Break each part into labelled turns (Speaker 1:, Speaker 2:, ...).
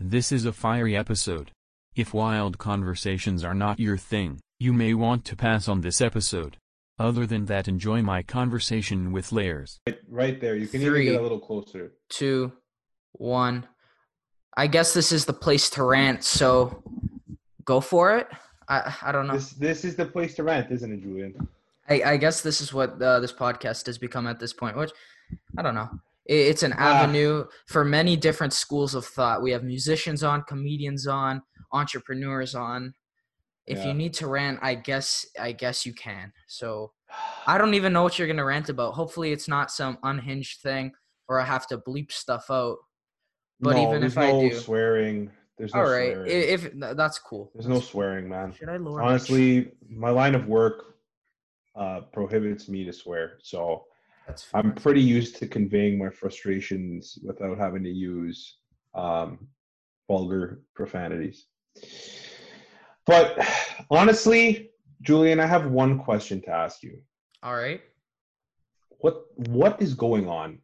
Speaker 1: This is a fiery episode. If wild conversations are not your thing, you may want to pass on this episode. Other than that, enjoy my conversation with Layerz.
Speaker 2: Right, right there. You can
Speaker 3: Three.
Speaker 2: even get a little closer.
Speaker 3: two, one. I guess this is the place to rant, so go for it. I I don't know.
Speaker 2: This this is the place to rant, isn't it, Julian?
Speaker 3: I, I guess this is what uh, this podcast has become at this point, which I don't know. It, it's an
Speaker 2: Ah.
Speaker 3: avenue for many different schools of thought. We have musicians on, comedians on, entrepreneurs on. If
Speaker 2: Yeah.
Speaker 3: you need to rant, I guess I guess you can. So I don't even know what you're gonna rant about. Hopefully, it's not some unhinged thing, or I have to bleep stuff out. But
Speaker 2: no,
Speaker 3: even
Speaker 2: there's
Speaker 3: if I
Speaker 2: no
Speaker 3: do-
Speaker 2: swearing. There's no
Speaker 3: All right,
Speaker 2: swearing.
Speaker 3: if that's cool.
Speaker 2: there's no swearing, man.
Speaker 3: Should I lower? my-
Speaker 2: Honestly, my line of work uh, prohibits me to swear, so
Speaker 3: that's fine.
Speaker 2: I'm pretty used to conveying my frustrations without having to use um, vulgar profanities. But honestly, Julian, I have one question to ask you.
Speaker 3: All right.
Speaker 2: What what is going on?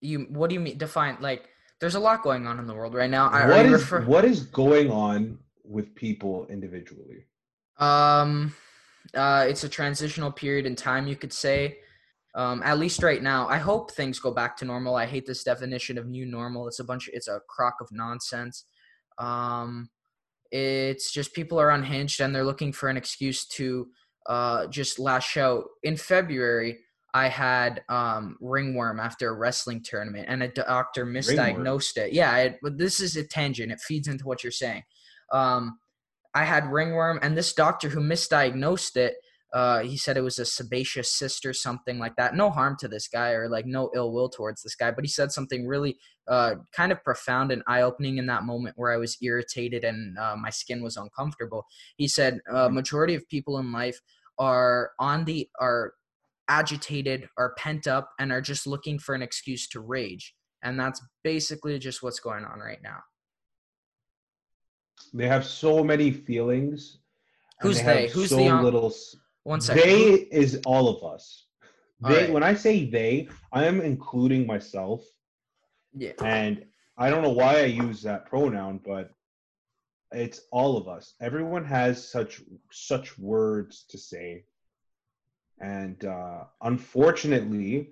Speaker 3: You what do you mean define like there's a lot going on in the world right now. I
Speaker 2: What
Speaker 3: I
Speaker 2: is
Speaker 3: refer,
Speaker 2: what is going on with people individually?
Speaker 3: um uh it's a transitional period in time you could say. Um at least right now. I hope things go back to normal. I hate this definition of new normal. It's a bunch it's a crock of nonsense. Um it's just people are unhinged and they're looking for an excuse to uh just lash out. In February I had um, ringworm after a wrestling tournament, and a doctor misdiagnosed it. Yeah, it, but this is a tangent. It feeds into what you're saying. Um, I had ringworm, and this doctor who misdiagnosed it, uh, he said it was a sebaceous cyst or something like that. No harm to this guy, or like no ill will towards this guy, but he said something really uh, kind of profound and eye opening in that moment where I was irritated and uh, my skin was uncomfortable. He said, uh, majority of people in life are on the are agitated are pent up and are just looking for an excuse to rage and that's basically just what's going on right now
Speaker 2: They have so many feelings.
Speaker 3: Who's
Speaker 2: have
Speaker 3: they? Who's
Speaker 2: so
Speaker 3: the um,
Speaker 2: little?
Speaker 3: one second
Speaker 2: They is all of us.
Speaker 3: All
Speaker 2: They.
Speaker 3: right.
Speaker 2: When I say they, I am including myself,
Speaker 3: yeah
Speaker 2: and I don't know why I use that pronoun, but it's all of us. Everyone has such such words to say, and uh, unfortunately,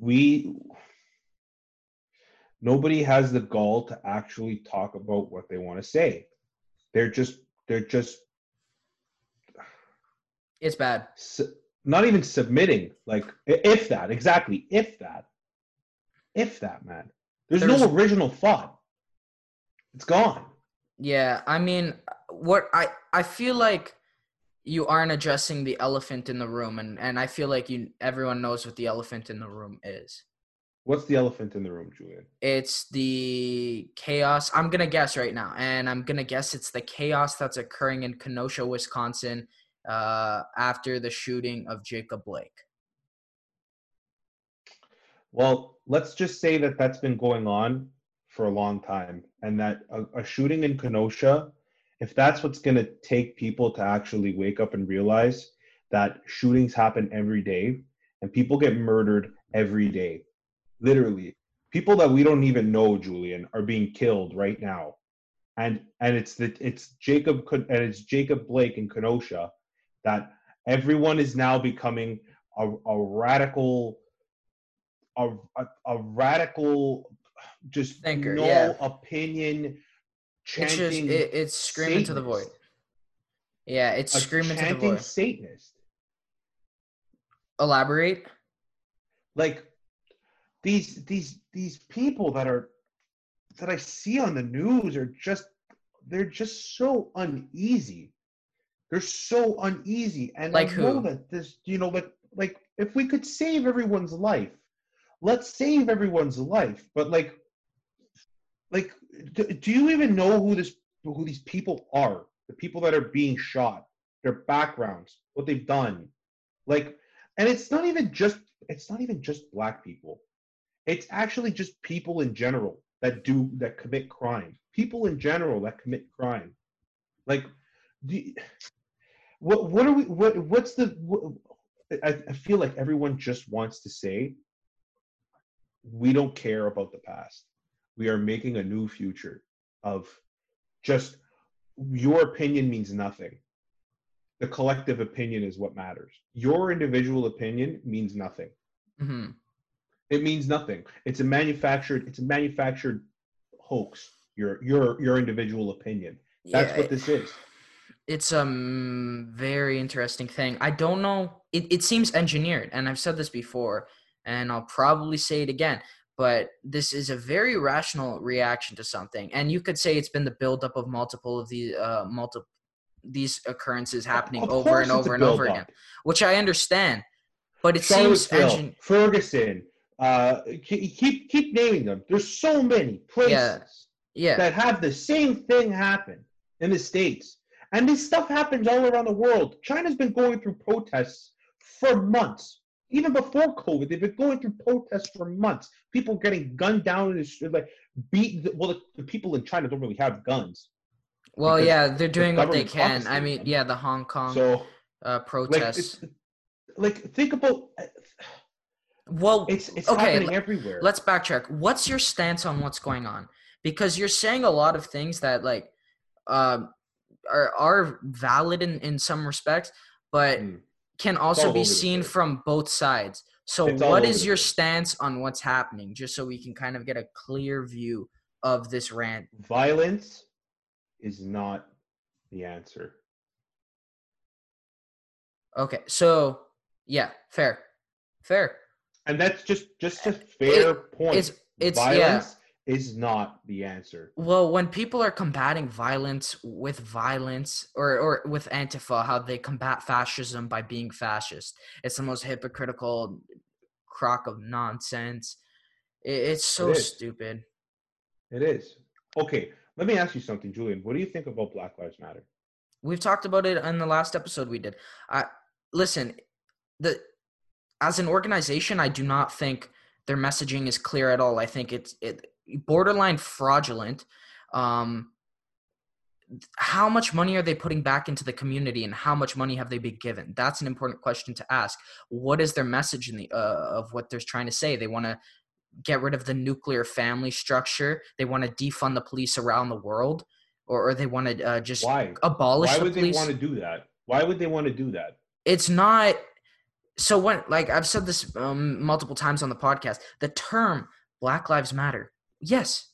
Speaker 2: we nobody has the gall to actually talk about what they want to say. They're just they're just
Speaker 3: it's bad.
Speaker 2: su- not even submitting like if that exactly if that if that man. There's,
Speaker 3: There's-
Speaker 2: no original thought. It's gone.
Speaker 3: Yeah i mean what i i feel like you aren't addressing the elephant in the room and and i feel like you everyone knows what the elephant in the room is
Speaker 2: what's the elephant in the room julian?
Speaker 3: It's the chaos. I'm gonna guess right now and i'm gonna guess it's the chaos that's occurring in kenosha wisconsin uh, after the shooting of jacob blake.
Speaker 2: Well let's just say that that's been going on for a long time and that a, a shooting in kenosha if that's what's going to take people to actually wake up and realize that shootings happen every day and people get murdered every day literally people that we don't even know julian are being killed right now. And and it's the it's jacob and it's jacob blake in kenosha that everyone is now becoming a, a radical a, a, a radical just
Speaker 3: Thinker,
Speaker 2: no
Speaker 3: yeah.
Speaker 2: opinion
Speaker 3: it's just
Speaker 2: chanting
Speaker 3: it, it's screaming to the void. Yeah it's
Speaker 2: a
Speaker 3: screaming to the
Speaker 2: chanting
Speaker 3: void.
Speaker 2: Satanist.
Speaker 3: Elaborate.
Speaker 2: Like these these these people that are that I see on the news are just they're just so uneasy. They're so uneasy, and
Speaker 3: Like
Speaker 2: I know
Speaker 3: who?
Speaker 2: that this, you know, like like if we could save everyone's life, let's save everyone's life. But like, like, do, do you even know who this who these people are? The people that are being shot, their backgrounds, what they've done, like, and it's not even just it's not even just black people. It's actually just people in general that do that commit crime. People in general that commit crime. Like, you- what what are we what what's the what, I, I feel like everyone just wants to say we don't care about the past we are making a new future of just your opinion means nothing. The collective opinion is what matters. Your individual opinion means nothing.
Speaker 3: hmm
Speaker 2: It means nothing. It's a manufactured. It's a manufactured hoax. Your your your individual opinion. That's
Speaker 3: yeah,
Speaker 2: what this is.
Speaker 3: it's a um, very interesting thing. I don't know. It, it seems engineered, and I've said this before, and I'll probably say it again. But this is a very rational reaction to something, and you could say it's been the buildup of multiple of the uh, multiple these occurrences happening
Speaker 2: Of
Speaker 3: over and over and over
Speaker 2: buildup.
Speaker 3: again, which I understand. But it seems engin-
Speaker 2: Ferguson. Uh, keep keep naming them. There's so many places
Speaker 3: yeah,
Speaker 2: that have the same thing happen in the states, and this stuff happens all around the world. China's been going through protests for months. Even before COVID, they've been going through protests for months. People getting gunned down in the street, like beat. Well, the, the people in China don't really have guns,
Speaker 3: well, yeah, they're doing what they can. I mean, yeah, the Hong Kong
Speaker 2: so
Speaker 3: uh, protests.
Speaker 2: it's, like think about
Speaker 3: well,
Speaker 2: it's it's
Speaker 3: Okay,
Speaker 2: happening everywhere.
Speaker 3: let's backtrack. What's your stance on what's going on? Because you're saying a lot of things that like um are are valid in in some respects, but
Speaker 2: Hmm.
Speaker 3: can also be seen from both sides. So
Speaker 2: It's
Speaker 3: what is your stance on what's happening just so we can kind of get a clear view of this rant?
Speaker 2: Violence is not the answer.
Speaker 3: Okay. So, yeah, fair. Fair.
Speaker 2: And that's just just a fair point.
Speaker 3: it's- it's- yeah.
Speaker 2: Violence is not the answer.
Speaker 3: Well, when people are combating violence with violence or, or with Antifa, how they combat fascism by being fascist, it's the most hypocritical crock of nonsense. It, it's so
Speaker 2: It
Speaker 3: stupid.
Speaker 2: It is. Okay, let me ask you something, Julian. What do you think about Black Lives Matter?
Speaker 3: We've talked about it in the last episode we did. I listen, the as an organization, I do not think their messaging is clear at all. I think it's it borderline fraudulent. Um, how much money are they putting back into the community, and how much money have they been given? That's an important question to ask. What is their message in the uh, of what they're trying to say? They want to get rid of the nuclear family structure. They want to defund the police around the world, or, or they want to uh, just
Speaker 2: Why?
Speaker 3: abolish
Speaker 2: Why
Speaker 3: the
Speaker 2: would they want to do that? Why would they want to do that?
Speaker 3: it's not so when like i've said this um, multiple times on the podcast the term black lives matter yes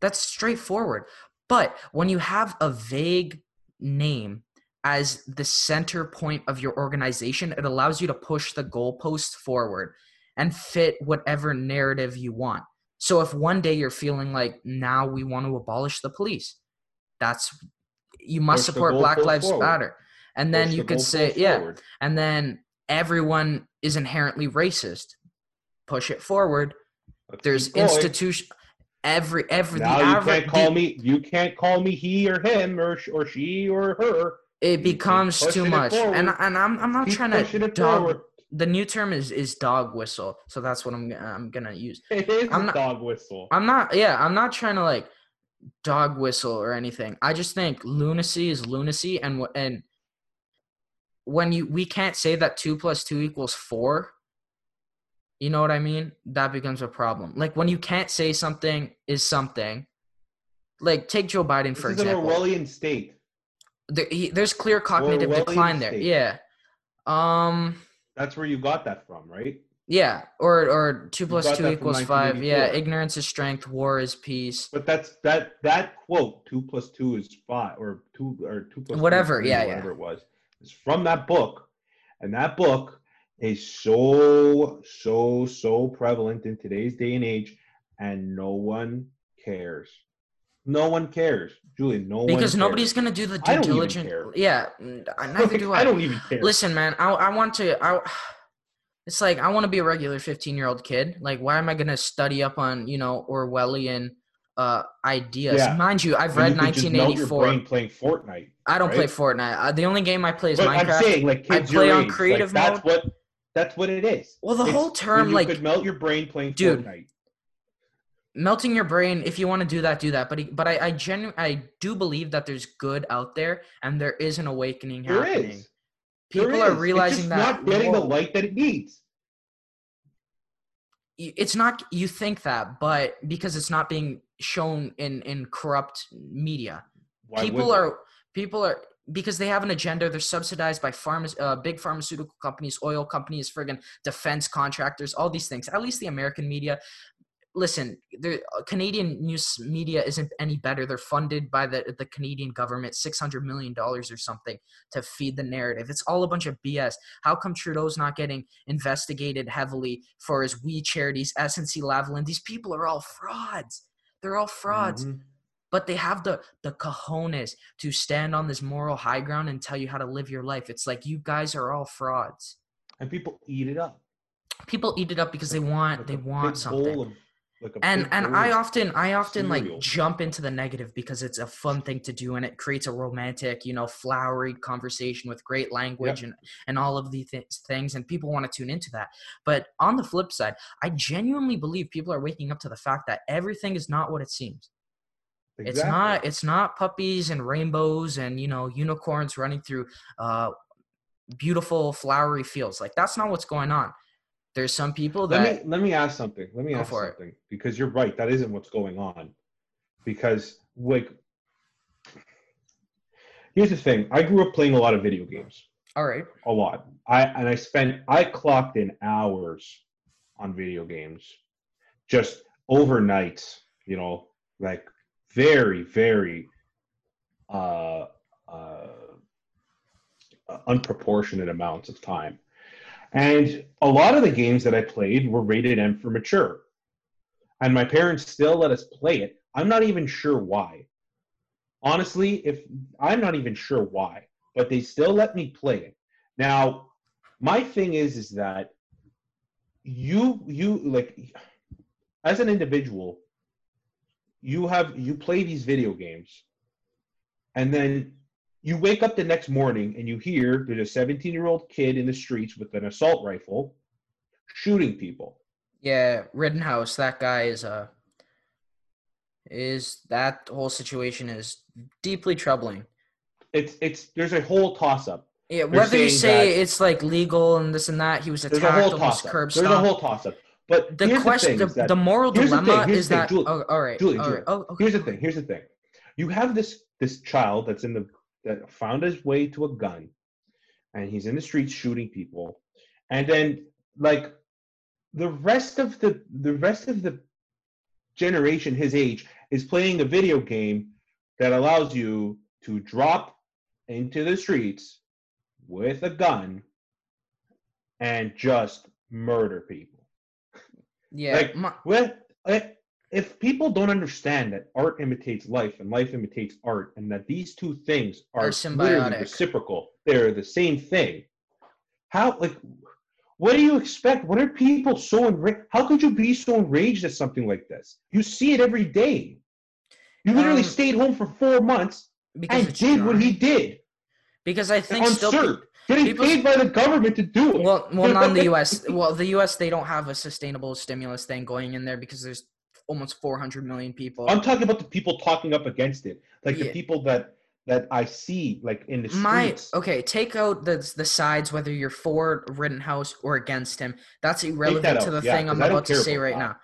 Speaker 3: that's straightforward but when you have a vague name as the center point of your organization it allows you to push the goalpost forward and fit whatever narrative you want so if one day you're feeling like now we want to abolish the police that's you must
Speaker 2: Push
Speaker 3: support black lives
Speaker 2: forward.
Speaker 3: matter and then
Speaker 2: Push
Speaker 3: you
Speaker 2: the
Speaker 3: could say yeah
Speaker 2: forward.
Speaker 3: and then everyone is inherently racist. Push it forward.
Speaker 2: Let's
Speaker 3: There's institution. Every every
Speaker 2: Now
Speaker 3: the
Speaker 2: you
Speaker 3: average
Speaker 2: can't call
Speaker 3: the-
Speaker 2: me. You can't call me he or him or or she or her.
Speaker 3: it becomes too much, and and I'm I'm not
Speaker 2: Keep
Speaker 3: trying to dog.
Speaker 2: forward.
Speaker 3: The new term is is dog whistle, so that's what I'm I'm gonna use.
Speaker 2: It is
Speaker 3: I'm
Speaker 2: a
Speaker 3: not-
Speaker 2: dog whistle.
Speaker 3: I'm not yeah I'm not trying to like dog whistle or anything. I just think lunacy is lunacy, and wh- and when you we can't say that two plus two equals four. You know what I mean? That becomes a problem. Like when you can't say something is something. Like take Joe Biden
Speaker 2: This
Speaker 3: for
Speaker 2: is an
Speaker 3: example.
Speaker 2: Orwellian state.
Speaker 3: There, he, there's clear cognitive
Speaker 2: Orwellian
Speaker 3: decline there. Yeah. Um.
Speaker 2: That's where you got that from, right?
Speaker 3: Yeah. Or or two plus two equals five. Yeah. Ignorance is strength. War is peace.
Speaker 2: But that's that that quote two plus two is five or two or two plus two
Speaker 3: Whatever,
Speaker 2: three,
Speaker 3: yeah, yeah.
Speaker 2: whatever it was. It's from that book, and that book is so so so prevalent in today's day and age, and no one cares. No one cares, Julian. No one
Speaker 3: Because nobody's gonna do the due
Speaker 2: care.
Speaker 3: Yeah. Neither do I.
Speaker 2: I don't even care.
Speaker 3: Listen, man. I I want to. I. It's like I want to be a regular 15 year old kid. Like, why am I gonna study up on you know Orwellian uh ideas?
Speaker 2: Yeah.
Speaker 3: Mind you, I've
Speaker 2: When
Speaker 3: read
Speaker 2: you could just melt your
Speaker 3: 1984.
Speaker 2: brain playing Fortnite.
Speaker 3: I don't play? Fortnite. Uh, the only game I play is
Speaker 2: But
Speaker 3: Minecraft.
Speaker 2: I'm saying, like
Speaker 3: I play on
Speaker 2: age, like,
Speaker 3: creative
Speaker 2: that's what that's what it is.
Speaker 3: well, the
Speaker 2: It's
Speaker 3: whole term
Speaker 2: you
Speaker 3: like
Speaker 2: could melt your brain playing
Speaker 3: Dude,
Speaker 2: Fortnite.
Speaker 3: melting your brain if you want to do that do that but he- but i i genu- i do believe that there's good out there and there is an awakening
Speaker 2: There
Speaker 3: happening
Speaker 2: is. There
Speaker 3: people are
Speaker 2: is.
Speaker 3: realizing
Speaker 2: it's
Speaker 3: that
Speaker 2: not getting the light that it needs.
Speaker 3: it's not you think that but because it's not being shown in in corrupt media.
Speaker 2: Why
Speaker 3: people are people are because they have an agenda. They're subsidized by pharma, uh, big pharmaceutical companies, oil companies, friggin' defense contractors, all these things. At least the American media. Listen, the uh, Canadian news media isn't any better. They're funded by the the Canadian government, six hundred million dollars or something, to feed the narrative. It's all a bunch of BS. How come Trudeau's not getting investigated heavily for his WE charities, SNC Lavalin? These people are all frauds. They're all frauds
Speaker 2: Mhm.
Speaker 3: But they have the the cojones to stand on this moral high ground and tell you how to live your life. It's like you guys are all frauds.
Speaker 2: And people eat it up.
Speaker 3: People eat it up because they want
Speaker 2: Like
Speaker 3: they want something.
Speaker 2: of- like
Speaker 3: and and I often I often like jump into the negative because it's a fun thing to do and it creates a romantic, you know, flowery conversation with great language and and all of these th- things and people want to tune into that. But on the flip side, I genuinely believe people are waking up to the fact that everything is not what it seems. It's not it's not puppies and rainbows and you know unicorns running through uh beautiful flowery fields. Like that's not what's going on. There's some people that
Speaker 2: let me let me ask something. Let me ask
Speaker 3: for it.
Speaker 2: something because you're right. That isn't what's going on. Because like, here's the thing. I grew up playing a lot of video games,
Speaker 3: all right.
Speaker 2: a lot. I and I spent I clocked in hours on video games, just overnight. You know, like very very uh, uh, unproportionate amounts of time. And a lot of the games that I played were rated M for mature. And my parents still let us play it. I'm not even sure why. Honestly, if I'm not even sure why, but they still let me play it. Now, my thing is is that you you like as an individual, you have you play these video games and then you wake up the next morning and you hear there's a 17 year old kid in the streets with an assault rifle shooting people.
Speaker 3: Yeah, Rittenhouse, that guy is uh is that whole situation is deeply troubling.
Speaker 2: it's it's there's a whole toss up
Speaker 3: Yeah, whether you say it's like legal and this and that, he was attacked,
Speaker 2: a whole
Speaker 3: almost
Speaker 2: toss up
Speaker 3: curb
Speaker 2: there's a whole toss up but
Speaker 3: the question,
Speaker 2: the,
Speaker 3: the,
Speaker 2: that,
Speaker 3: the moral
Speaker 2: here's the
Speaker 3: dilemma is that.
Speaker 2: Julie-
Speaker 3: oh, all right,
Speaker 2: Julie,
Speaker 3: all
Speaker 2: Julie,
Speaker 3: right. Oh, okay.
Speaker 2: here's the thing here's the thing you have this this child that's in the that found his way to a gun and he's in the streets shooting people and then like the rest of the the rest of the generation his age is playing a video game that allows you to drop into the streets with a gun and just murder people
Speaker 3: Yeah,
Speaker 2: like,
Speaker 3: my-
Speaker 2: if people don't understand that art imitates life and life imitates art, and that these two things are
Speaker 3: symbiotic.
Speaker 2: reciprocal, they're the same thing. How, like, what do you expect? What are people so enraged? How could you be so enraged at something like this? You see it every day. You literally
Speaker 3: Um,
Speaker 2: stayed home for four months
Speaker 3: because
Speaker 2: and did what he did
Speaker 3: Because I think
Speaker 2: on
Speaker 3: still.
Speaker 2: Getting
Speaker 3: people-
Speaker 2: paid by the government to do it.
Speaker 3: Well, well, not in the U.S. Well, the U.S. they don't have a sustainable stimulus thing going in there because there's almost 400 million people.
Speaker 2: I'm talking about the people talking up against it, like the people that that I see, like in the
Speaker 3: My
Speaker 2: streets.
Speaker 3: okay, take out the the sides whether you're for Rittenhouse or against him. That's irrelevant to the
Speaker 2: yeah,
Speaker 3: thing I'm about to say
Speaker 2: about
Speaker 3: right
Speaker 2: that.
Speaker 3: now.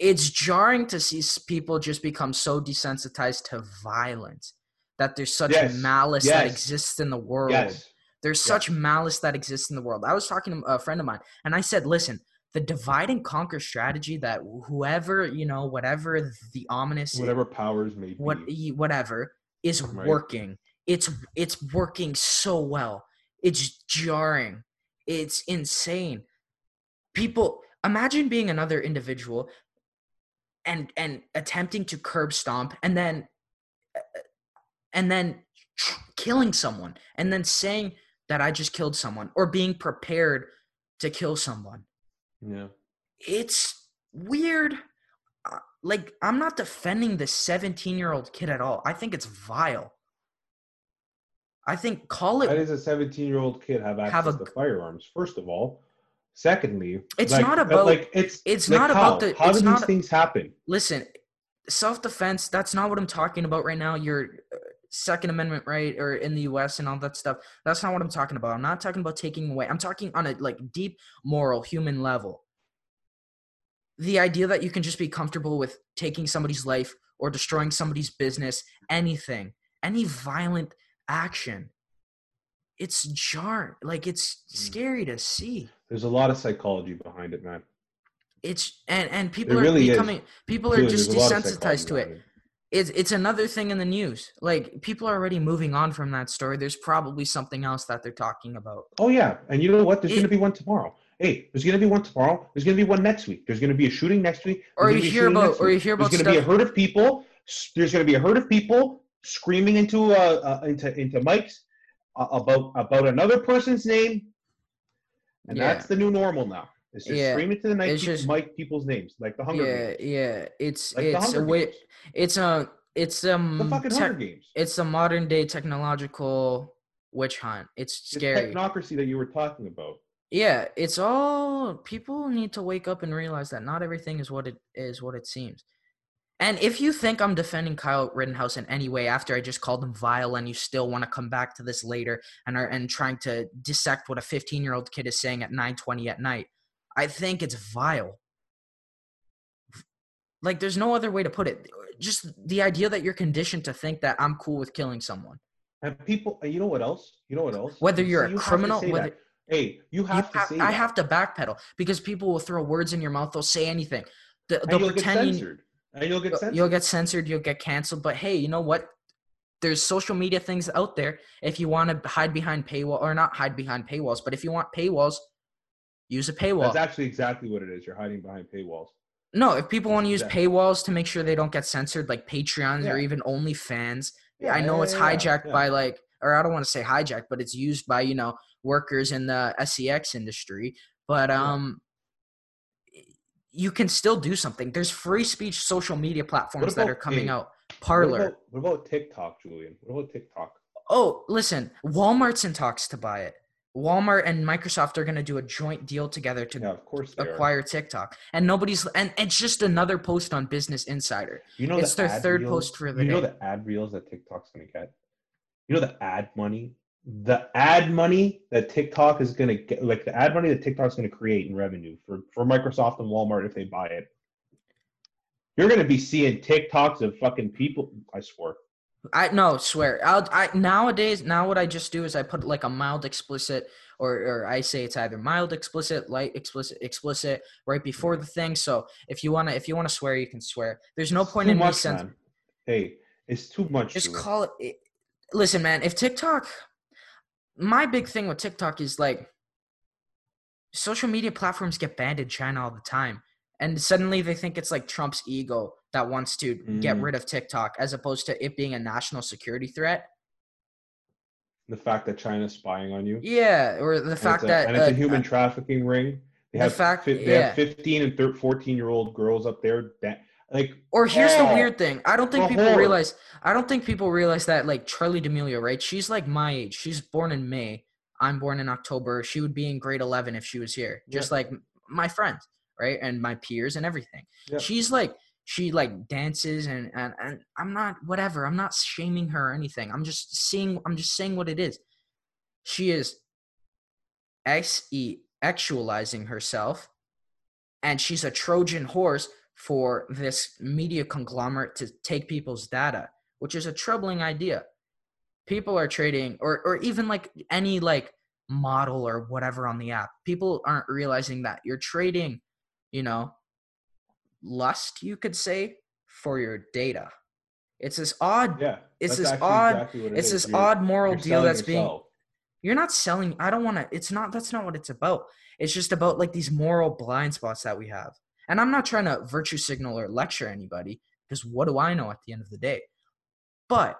Speaker 3: It's jarring to see people just become so desensitized to violence that there's such
Speaker 2: Yes,
Speaker 3: malice that exists in the world.
Speaker 2: Yes,
Speaker 3: There's such malice that exists in the world. I was talking to a friend of mine, and I said, "Listen, the divide and conquer strategy that whoever you know, whatever the ominous,
Speaker 2: whatever powers may be.
Speaker 3: what y- whatever is
Speaker 2: Right.
Speaker 3: working. It's it's working so well. It's jarring. It's insane. People imagine being another individual and and attempting to curb stomp and then uh, and then killing someone and then saying that I just killed someone or being prepared to kill someone
Speaker 2: yeah,
Speaker 3: it's weird. Uh, Like I'm not defending the 17 year old kid at all. I think it's vile. I think call it.
Speaker 2: does a 17 year old kid have access
Speaker 3: Have a
Speaker 2: to firearms? First of all, secondly,
Speaker 3: It's
Speaker 2: like-
Speaker 3: not about-
Speaker 2: like it's
Speaker 3: it's
Speaker 2: like
Speaker 3: not
Speaker 2: how?
Speaker 3: about the-
Speaker 2: how
Speaker 3: it's
Speaker 2: do these things happen?
Speaker 3: Listen, self defense. That's not what I'm talking about right now. Your uh, Second Amendment right, or in the U.S. and all that stuff. That's not what I'm talking about. I'm not talking about taking away. I'm talking on a like deep moral human level. the idea that you can just be comfortable with taking somebody's life or destroying somebody's business, anything, any violent action, it's jarring. Like it's
Speaker 2: Mm.
Speaker 3: scary to see.
Speaker 2: There's a lot of psychology behind it, man.
Speaker 3: It's and and people
Speaker 2: There
Speaker 3: are
Speaker 2: really
Speaker 3: becoming people are
Speaker 2: Dude,
Speaker 3: just
Speaker 2: there's a lot of
Speaker 3: desensitized to
Speaker 2: psychology
Speaker 3: it. It's it's another thing in the news. Like people are already moving on from that story. There's probably something else that they're talking about.
Speaker 2: Oh yeah, and you know what? There's
Speaker 3: It-
Speaker 2: going to be one tomorrow. Hey, there's going to be one tomorrow. There's going to be one next week. There's going to be a shooting next week.
Speaker 3: Or you
Speaker 2: gonna
Speaker 3: hear about or you hear about
Speaker 2: There's going to be a herd of people. There's going to be a herd of people screaming into uh, uh into into mics uh, about about another person's name, and
Speaker 3: Yeah.
Speaker 2: that's the new normal now. It's just
Speaker 3: Yeah.
Speaker 2: screaming to the mic,
Speaker 3: It's just-
Speaker 2: mic people's names, like the Hunger
Speaker 3: yeah,
Speaker 2: Games.
Speaker 3: yeah. It's
Speaker 2: Like
Speaker 3: it's a way. It's a it's um
Speaker 2: The fucking
Speaker 3: tech-
Speaker 2: Hunger Games.
Speaker 3: it's a modern day technological witch hunt. It's
Speaker 2: The
Speaker 3: scary.
Speaker 2: technocracy that you were talking about.
Speaker 3: yeah, it's all people need to wake up and realize that not everything is what it is what it seems. And if you think I'm defending Kyle Rittenhouse in any way after I just called him vile and you still want to come back to this later and are and trying to dissect what a 15-year-old kid is saying at 9:20 at night, I think it's vile. Like there's no other way to put it. Just the idea that you're conditioned to think that I'm cool with killing someone.
Speaker 2: And people, uh, you know what else? You know what else?
Speaker 3: Whether
Speaker 2: You
Speaker 3: you're
Speaker 2: see,
Speaker 3: a
Speaker 2: you
Speaker 3: criminal, whether
Speaker 2: that. hey, you
Speaker 3: you
Speaker 2: have to
Speaker 3: have-
Speaker 2: say
Speaker 3: I have to backpedal because people will throw words in your mouth. They'll say anything. Th-
Speaker 2: and
Speaker 3: They'll
Speaker 2: you'll get
Speaker 3: pretend you,
Speaker 2: censored. And you'll get censored.
Speaker 3: you'll get censored. You'll get canceled. But hey, you know what? There's social media things out there. If you want to hide behind paywall or not hide behind paywalls, but if you want paywalls, use a paywall.
Speaker 2: That's actually exactly what it is. You're hiding behind paywalls.
Speaker 3: no, if people want to use
Speaker 2: Exactly.
Speaker 3: paywalls to make sure they don't get censored, like Patreons or even OnlyFans,
Speaker 2: Yeah,
Speaker 3: I know
Speaker 2: yeah,
Speaker 3: it's
Speaker 2: yeah, yeah,
Speaker 3: hijacked
Speaker 2: yeah.
Speaker 3: by like, or I don't want to say hijacked, but it's used by you know workers in the SEX industry. But
Speaker 2: Yeah.
Speaker 3: um, you can still do something. There's free speech social media platforms that are coming out.
Speaker 2: What
Speaker 3: Parler.
Speaker 2: about, what about TikTok, Julian? What about TikTok?
Speaker 3: Oh, listen, Walmart's in talks to buy it. Walmart and Microsoft are going to do a joint deal together to
Speaker 2: Yeah, of course they are.
Speaker 3: acquire TikTok, and nobody's and it's just another post on Business Insider.
Speaker 2: You know
Speaker 3: it's
Speaker 2: the
Speaker 3: their third
Speaker 2: reels-
Speaker 3: post for the
Speaker 2: You know
Speaker 3: day.
Speaker 2: the ad reels that TikTok's gonna get. You know the ad money, the ad money that TikTok is gonna get, like the ad money that TikTok's gonna create in revenue for for Microsoft and Walmart if they buy it. You're gonna be seeing TikToks of fucking people. I swear.
Speaker 3: I no swear. I'll, I nowadays now what I just do is I put like a mild explicit or or I say it's either mild explicit, light explicit, explicit right before the thing. So if you wanna if you wanna swear, you can swear. There's no point in me
Speaker 2: much,
Speaker 3: sens-
Speaker 2: man. Hey, it's too much.
Speaker 3: just call it, it listen man if tiktok my big thing with tiktok is like social media platforms get banned in china all the time and suddenly they think it's like trump's ego that wants to get
Speaker 2: Mm.
Speaker 3: rid of tiktok as opposed to it being a national security threat
Speaker 2: the fact that China's spying on you.
Speaker 3: yeah or the fact
Speaker 2: a,
Speaker 3: that
Speaker 2: and it's a human
Speaker 3: uh,
Speaker 2: trafficking ring. They
Speaker 3: the
Speaker 2: have
Speaker 3: fact-
Speaker 2: fi- they
Speaker 3: yeah.
Speaker 2: have 15 and 13, 14 year old girls up there. That, like
Speaker 3: or here's the
Speaker 2: Oh,
Speaker 3: weird thing i don't think people
Speaker 2: horror.
Speaker 3: realize i don't think people realize that like Charli D'Amelio right she's like my age she's born in may i'm born in october she would be in grade 11 if she was here just like my friends right and my peers and everything
Speaker 2: Yeah.
Speaker 3: she's like she like dances and, and and i'm not whatever i'm not shaming her or anything. I'm just seeing i'm just saying what it is. She is ex actualizing herself and she's a trojan horse for this media conglomerate to take people's data which is a troubling idea. People are trading or or even like any like model or whatever on the app people aren't realizing that you're trading you know lust you could say for your data it's this odd
Speaker 2: yeah,
Speaker 3: it's this odd
Speaker 2: exactly it
Speaker 3: it's
Speaker 2: is.
Speaker 3: this
Speaker 2: You're-
Speaker 3: odd moral deal that's being you're not selling i don't want to it's not that's not what it's about it's just about like these moral blind spots that we have and i'm not trying to virtue signal or lecture anybody because what do i know at the end of the day but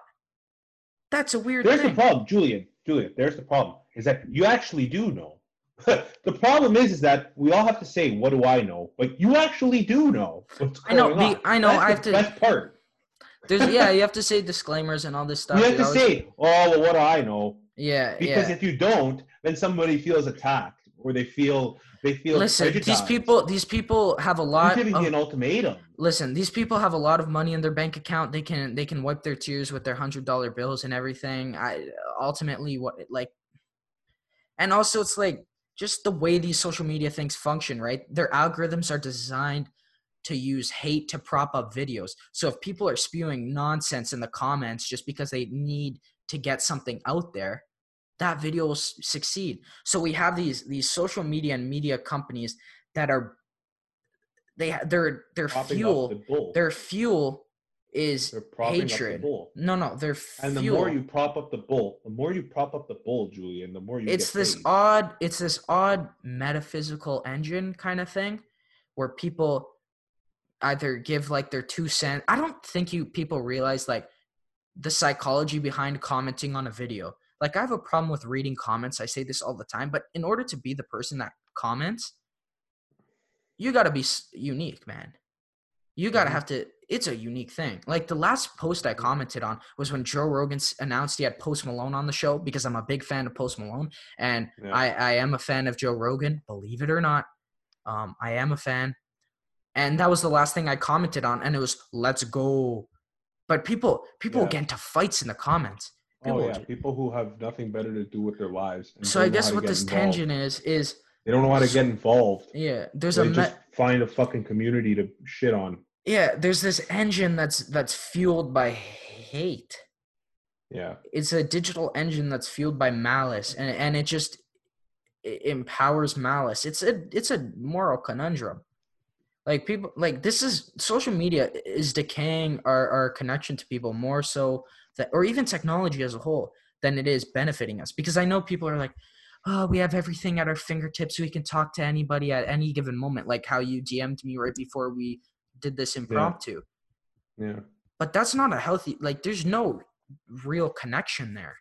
Speaker 3: that's a weird
Speaker 2: There's the problem, Julian. Julian, there's the problem. Is that you actually do know. the problem is, is that we all have to say, "What do I know?" But you actually do know what's
Speaker 3: I know,
Speaker 2: going
Speaker 3: the-
Speaker 2: on.
Speaker 3: I know,
Speaker 2: That's
Speaker 3: I
Speaker 2: the
Speaker 3: have to-
Speaker 2: Best part.
Speaker 3: there's yeah you have to say disclaimers and all this stuff
Speaker 2: You have
Speaker 3: You
Speaker 2: to
Speaker 3: always-
Speaker 2: say, "Oh, well, what do I know?"
Speaker 3: yeah
Speaker 2: Because
Speaker 3: yeah
Speaker 2: if you don't, then somebody feels attacked, or they feel they feel.
Speaker 3: listen these people these people have a
Speaker 2: You're
Speaker 3: lot
Speaker 2: giving
Speaker 3: of,
Speaker 2: an ultimatum.
Speaker 3: listen these people have a lot of money in their bank account they can they can wipe their tears with their hundred dollar bills and everything i ultimately what like and also it's like just the way these social media things function right their algorithms are designed to use hate to prop up videos. So if people are spewing nonsense in the comments just because they need to get something out there, that video will succeed. So we have these these social media and media companies that are they they're
Speaker 2: they're up
Speaker 3: fuel
Speaker 2: the
Speaker 3: their fuel is
Speaker 2: They're propping up the
Speaker 3: hatred. No, No, their
Speaker 2: And the
Speaker 3: fuel.
Speaker 2: more you prop up the bull, the more you prop up the bull, Julian, the more you
Speaker 3: it's this
Speaker 2: paid.
Speaker 3: odd it's this odd metaphysical engine kind of thing where people either give like their two cents i don't think you people realize like the psychology behind commenting on a video like i have a problem with reading comments i say this all the time but in order to be the person that comments you got to be unique man you got to
Speaker 2: Mhm.
Speaker 3: have to it's a unique thing like the last post i commented on was when joe rogan announced he had post malone on the show because i'm a big fan of post malone and
Speaker 2: Yeah.
Speaker 3: I, I am a fan of Joe Rogan, believe it or not. Um, I am a fan. And that was the last thing I commented on, and it was let's go. But people people
Speaker 2: Yeah.
Speaker 3: get into fights in the comments.
Speaker 2: oh yeah, people who have nothing better to do with their lives.
Speaker 3: So I guess what this
Speaker 2: involved.
Speaker 3: tangent is is
Speaker 2: they don't know how to get involved.
Speaker 3: yeah, there's
Speaker 2: they
Speaker 3: a me-
Speaker 2: just find a fucking community to shit on.
Speaker 3: yeah, there's this engine that's that's fueled by hate.
Speaker 2: Yeah,
Speaker 3: It's a digital engine that's fueled by malice, and and it just it empowers malice. It's a it's a moral conundrum. Like people like this is social media is decaying our, our connection to people more so that or even technology as a whole than it is benefiting us. Because I know people are like, oh, we have everything at our fingertips. We can talk to anybody at any given moment, like how you DM'd me right before we did this impromptu.
Speaker 2: yeah.
Speaker 3: But that's not a healthy like there's no real connection there.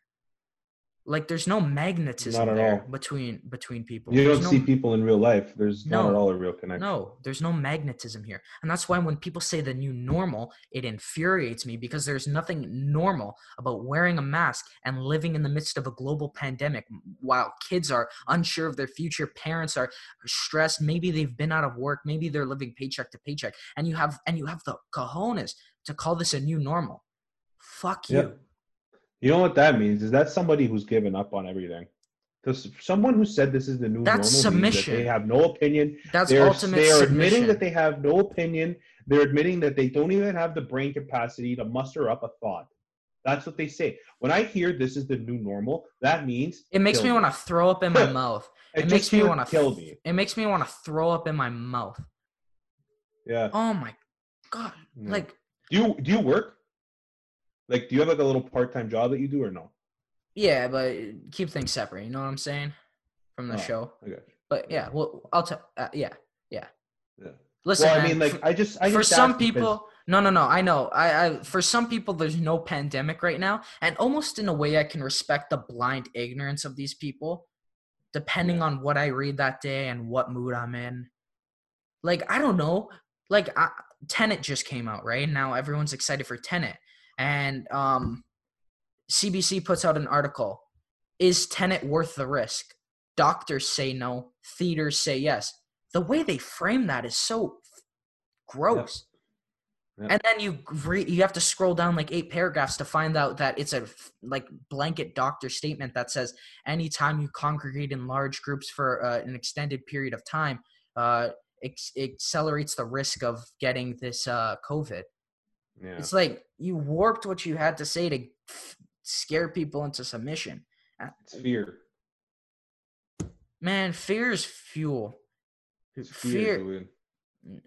Speaker 3: Like there's no magnetism there
Speaker 2: all.
Speaker 3: between between people.
Speaker 2: You
Speaker 3: There's
Speaker 2: don't
Speaker 3: no-
Speaker 2: see people in real life. There's not at all a real connection.
Speaker 3: no, there's no magnetism here. And that's why when people say the new normal, it infuriates me because there's nothing normal about wearing a mask and living in the midst of a global pandemic while kids are unsure of their future, parents are stressed, maybe they've been out of work, maybe they're living paycheck to paycheck, and you have and you have the cojones to call this a new normal. Fuck you.
Speaker 2: Yeah. You know what that means? Is that somebody who's given up on everything? Because someone who said this is the new
Speaker 3: That's
Speaker 2: normal means that
Speaker 3: submission.
Speaker 2: they have no opinion.
Speaker 3: That's
Speaker 2: They're,
Speaker 3: ultimate
Speaker 2: they are
Speaker 3: submission.
Speaker 2: admitting that they have no opinion. They're admitting that they don't even have the brain capacity to muster up a thought. That's what they say. When I hear this is the new normal, that means
Speaker 3: it makes
Speaker 2: kill
Speaker 3: me want to throw up in my mouth.
Speaker 2: It,
Speaker 3: It, makes me want to
Speaker 2: kill me.
Speaker 3: It makes me want to throw up in my mouth.
Speaker 2: Yeah.
Speaker 3: Oh my god!
Speaker 2: Yeah.
Speaker 3: Like
Speaker 2: Do you do you work? Like, do you have like a little part time job that you do or no?
Speaker 3: yeah, but keep things separate. You know what I'm saying? From the
Speaker 2: Oh,
Speaker 3: show.
Speaker 2: Got
Speaker 3: But yeah, well, I'll tell. Uh, yeah,
Speaker 2: you. Yeah.
Speaker 3: listen.
Speaker 2: well, I
Speaker 3: man,
Speaker 2: mean, like,
Speaker 3: for,
Speaker 2: I just, I
Speaker 3: for
Speaker 2: just
Speaker 3: some
Speaker 2: asked because-
Speaker 3: people, no, no, no. I know. I, I, for some people, there's no pandemic right now, and almost in a way, I can respect the blind ignorance of these people, depending
Speaker 2: Yeah.
Speaker 3: on what I read that day and what mood I'm in. Like, I don't know. Like, I, Tenet just came out, right? Now everyone's excited for Tenet, and um, CBC puts out an article. Is Tenet worth the risk? Doctors say no. Theaters say yes. The way they frame that is so gross.
Speaker 2: Yep.
Speaker 3: And then you re- you have to scroll down like eight paragraphs to find out that it's a f- like blanket doctor statement that says anytime you congregate in large groups for uh, an extended period of time, uh, ex- accelerates the risk of getting this uh, COVID.
Speaker 2: Yeah.
Speaker 3: It's like you warped what you had to say to f- scare people into submission. Uh,
Speaker 2: It's fear.
Speaker 3: Man, fear is fuel.
Speaker 2: It's fear.
Speaker 3: Fear.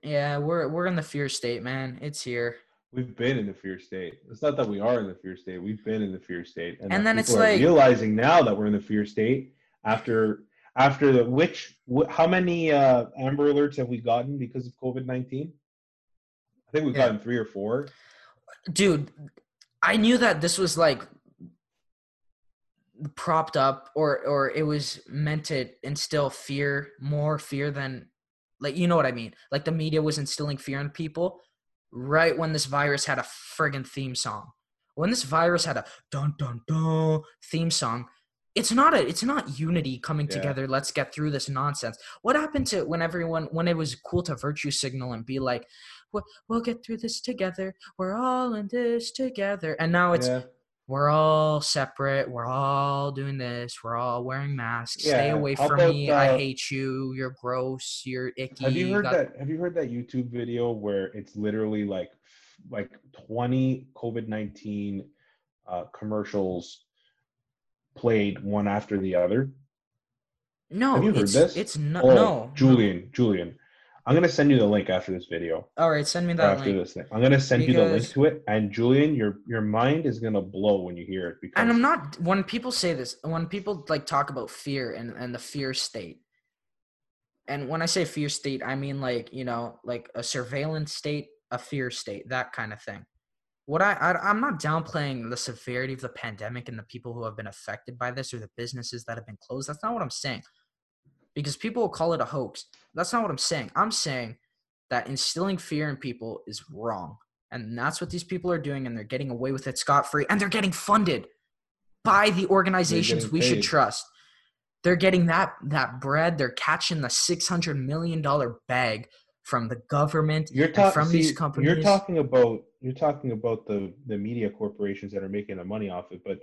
Speaker 3: Yeah, we're we're in the fear state, man. It's here.
Speaker 2: We've been in the fear state. It's not that we are in the fear state. We've been in the fear state,
Speaker 3: And
Speaker 2: that
Speaker 3: then it's like-
Speaker 2: realizing now that we're in the fear state after after the which wh- how many uh, Amber Alerts have we gotten because of COVID nineteen? I think we've
Speaker 3: Yeah.
Speaker 2: gotten three or four.
Speaker 3: dude i knew that this was like propped up or or it was meant to instill fear more fear than like you know what i mean like the media was instilling fear in people right when this virus had a friggin theme song when this virus had a dun dun dun theme song it's not a it's not unity coming
Speaker 2: Yeah.
Speaker 3: together let's get through this nonsense what happened to when everyone when it was cool to virtue signal and be like "We'll- we'll get through this together we're all in this together and now it's
Speaker 2: yeah.
Speaker 3: we're all separate. We're all doing this. We're all wearing masks. Stay away
Speaker 2: how
Speaker 3: from
Speaker 2: about,
Speaker 3: me. I
Speaker 2: uh,
Speaker 3: hate you. You're gross. You're icky.
Speaker 2: Have you heard that? Have you heard that YouTube video where it's literally like like twenty COVID nineteen uh, commercials played one after the other?
Speaker 3: No,
Speaker 2: Have you heard
Speaker 3: it's
Speaker 2: this?
Speaker 3: it's no,
Speaker 2: Oh,
Speaker 3: no.
Speaker 2: Julian, Julian, I'm gonna send you the link after this video.
Speaker 3: All right, send me that
Speaker 2: after
Speaker 3: link.
Speaker 2: this thing, I'm gonna send you the link to it. And Julian, your your mind is gonna blow when you hear it because
Speaker 3: And I'm not when people say this, when people like talk about fear and and the fear state. And when I say fear state, I mean like, you know, like a surveillance state, a fear state, that kind of thing. What I, I I'm not downplaying the severity of the pandemic and the people who have been affected by this or the businesses that have been closed. That's not what I'm saying. Because people will call it a hoax. That's not what I'm saying. I'm saying that instilling fear in people is wrong. And that's what these people are doing, and they're getting away with it scot free, and they're getting funded by the organizations we should trust. They're getting that that bread. They're catching the six hundred million dollar bag from the government
Speaker 2: you're
Speaker 3: and
Speaker 2: talking
Speaker 3: from these companies.
Speaker 2: You're talking about you're talking about the the media corporations that are making the money off it, but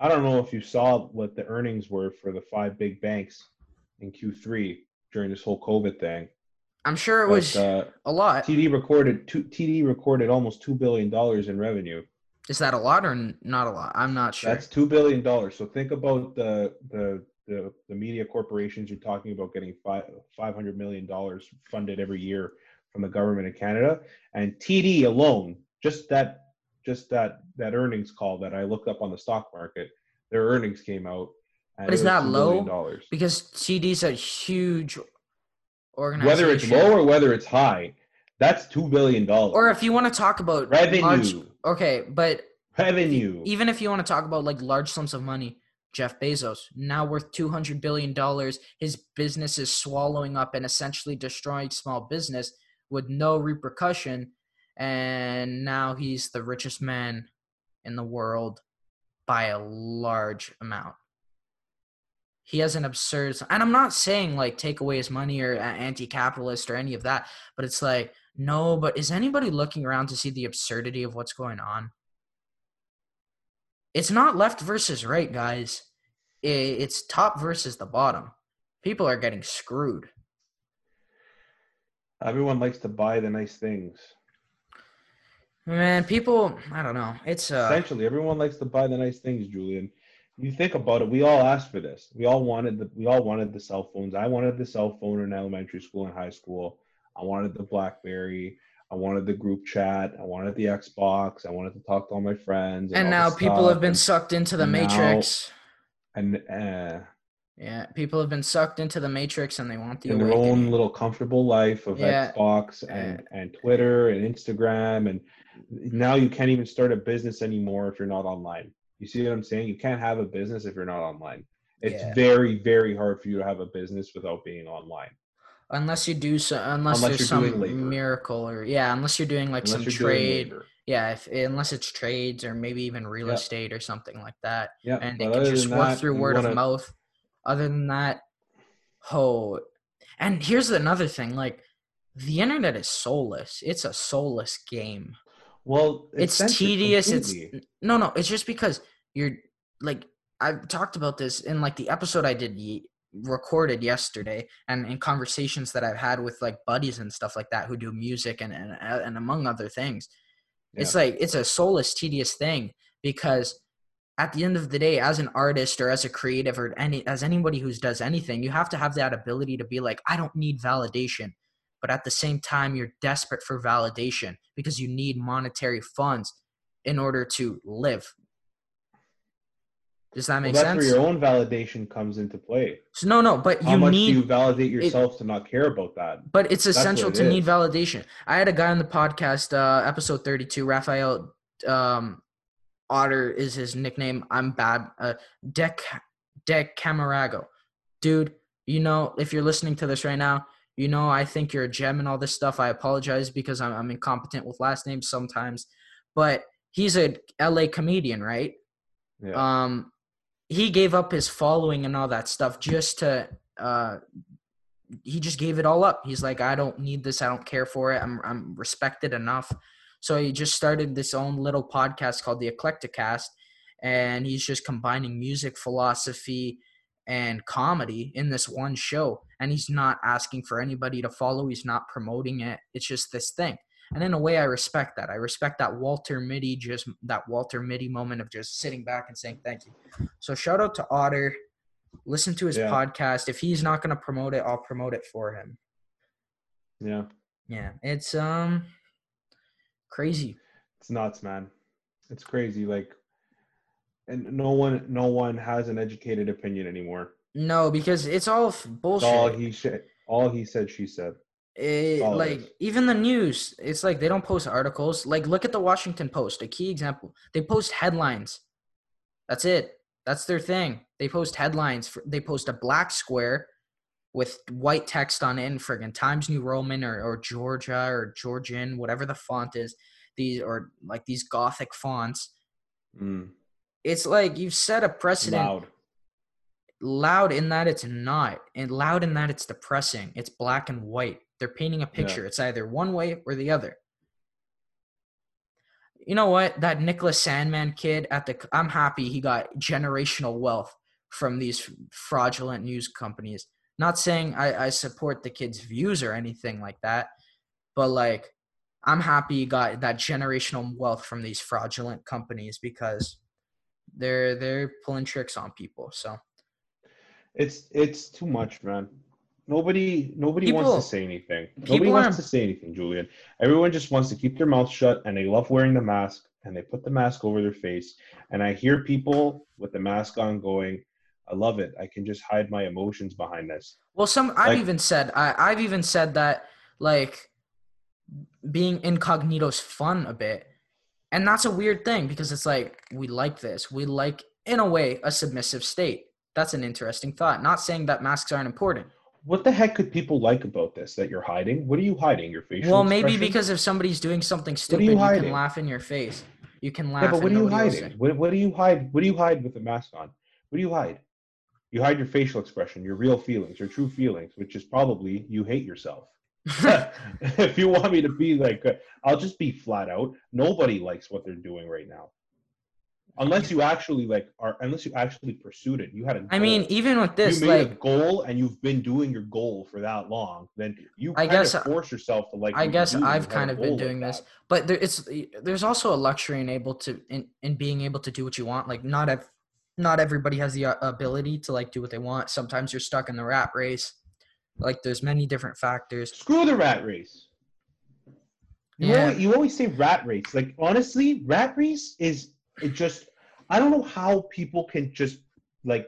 Speaker 2: I don't know if you saw what the earnings were for the five big banks in Q3 during this whole COVID thing.
Speaker 3: I'm sure it
Speaker 2: But,
Speaker 3: was
Speaker 2: uh,
Speaker 3: a lot.
Speaker 2: TD recorded two, TD recorded almost two billion dollars in revenue.
Speaker 3: Is that a lot or not a lot? I'm not sure.
Speaker 2: That's two billion dollars. So think about the the the, the media corporations you're talking about getting five five hundred million dollars funded every year from the government of Canada, and TD alone, just that just that that earnings call that I looked up on the stock market, their earnings came out.
Speaker 3: But
Speaker 2: it
Speaker 3: is
Speaker 2: was
Speaker 3: that low?
Speaker 2: dollars.
Speaker 3: because TD's a huge organization.
Speaker 2: Whether it's low or whether it's high, that's two billion dollars.
Speaker 3: or if you want to talk about
Speaker 2: revenue,
Speaker 3: large, okay, but
Speaker 2: revenue.
Speaker 3: even if you want to talk about like large sums of money, Jeff Bezos now worth two hundred billion dollars. His business is swallowing up and essentially destroying small business with no repercussion, and now he's the richest man in the world by a large amount. He has an absurd, and I'm not saying like take away his money or anti-capitalist or any of that, but it's like no. But is anybody looking around to see the absurdity of what's going on? It's not left versus right, guys. It's top versus the bottom. People are getting screwed.
Speaker 2: Everyone likes to buy the nice things.
Speaker 3: Man, people, I don't know. It's uh,
Speaker 2: Essentially, everyone likes to buy the nice things, Julian. You think about it. We all asked for this. We all wanted the. We all wanted the cell phones. I wanted the cell phone in elementary school and high school. I wanted the BlackBerry. I wanted the group chat. I wanted the Xbox. I wanted to talk to all my friends.
Speaker 3: and
Speaker 2: all
Speaker 3: now people have been
Speaker 2: and-
Speaker 3: sucked into the
Speaker 2: and now-
Speaker 3: matrix.
Speaker 2: and uh,
Speaker 3: Yeah, people have been sucked into the matrix, and they want the
Speaker 2: in their own little comfortable life of
Speaker 3: Yeah.
Speaker 2: Xbox and, and Twitter and Instagram and now you can't even start a business anymore if you're not online. You see what I'm saying? You can't have a business if you're not online. It's
Speaker 3: Yeah.
Speaker 2: very very hard for you to have a business without being online.
Speaker 3: Unless you do so, unless,
Speaker 2: Unless
Speaker 3: there's some miracle or yeah, unless you're doing like
Speaker 2: Unless
Speaker 3: some trade. Yeah, if unless it's trades or maybe even real
Speaker 2: Yeah.
Speaker 3: estate or something like that.
Speaker 2: Yeah,
Speaker 3: and it can just work
Speaker 2: that,
Speaker 3: through word
Speaker 2: wanna-
Speaker 3: of mouth. Other than that, oh, and here's another thing: like the internet is soulless. It's a soulless game.
Speaker 2: Well,
Speaker 3: It's,
Speaker 2: censored
Speaker 3: tedious.
Speaker 2: completely.
Speaker 3: It's no, no. It's just because you're like I've talked about this in like the episode I did ye- recorded yesterday, and in conversations that I've had with like buddies and stuff like that who do music and and, uh, and among other things. It's like it's a soulless, tedious thing because at the end of the day, as an artist or as a creative or any as anybody who does anything, you have to have that ability to be like, I don't need validation. But at the same time, you're desperate for validation because you need monetary funds in order to live. Does that
Speaker 2: well,
Speaker 3: make
Speaker 2: that's
Speaker 3: sense?
Speaker 2: That's where your own validation comes into play.
Speaker 3: So, no, no, but
Speaker 2: How
Speaker 3: you
Speaker 2: much
Speaker 3: need
Speaker 2: do you validate yourself to not care about that?
Speaker 3: but it's essential
Speaker 2: it
Speaker 3: to need validation. I had a guy on the podcast, uh, episode 32, Raphael um, Otter is his nickname. I'm bad. Uh, Dec Dec Camarago. Dude, you know, if you're listening to this right now, you know I think you're a gem and all this stuff. I apologize because I'm, I'm incompetent with last names sometimes. But he's a LA comedian, right?
Speaker 2: Yeah.
Speaker 3: um he gave up his following and all that stuff just to uh he just gave it all up he's like i don't need this i don't care for it i'm i'm respected enough so he just started this own little podcast called the Eclectic Cast, and he's just combining music philosophy and comedy in this one show and he's not asking for anybody to follow he's not promoting it it's just this thing and in a way i respect that i respect that walter mitty just that walter mitty moment of just sitting back and saying thank you so shout out to otter listen to his
Speaker 2: Yeah.
Speaker 3: podcast if he's not going to promote it i'll promote it for him
Speaker 2: Yeah,
Speaker 3: yeah it's um crazy
Speaker 2: it's nuts, man. It's crazy. Like, and no one, no one has an educated opinion anymore.
Speaker 3: No because it's all
Speaker 2: It's
Speaker 3: bullshit.
Speaker 2: all he said. All he said, she said.
Speaker 3: it, like even the news it's like they don't post articles. Like look at the washington post a key example. They post headlines. That's it. That's their thing. They post headlines for, they post a black square with white text on it in friggin times new roman or, or georgia or georgian whatever the font is these or like these gothic fonts.
Speaker 2: Mm,
Speaker 3: it's like you've set a precedent
Speaker 2: loud.
Speaker 3: Loud in that it's not and loud in that it's depressing. It's black and white. They're painting a picture. It's either one way or the other. You know what? That nicholas sandmann kid at the i'm happy he got generational wealth from these fraudulent news companies. Not saying i, I support the kid's views or anything like that but like i'm happy he got that generational wealth from these fraudulent companies because they're they're pulling tricks on people so
Speaker 2: It's it's too much, man. Nobody nobody
Speaker 3: People-
Speaker 2: wants to say anything. Nobody wants to say anything, Julian. Everyone just wants to keep their mouth shut and they love wearing the mask and they put the mask over their face. And I hear people with the mask on going, I love it. I can just hide my emotions behind this.
Speaker 3: Well, some I've
Speaker 2: Like-
Speaker 3: even said I, I've even said that like being incognito's fun a bit, and that's a weird thing because it's like we like this, we like in a way a submissive state. That's an interesting thought. Not saying that masks aren't important.
Speaker 2: What the heck could people like about this that you're hiding? What are you hiding? Your facial
Speaker 3: well, maybe
Speaker 2: expression?
Speaker 3: because if somebody's doing something stupid,
Speaker 2: you
Speaker 3: you, can laugh in your face. You can laugh.
Speaker 2: Yeah, but what are you hiding? What, what do you hide? What do you hide with the mask on? What do you hide? You hide your facial expression, your real feelings, your true feelings, which is probably you hate yourself. if you want me to be like, uh, I'll just be flat out. Nobody likes what they're doing right now, unless you actually like are. Unless you actually pursued it, you had a.
Speaker 3: I mean, even with this,
Speaker 2: you made
Speaker 3: like
Speaker 2: a goal and you've been doing your goal for that long. Then you
Speaker 3: I
Speaker 2: kind
Speaker 3: guess-
Speaker 2: of force yourself to like.
Speaker 3: i guess i've kind of been
Speaker 2: goal like
Speaker 3: doing this,
Speaker 2: that.
Speaker 3: but there, it's there's also a luxury in able to in, in being able to do what you want. Like not ev- not everybody has the uh, ability to like do what they want. Sometimes you're stuck in the rat race. Like there's many different factors.
Speaker 2: Screw the rat race. You,
Speaker 3: Yeah.
Speaker 2: always, you always say rat race. Like honestly, rat race is it just I don't know how people can just like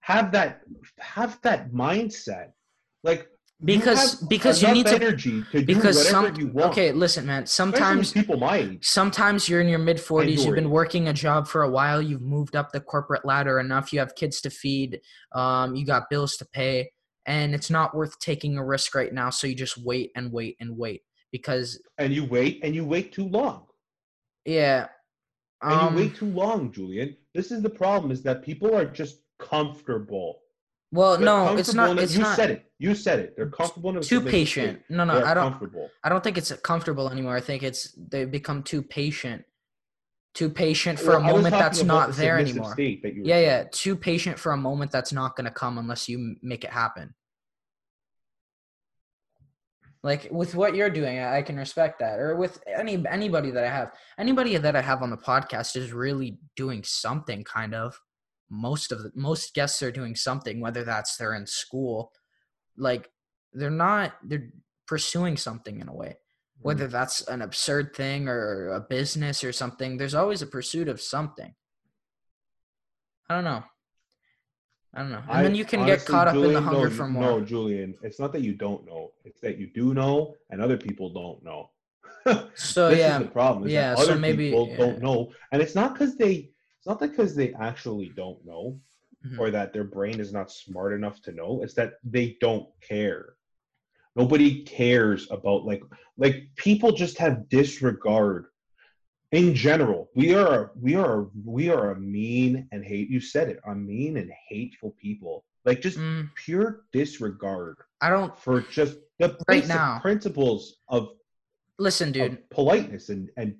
Speaker 2: have that have that mindset. Like
Speaker 3: Because
Speaker 2: have
Speaker 3: because you need to
Speaker 2: energy to
Speaker 3: because
Speaker 2: do whatever
Speaker 3: some
Speaker 2: you want.
Speaker 3: okay listen man
Speaker 2: Especially
Speaker 3: sometimes
Speaker 2: people might.
Speaker 3: sometimes you're in your mid 40s you've been working a job for a while you've moved up the corporate ladder enough you have kids to feed um, you got bills to pay and it's not worth taking a risk right now so you just wait and wait and wait because
Speaker 2: And you wait and you wait too long.
Speaker 3: yeah
Speaker 2: And
Speaker 3: um,
Speaker 2: you wait too long, Julian. This is the problem is that people are just comfortable.
Speaker 3: well
Speaker 2: They're
Speaker 3: no it's not it's
Speaker 2: you
Speaker 3: not
Speaker 2: said it. You said it. They're comfortable
Speaker 3: too patient no no i don't
Speaker 2: comfortable.
Speaker 3: i don't think it's comfortable anymore i think it's they've become too patient too patient for
Speaker 2: Well,
Speaker 3: a moment that's not
Speaker 2: the
Speaker 3: there anymore
Speaker 2: State that you
Speaker 3: yeah yeah too patient for a moment that's not going to come unless you make it happen like with what you're doing I, I can respect that or with any anybody that i have. Anybody that i have on the podcast is really doing something kind of. Most of the most guests are doing something whether that's they're in school. Like they're not they're pursuing something in a way. Whether mm. that's an absurd thing or a business or something there's always a pursuit of something. I don't know i don't know and
Speaker 2: I-
Speaker 3: then you can get caught up in the hunger
Speaker 2: no,
Speaker 3: for more.
Speaker 2: No, Julian, it's not that you don't know. It's that you do know and other people don't know.
Speaker 3: so
Speaker 2: this
Speaker 3: yeah
Speaker 2: is the problem. Is
Speaker 3: yeah,
Speaker 2: that
Speaker 3: so
Speaker 2: other
Speaker 3: maybe-
Speaker 2: people
Speaker 3: yeah.
Speaker 2: don't know, and it's not because they. It's not that because they actually don't know,
Speaker 3: Mhm.
Speaker 2: or that their brain is not smart enough to know. It's that they don't care. Nobody cares about like like people just have disregard. In general, we are we are we are a mean and hate. You said it. A mean and hateful people. Like just
Speaker 3: Mm,
Speaker 2: pure disregard
Speaker 3: i don't
Speaker 2: for just the
Speaker 3: Right
Speaker 2: basic
Speaker 3: now.
Speaker 2: principles of
Speaker 3: listen dude
Speaker 2: of politeness and, and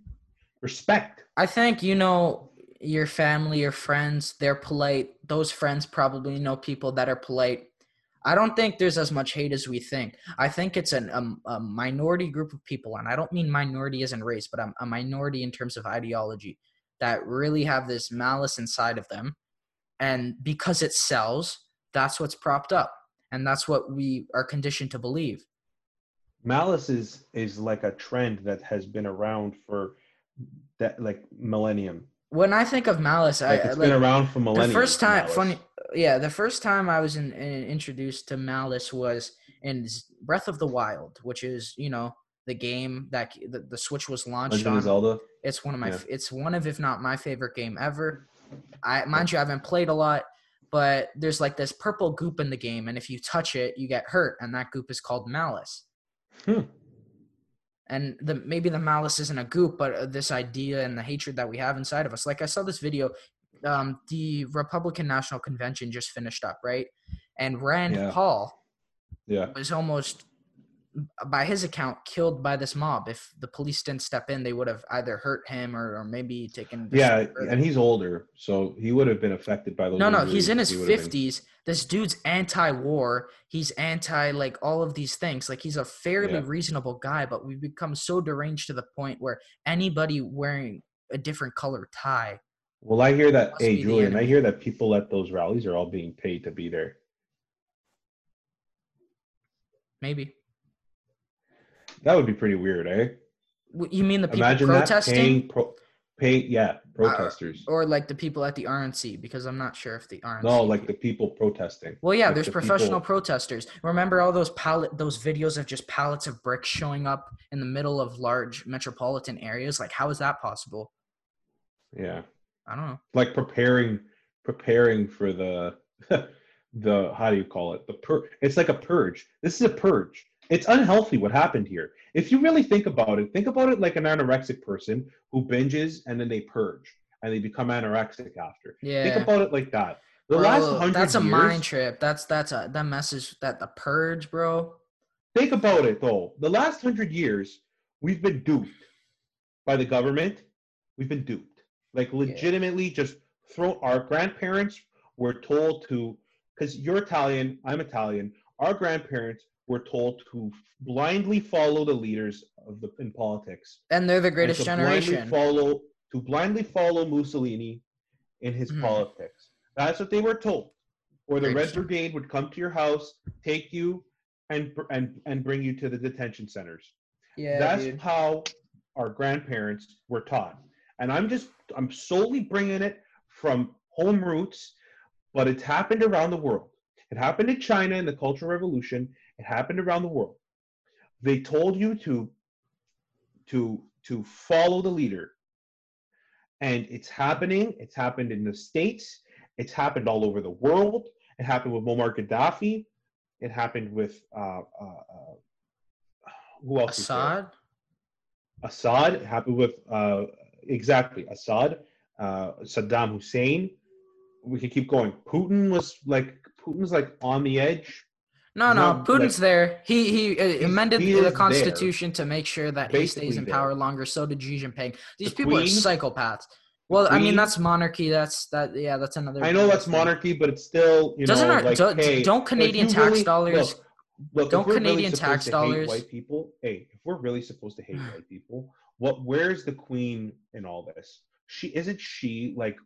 Speaker 2: respect.
Speaker 3: I think you know your family, your friends, they're polite. Those friends probably know people that are polite. I don't think there's as much hate as we think. I think it's an, a, a minority group of people, and I don't mean minority as in race, but a, a minority in terms of ideology that really have this malice inside of them. And because it sells, that's what's propped up. And that's what we are conditioned to believe.
Speaker 2: Malice is is like a trend that has been around for that like millennium.
Speaker 3: When I think of malice,
Speaker 2: Like
Speaker 3: I
Speaker 2: it's uh,
Speaker 3: like,
Speaker 2: been around for millennium.
Speaker 3: the first time
Speaker 2: Malice.
Speaker 3: funny yeah the first time i was in, in- introduced to malice was in breath of the wild which is you know the game that the, the switch was launched
Speaker 2: Legend
Speaker 3: on
Speaker 2: of Zelda.
Speaker 3: it's one of my
Speaker 2: Yeah.
Speaker 3: it's one of if not my favorite game ever i mind you i haven't played a lot but there's like this purple goop in the game and if you touch it you get hurt and that goop is called malice
Speaker 2: Hmm.
Speaker 3: and the maybe the malice isn't a goop but uh, this idea and the hatred that we have inside of us like i saw this video um, the republican national convention just finished up right and rand
Speaker 2: Yeah.
Speaker 3: paul
Speaker 2: Yeah.
Speaker 3: was almost by his account killed by this mob if the police didn't step in they would have either hurt him or, or maybe taken
Speaker 2: Yeah, and he's older, so he would have been affected by those.
Speaker 3: no no he's in his
Speaker 2: He would have been-
Speaker 3: 50s this dude's anti-war he's anti like all of these things like he's a fairly
Speaker 2: Yeah.
Speaker 3: reasonable guy but we've become so deranged to the point where anybody wearing a different color tie
Speaker 2: Well, I hear that. Hey, Julian, I hear that people at those rallies are all being paid to be there.
Speaker 3: maybe
Speaker 2: That would be pretty weird, eh?
Speaker 3: You mean the people
Speaker 2: Imagine that
Speaker 3: protesting
Speaker 2: paying pro, pay yeah protesters.
Speaker 3: or like the people at the rnc because i'm not sure if the rnc
Speaker 2: no, like the people protesting.
Speaker 3: Well, yeah,
Speaker 2: Like
Speaker 3: there's
Speaker 2: the
Speaker 3: professional
Speaker 2: people-
Speaker 3: protesters. Remember all those pallet, those videos of just pallets of bricks showing up in the middle of large metropolitan areas? Like, how is that possible?
Speaker 2: Yeah,
Speaker 3: I don't know.
Speaker 2: like preparing preparing for the the how do you call it? The pur it's like a purge. This is a purge. It's unhealthy what happened here. If you really think about it think about it like an anorexic person who binges and then they purge and they become anorexic after.
Speaker 3: Yeah,
Speaker 2: think about it like that. The
Speaker 3: Bro,
Speaker 2: last hundred
Speaker 3: that's a
Speaker 2: years,
Speaker 3: mind trip. That's that's a that message that the purge, bro.
Speaker 2: think about it though. The last hundred years we've been duped by the government. We've been duped like legitimately just throw our grandparents were told to because you're italian i'm italian. Our grandparents were told to blindly follow the leaders of the in politics.
Speaker 3: And they're the greatest
Speaker 2: to
Speaker 3: generation.
Speaker 2: follow to blindly follow mussolini in his
Speaker 3: Mhm.
Speaker 2: politics. That's what they were told. Or the red brigade would come to your house take you and and and bring you to the detention centers.
Speaker 3: Yeah,
Speaker 2: that's
Speaker 3: dude.
Speaker 2: how our grandparents were taught and i'm just i'm solely bringing it from home roots but it's happened around the world. It happened in china in the cultural revolution. It happened around the world. They told you to to to follow the leader. And it's happening. It's happened in the states. It's happened all over the world. It happened with muammar gaddafi. It happened with uh, uh, uh, who else?
Speaker 3: Assad.
Speaker 2: Assad. It happened with uh, exactly Assad, uh, Saddam Hussein. We could keep going. Putin was like Putin's like on the edge.
Speaker 3: No, no,
Speaker 2: not,
Speaker 3: Putin's there. He he uh, amended
Speaker 2: he
Speaker 3: the
Speaker 2: is there.
Speaker 3: constitution to make sure that he stays
Speaker 2: Basically
Speaker 3: in
Speaker 2: there.
Speaker 3: power longer. So did Xi Jinping. These
Speaker 2: The
Speaker 3: people are psychopaths. Well, I mean that's monarchy. That's that. Yeah, that's another.
Speaker 2: I know that's
Speaker 3: thing.
Speaker 2: monarchy, but it's still you
Speaker 3: Doesn't
Speaker 2: know
Speaker 3: our-
Speaker 2: like
Speaker 3: do-
Speaker 2: hey,
Speaker 3: don't Canadian tax
Speaker 2: really-
Speaker 3: dollars-
Speaker 2: Look, look,
Speaker 3: don't
Speaker 2: we're really
Speaker 3: Canadian tax dollars-
Speaker 2: white people. Hey, if we're really supposed to hate white people, what? Where's the queen in all this? She isn't she like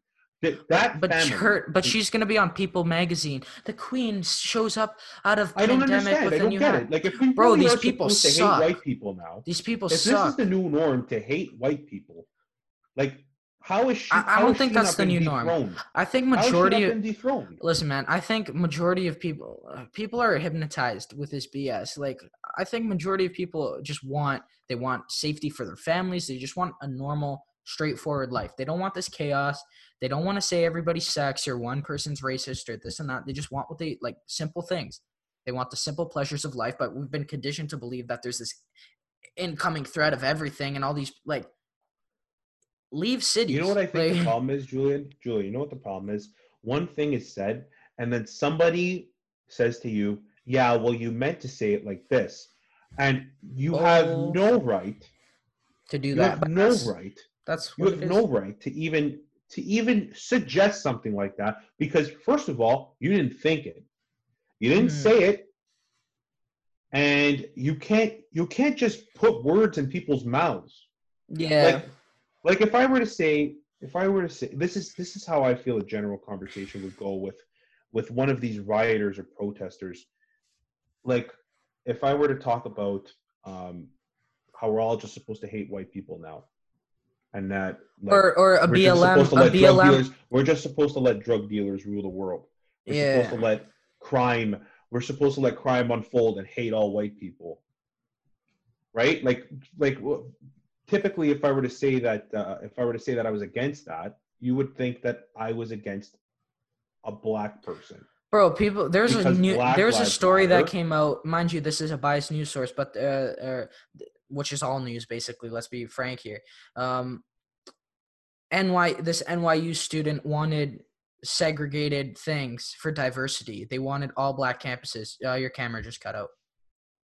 Speaker 2: that? That
Speaker 3: But
Speaker 2: family
Speaker 3: her, but she's gonna be on People Magazine. The Queen shows up out of
Speaker 2: I don't
Speaker 3: pandemic
Speaker 2: understand.
Speaker 3: with
Speaker 2: I
Speaker 3: a
Speaker 2: don't
Speaker 3: new
Speaker 2: get it. Like if we
Speaker 3: Bro,
Speaker 2: really
Speaker 3: these people
Speaker 2: to
Speaker 3: suck.
Speaker 2: hate white people now,
Speaker 3: These people
Speaker 2: if this is the new norm to hate white people, like how is she?
Speaker 3: I- I don't think that's the new norm.
Speaker 2: dethroned?
Speaker 3: I think
Speaker 2: How has she
Speaker 3: majority. of. Listen, man. I think majority of people, uh, people are hypnotized with this BS. Like, I think majority of people just want they want safety for their families. They just want a normal, straightforward life. They don't want this chaos. They don't want to say everybody's sex or one person's racist or this and that. They just want what they like, simple things. They want the simple pleasures of life. But we've been conditioned to believe that there's this incoming threat of everything and all these like. Leave cities.
Speaker 2: You know what I think the problem is, Julian? Julian, you know what the problem is? One thing is said, and then somebody says to you, "Yeah, well, you meant to say it like this," and you have
Speaker 3: Oh.
Speaker 2: no right.
Speaker 3: to do
Speaker 2: You
Speaker 3: that.
Speaker 2: have no
Speaker 3: that's,
Speaker 2: right.
Speaker 3: That's
Speaker 2: You have no right to even to even suggest something like that because first of all, you didn't think it. You didn't
Speaker 3: Hmm.
Speaker 2: say it. And you can't you can't just put words in people's mouths.
Speaker 3: Yeah.
Speaker 2: Like like if I were to say if I were to say this is this is how I feel a general conversation would go with with one of these rioters or protesters. Like if I were to talk about um how we're all just supposed to hate white people now. And that like,
Speaker 3: or or a
Speaker 2: we're just
Speaker 3: BLM
Speaker 2: supposed to
Speaker 3: a
Speaker 2: let drug
Speaker 3: BLM
Speaker 2: dealers we're just supposed to let drug dealers rule the world. We're
Speaker 3: Yeah.
Speaker 2: supposed to let crime we're supposed to let crime unfold and hate all white people. Right? Like like typically if I were to say that uh, if I were to say that I was against that, you would think that I was against a black person.
Speaker 3: Bro, people, there's a new, there's a story that came out. Mind you, this is a biased news source, but uh, uh, which is all news basically. Let's be frank here. Um, NY, this NYU student wanted segregated things for diversity. They wanted all black campuses. Uh, your camera just cut out.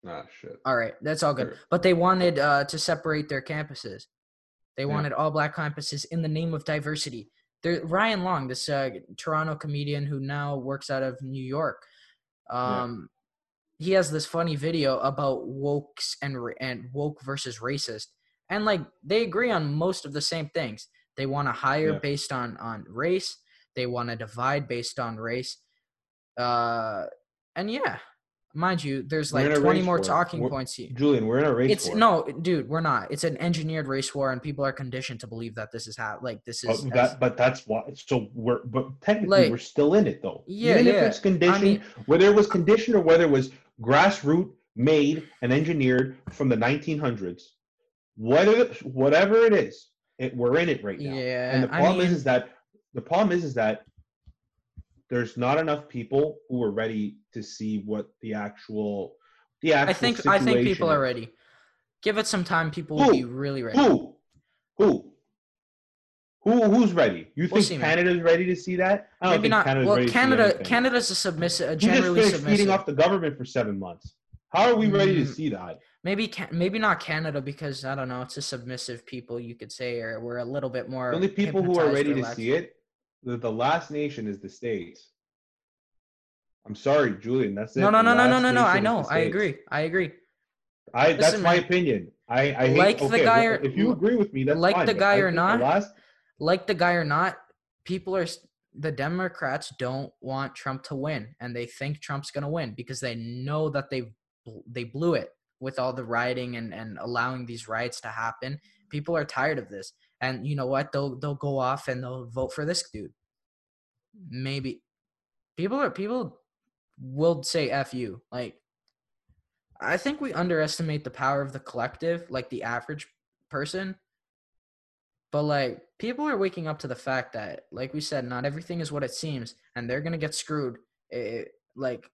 Speaker 2: Ah shit.
Speaker 3: All right, that's all good.
Speaker 2: Sure.
Speaker 3: But they wanted uh, to separate their campuses. They
Speaker 2: Yeah.
Speaker 3: wanted all black campuses in the name of diversity. There, Ryan Long, this uh, Toronto comedian who now works out of New York,
Speaker 2: Yeah.
Speaker 3: um, he has this funny video about wokes and and woke versus racist, and like they agree on most of the same things. They want to hire
Speaker 2: Yeah.
Speaker 3: based on on race. They want to divide based on race. Uh, and yeah, mind you, there's like 20 more
Speaker 2: war.
Speaker 3: talking
Speaker 2: We're-
Speaker 3: points here.
Speaker 2: Julian, we're in a race
Speaker 3: It's
Speaker 2: war.
Speaker 3: no, dude, we're not. It's an engineered race war, and people are conditioned to believe that this is how, like, this
Speaker 2: oh,
Speaker 3: is. as-
Speaker 2: that, but that's why. So we're, but technically
Speaker 3: Like-
Speaker 2: we're still in it though.
Speaker 3: Yeah,
Speaker 2: Even if
Speaker 3: yeah.
Speaker 2: it's conditioned,
Speaker 3: mean-
Speaker 2: whether it was conditioned or whether it was grassroots made and engineered from the 1900s, whether whatever it is, it, we're in it right now.
Speaker 3: yeah,
Speaker 2: and the
Speaker 3: I
Speaker 2: problem is, is that the problem is, is that there's not enough people who are ready to see what the actual, the actual.
Speaker 3: I think I think people are ready. Give it some time. People will be really ready.
Speaker 2: Who? Who? Who? Who's ready? You
Speaker 3: We'll
Speaker 2: think
Speaker 3: see, man.
Speaker 2: Canada's ready to see that? I
Speaker 3: Maybe not.
Speaker 2: Canada's
Speaker 3: well,
Speaker 2: ready to see
Speaker 3: Canada. Canada's a submissive, a
Speaker 2: just
Speaker 3: generally
Speaker 2: finished
Speaker 3: submissive.
Speaker 2: feeding off the government for seven months. How are we ready to
Speaker 3: Mm.
Speaker 2: see that?
Speaker 3: maybe maybe not Canada because I don't know. It's a submissive people, you could say, or we're a little bit more.
Speaker 2: The only people who are ready to see it, the, the last nation is the states. I'm sorry, Julian. That's it.
Speaker 3: No, no, no, no, no, no, no. I know. I agree. I agree.
Speaker 2: I that's
Speaker 3: Listen,
Speaker 2: my
Speaker 3: man.
Speaker 2: opinion. I I hate,
Speaker 3: Like the guy or-
Speaker 2: if you agree with me, that's
Speaker 3: like
Speaker 2: fine,
Speaker 3: the guy or not,
Speaker 2: last-
Speaker 3: like the guy or not, people are the Democrats don't want Trump to win, and they think Trump's gonna win because they know that they they blew it with all the rioting and and allowing these riots to happen. People are tired of this, and you know what? They'll they'll go off and they'll vote for this dude. Maybe people are people will say "f you." Like, I think we underestimate the power of the collective, like the average person. But like people are waking up to the fact that, like we said, not everything is what it seems, and they're gonna get screwed. It, like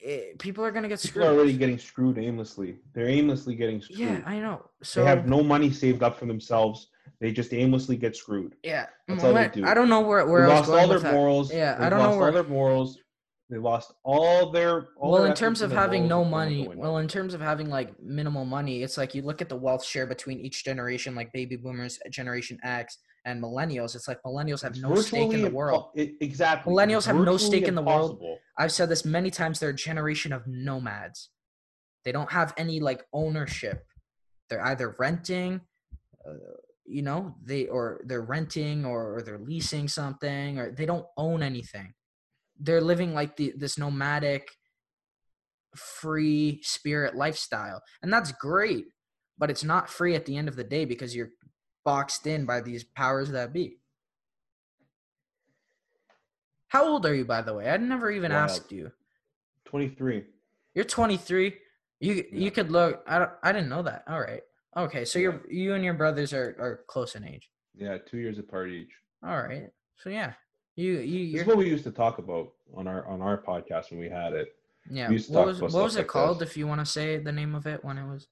Speaker 3: it, people are gonna get screwed.
Speaker 2: people are already getting screwed aimlessly. They're aimlessly getting screwed.
Speaker 3: yeah, I know. So
Speaker 2: they have no money saved up for themselves. They just aimlessly get screwed.
Speaker 3: yeah,
Speaker 2: That's all they do.
Speaker 3: I don't know where where
Speaker 2: they lost all their morals.
Speaker 3: Yeah, I don't know where-
Speaker 2: all their morals. They lost all their. All
Speaker 3: well
Speaker 2: their
Speaker 3: in terms of having no
Speaker 2: morals have gone out the
Speaker 3: money well in terms of having like minimal money it's like you look at the wealth share between each generation like baby boomers generation x and millennials it's like millennials have
Speaker 2: It's
Speaker 3: no stake in the world.
Speaker 2: it- exactly.
Speaker 3: Millennials have no stake in the world. i've said this many times they're a generation of nomads. They don't have any like ownership. They're either renting uh, you know they or they're renting or, or they're leasing something or they don't own anything. They're living like the this nomadic free spirit lifestyle. And that's great but it's not free at the end of the day because you're boxed in by these powers that be. How old are you by the way? I never even asked you.
Speaker 2: 23.
Speaker 3: you're 23 you
Speaker 2: Yeah.
Speaker 3: you could look i don't, i didn't know that. All right. Okay so you're you and your brothers are are close in age.
Speaker 2: Yeah, two years apart each.
Speaker 3: all right. So yeah. You you
Speaker 2: This is what we used to talk about on our on our podcast when we had it.
Speaker 3: yeah.
Speaker 2: We used to
Speaker 3: what was what was it
Speaker 2: like
Speaker 3: called
Speaker 2: this.
Speaker 3: if you want to say the name of it when it was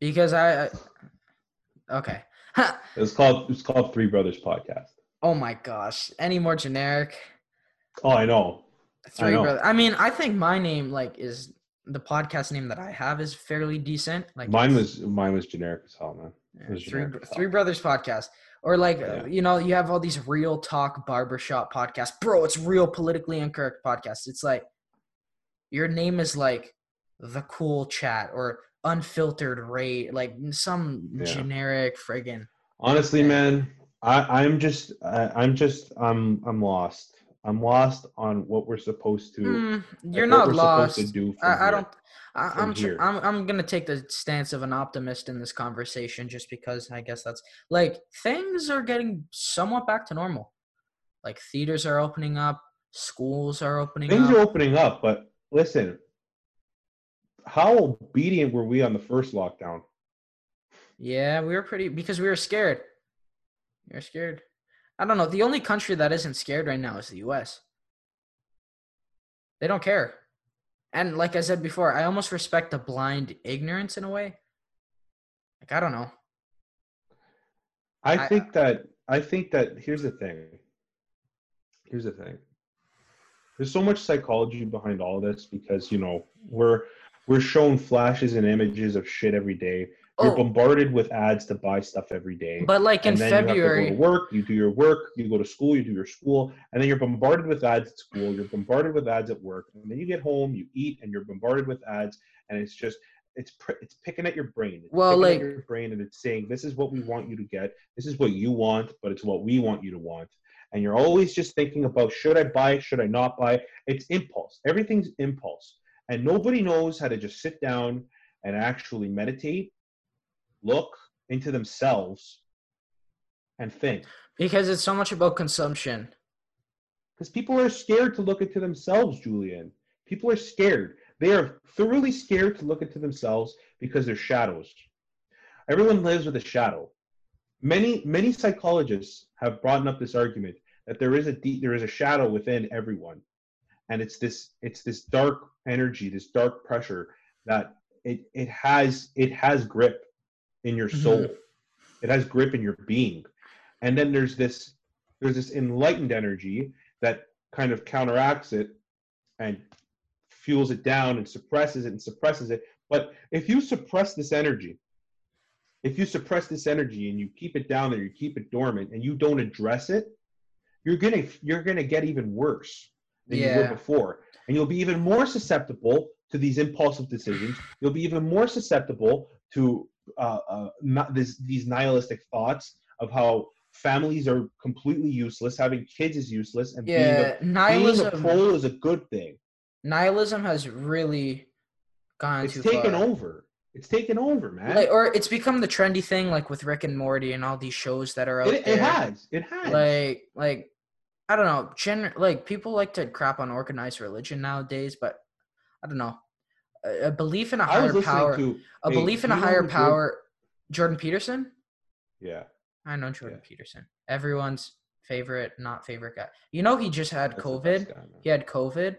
Speaker 3: because i, I okay
Speaker 2: it's called it's called Three Brothers Podcast.
Speaker 3: oh my gosh any more generic
Speaker 2: Oh, I know.
Speaker 3: three
Speaker 2: know.
Speaker 3: brother i mean i think my name like is the podcast name that i have is fairly decent like
Speaker 2: Mine was mine was generic as hell, man.
Speaker 3: Yeah, three
Speaker 2: generic
Speaker 3: Br-
Speaker 2: talk.
Speaker 3: three brothers podcast or like
Speaker 2: Yeah.
Speaker 3: you know you have all these real talk barbershop podcasts bro it's real politically incorrect podcasts it's like your name is like the cool chat or unfiltered rate like some
Speaker 2: Yeah.
Speaker 3: generic friggin
Speaker 2: Honestly, man, I, I'm just, I, I'm just, I'm, I'm lost. I'm lost on what we're supposed to.
Speaker 3: Mm, you're
Speaker 2: what
Speaker 3: not lost
Speaker 2: Supposed to do from
Speaker 3: I, I don't I, i'm tr- I'm I'm gonna take the stance of an optimist in this conversation just because I guess that's like things are getting somewhat back to normal. Like theaters are opening up, schools are opening
Speaker 2: Things
Speaker 3: up.
Speaker 2: are opening up, but listen, how obedient were we on the first lockdown?
Speaker 3: Yeah, we were pretty because we were scared. We were scared. I don't know. The only country that isn't scared right now is the US. They don't care. And like I said before, I almost respect the blind ignorance in a way. Like I don't know.
Speaker 2: I
Speaker 3: I-
Speaker 2: think that I think that here's the thing. Here's the thing. There's so much psychology behind all this because you know we're we're shown flashes and images of shit every day. You're
Speaker 3: Oh,
Speaker 2: bombarded with ads to buy stuff every day.
Speaker 3: but like in
Speaker 2: then you have to go to work, you do your work, you go to school, you do your school, and then you're bombarded with ads at school, you're bombarded with ads at work, and then you get home, you eat, and you're bombarded with ads, and it's just it's it's picking at your brain. It's
Speaker 3: Well,
Speaker 2: picking at
Speaker 3: like-
Speaker 2: your brain, and it's saying this is what we want you to get, this is what you want, but it's what we want you to want, and you're always just thinking about should I buy, should I not buy? It's impulse. Everything's impulse, and nobody knows how to just sit down and actually meditate, look into themselves, and think.
Speaker 3: because it's so much about consumption.
Speaker 2: Because people are scared to look into themselves, Julian. People are scared. They are thoroughly scared to look into themselves because they're shadows. Everyone lives with a shadow. Many many psychologists have brought up this argument that there is a deep, there is a shadow within everyone, and it's this it's this dark energy, this dark pressure that it it has it has grip in your
Speaker 3: Mhm.
Speaker 2: soul. It has grip in your being, and then there's this there's this enlightened energy that kind of counteracts it and fuels it down and suppresses it and suppresses it. But if you suppress this energy, if you suppress this energy and you keep it down there, you keep it dormant, and you don't address it, you're gonna you're gonna get even worse than you were
Speaker 3: Yeah.
Speaker 2: before, and you'll be even more susceptible to these impulsive decisions. You'll be even more susceptible to uh, uh, not this, these nihilistic thoughts of how families are completely useless, having kids is useless, and
Speaker 3: Yeah,
Speaker 2: being a, being a
Speaker 3: nihilism.
Speaker 2: troll is a good thing.
Speaker 3: Nihilism has really gone
Speaker 2: It's taken
Speaker 3: far.
Speaker 2: over. It's taken over, man.
Speaker 3: Like, or it's become the trendy thing, like with Rick and Morty and all these shows that are out
Speaker 2: it,
Speaker 3: there.
Speaker 2: it has. It has.
Speaker 3: like like i don't know gen- like people like to crap on organized religion nowadays but i don't know. A, a belief in a higher power
Speaker 2: to
Speaker 3: a
Speaker 2: hey,
Speaker 3: belief in a higher power jordan peterson?
Speaker 2: Yeah,
Speaker 3: i know jordan
Speaker 2: Yeah.
Speaker 3: peterson. Everyone's favorite not favorite guy. You know he just had
Speaker 2: that's
Speaker 3: covid?
Speaker 2: guy,
Speaker 3: he had covid?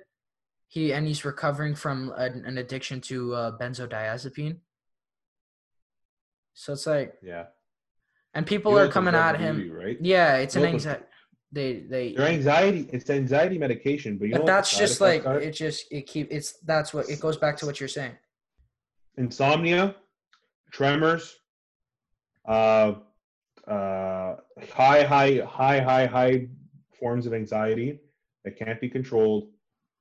Speaker 3: He and he's recovering from an, an addiction to uh, benzodiazepine? So it's like
Speaker 2: Yeah.
Speaker 3: and people
Speaker 2: You
Speaker 3: are coming at him
Speaker 2: right?
Speaker 3: yeah it's an
Speaker 2: You
Speaker 3: anxiety they they
Speaker 2: Their anxiety. It's anxiety medication, but you know
Speaker 3: but
Speaker 2: what
Speaker 3: that's just like
Speaker 2: are?
Speaker 3: it just it keep it's that's what it goes back to what you're saying
Speaker 2: insomnia, tremors, uh, uh, high, high, high, high, high forms of anxiety that can't be controlled.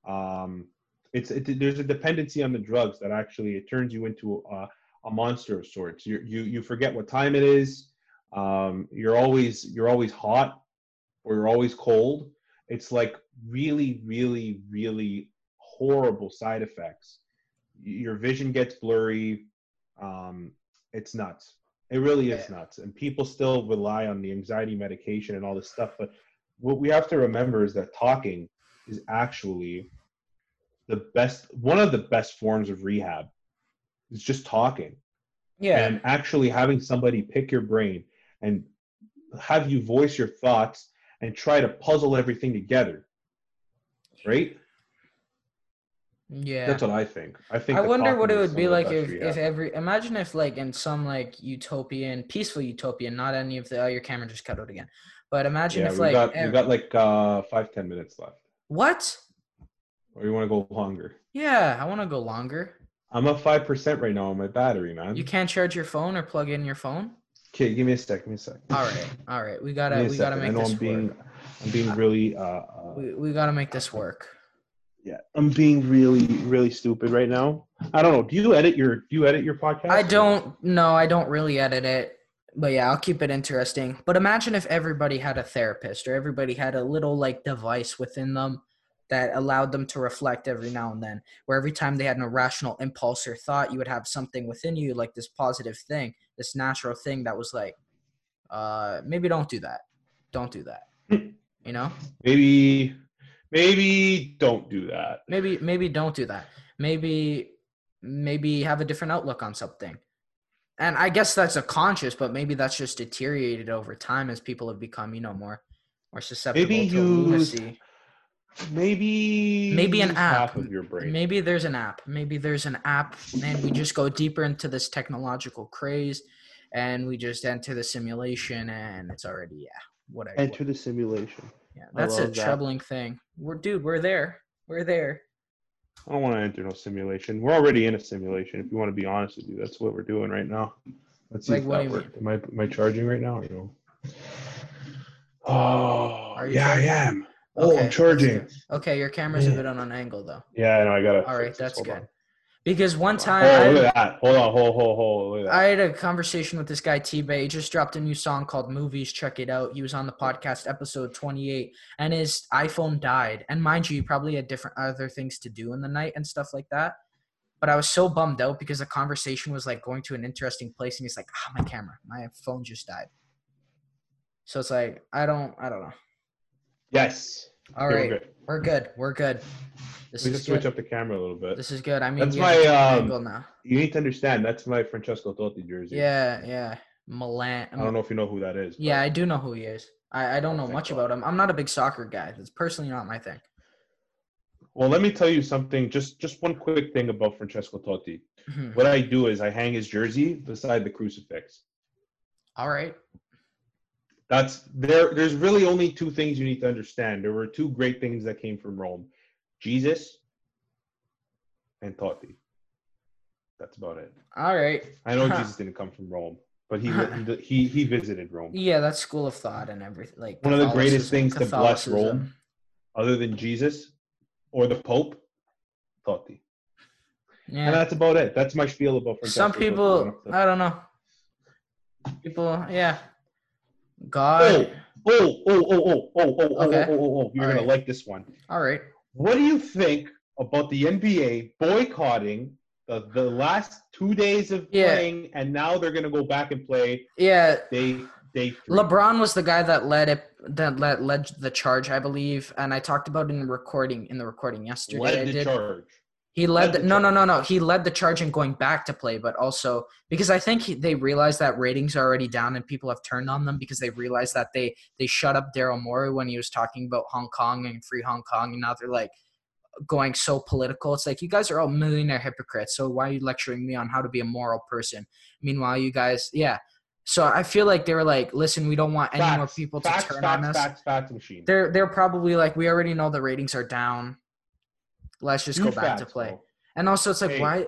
Speaker 2: Um, it's it, there's a dependency on the drugs that actually it turns you into a, a monster of sorts. You you you forget what time it is. Um, you're always you're always hot or you're always cold. It's like really, really, really horrible side effects. Your vision gets blurry. Um, it's nuts. It really is nuts. And people still rely on the anxiety medication and all this stuff. But what we have to remember is that talking is actually the best, one of the best forms of rehab. It's just talking
Speaker 3: yeah
Speaker 2: and actually having somebody pick your brain and have you voice your thoughts and try to puzzle everything together. Right?
Speaker 3: yeah
Speaker 2: That's what I think. I think
Speaker 3: i wonder what it would be like if if every imagine if like in some like utopian peaceful utopian not any of the oh your camera just cut out again but imagine
Speaker 2: yeah,
Speaker 3: if like
Speaker 2: got we
Speaker 3: ev-
Speaker 2: got like uh five ten minutes left.
Speaker 3: what
Speaker 2: Or you want to go longer?
Speaker 3: yeah i want to go longer
Speaker 2: I'm at five percent right now on my battery, man.
Speaker 3: you can't charge your phone or plug in your phone
Speaker 2: Okay, give me a sec. Give me a sec.
Speaker 3: All right, all right. We gotta we gotta
Speaker 2: second.
Speaker 3: make
Speaker 2: I know
Speaker 3: this
Speaker 2: I'm being,
Speaker 3: work.
Speaker 2: I'm being really, uh, uh,
Speaker 3: We, we gotta make this work.
Speaker 2: yeah, I'm being really, really stupid right now. I don't know. Do you edit your, do you edit your podcast?
Speaker 3: I don't no, I don't really edit it. But yeah, I'll keep it interesting. But imagine if everybody had a therapist or everybody had a little like device within them that allowed them to reflect every now and then. Where every time they had an irrational impulse or thought, you would have something within you like this positive thing, this natural thing that was like, uh, maybe don't do that. Don't do that. you know?
Speaker 2: Maybe, maybe don't do that.
Speaker 3: maybe maybe don't do that maybe maybe have a different outlook on something and i guess that's a conscious but maybe that's just deteriorated over time as people have become you know more more susceptible
Speaker 2: Maybe
Speaker 3: to
Speaker 2: use
Speaker 3: lunacy.
Speaker 2: Maybe,
Speaker 3: Maybe an app.
Speaker 2: half of your brain.
Speaker 3: maybe there's an app maybe there's an app and we just go deeper into this technological craze and we just enter the simulation and it's already yeah whatever
Speaker 2: Enter the simulation.
Speaker 3: yeah that's a
Speaker 2: that.
Speaker 3: troubling thing we're dude we're there we're there
Speaker 2: I don't want to enter no simulation. We're already in a simulation. If you want to be honest with you, that's what we're doing right now. Let's see
Speaker 3: Like,
Speaker 2: if
Speaker 3: what
Speaker 2: that
Speaker 3: do you
Speaker 2: worked. Am I am I charging right now or no? Oh,
Speaker 3: Are you
Speaker 2: oh,
Speaker 3: yeah.
Speaker 2: I am. Oh,
Speaker 3: Okay,
Speaker 2: I'm charging.
Speaker 3: Okay, your camera's a bit on an angle though.
Speaker 2: Yeah, I know. I gotta.
Speaker 3: All right, that's good.
Speaker 2: on.
Speaker 3: Because one time.
Speaker 2: Oh,
Speaker 3: I,
Speaker 2: look at that. Hold on. Hold, hold, hold. Look at that.
Speaker 3: I had a conversation with this guy T Bay. He just dropped a new song called Movies. Check it out. He was on the podcast episode 28, and his iPhone died. And mind you, he probably had different other things to do in the night and stuff like that. But I was so bummed out because the conversation was like going to an interesting place, and he's like, "Ah, my camera, my phone just died." So it's like I don't, I don't know.
Speaker 2: Yes.
Speaker 3: All
Speaker 2: Okay, we're good.
Speaker 3: we're good. We're good. This
Speaker 2: We can
Speaker 3: is
Speaker 2: switch
Speaker 3: good.
Speaker 2: up the camera a little bit.
Speaker 3: This is good. I mean,
Speaker 2: That's
Speaker 3: you have a
Speaker 2: my, um,
Speaker 3: angle now.
Speaker 2: You need to understand. That's my Francesco Totti jersey.
Speaker 3: Yeah, yeah. Milan.
Speaker 2: I don't know if you know who that is.
Speaker 3: Yeah, I do know who he is. I, I don't know much about him. I'm not a big soccer guy. That's personally not my thing.
Speaker 2: Well, let me tell you something. Just just one quick thing about Francesco Totti.
Speaker 3: Mhm.
Speaker 2: What I do is I hang his jersey beside the crucifix.
Speaker 3: All right.
Speaker 2: That's there. There's really only two things you need to understand. There were two great things that came from Rome: Jesus and Totti. That's about it.
Speaker 3: All right.
Speaker 2: I know
Speaker 3: Huh.
Speaker 2: Jesus didn't come from Rome, but he he he, he visited Rome.
Speaker 3: Yeah, that's school of thought and everything. Like
Speaker 2: One of the greatest things to bless Rome, other than Jesus or the Pope, Totti.
Speaker 3: Yeah.
Speaker 2: And that's about it. That's my spiel about Francesco.
Speaker 3: Some people, I don't know. People, yeah. God.
Speaker 2: Oh, oh, oh, oh, oh, oh, oh, oh,
Speaker 3: Okay.
Speaker 2: oh, oh, oh, oh. You're gonna like this one.
Speaker 3: All right.
Speaker 2: What do you think about the NBA boycotting the, the last two days of
Speaker 3: Yeah.
Speaker 2: playing, and now they're gonna go back and play
Speaker 3: Yeah.
Speaker 2: They three?
Speaker 3: LeBron was the guy that led it that led, led the charge, I believe, and I talked about it in the recording in the recording yesterday.
Speaker 2: Led the charge.
Speaker 3: He led, the, no, no, no, no. He led the charge in going back to play, but also because I think he, they realized that ratings are already down and people have turned on them because they realized that they they shut up Daryl Morey when he was talking about Hong Kong and free Hong Kong, and now they're like going so political. It's like you guys are all millionaire hypocrites. So why are you lecturing me on how to be a moral person? Meanwhile, you guys, yeah. So I feel like they were like, listen, we don't want any more
Speaker 2: Facts,
Speaker 3: people
Speaker 2: facts,
Speaker 3: to turn
Speaker 2: facts,
Speaker 3: on us.
Speaker 2: Facts, facts, machine.
Speaker 3: They're they're probably like, we already know the ratings are down. Let's just
Speaker 2: Huge
Speaker 3: go back to play. And also, it's like,
Speaker 2: Hey.
Speaker 3: why,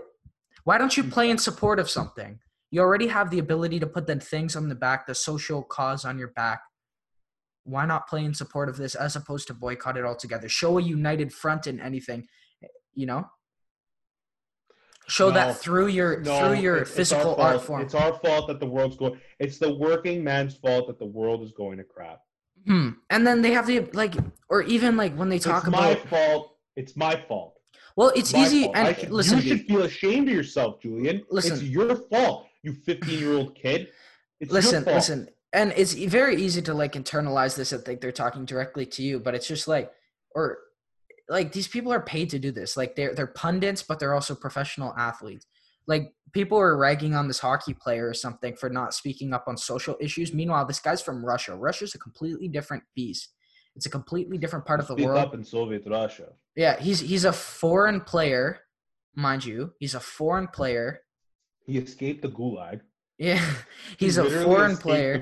Speaker 3: why don't you play in support of something? You already have the ability to put the things on the back, the social cause on your back. Why not play in support of this as opposed to boycott it altogether? Show a united front in anything, you know. Show
Speaker 2: No.
Speaker 3: that through your
Speaker 2: No,
Speaker 3: through your
Speaker 2: it's
Speaker 3: physical
Speaker 2: fault.
Speaker 3: art form.
Speaker 2: It's our fault that the world's going. It's the working man's fault that the world is going to crap.
Speaker 3: Hmm. And then they have the like, or even like when they talk
Speaker 2: it's my
Speaker 3: about.
Speaker 2: fault. It's my fault.
Speaker 3: Well, it's
Speaker 2: my
Speaker 3: easy.
Speaker 2: fault.
Speaker 3: And
Speaker 2: should-
Speaker 3: listen,
Speaker 2: you should feel ashamed of yourself, Julian.
Speaker 3: Listen.
Speaker 2: it's your fault. You 15 year old kid. It's
Speaker 3: listen listen and it's very easy to like internalize this and think they're talking directly to you but it's just like or like these people are paid to do this like they're they're pundits but they're also professional athletes like people are ragging on this hockey player or something for not speaking up on social issues meanwhile this guy's from russia russia's a completely different beast it's a completely different part of the
Speaker 2: Speak
Speaker 3: world
Speaker 2: up in Soviet Russia.
Speaker 3: yeah he's he's a foreign player mind you he's a foreign player
Speaker 2: He escaped the gulag.
Speaker 3: yeah
Speaker 2: He
Speaker 3: he's a foreign player.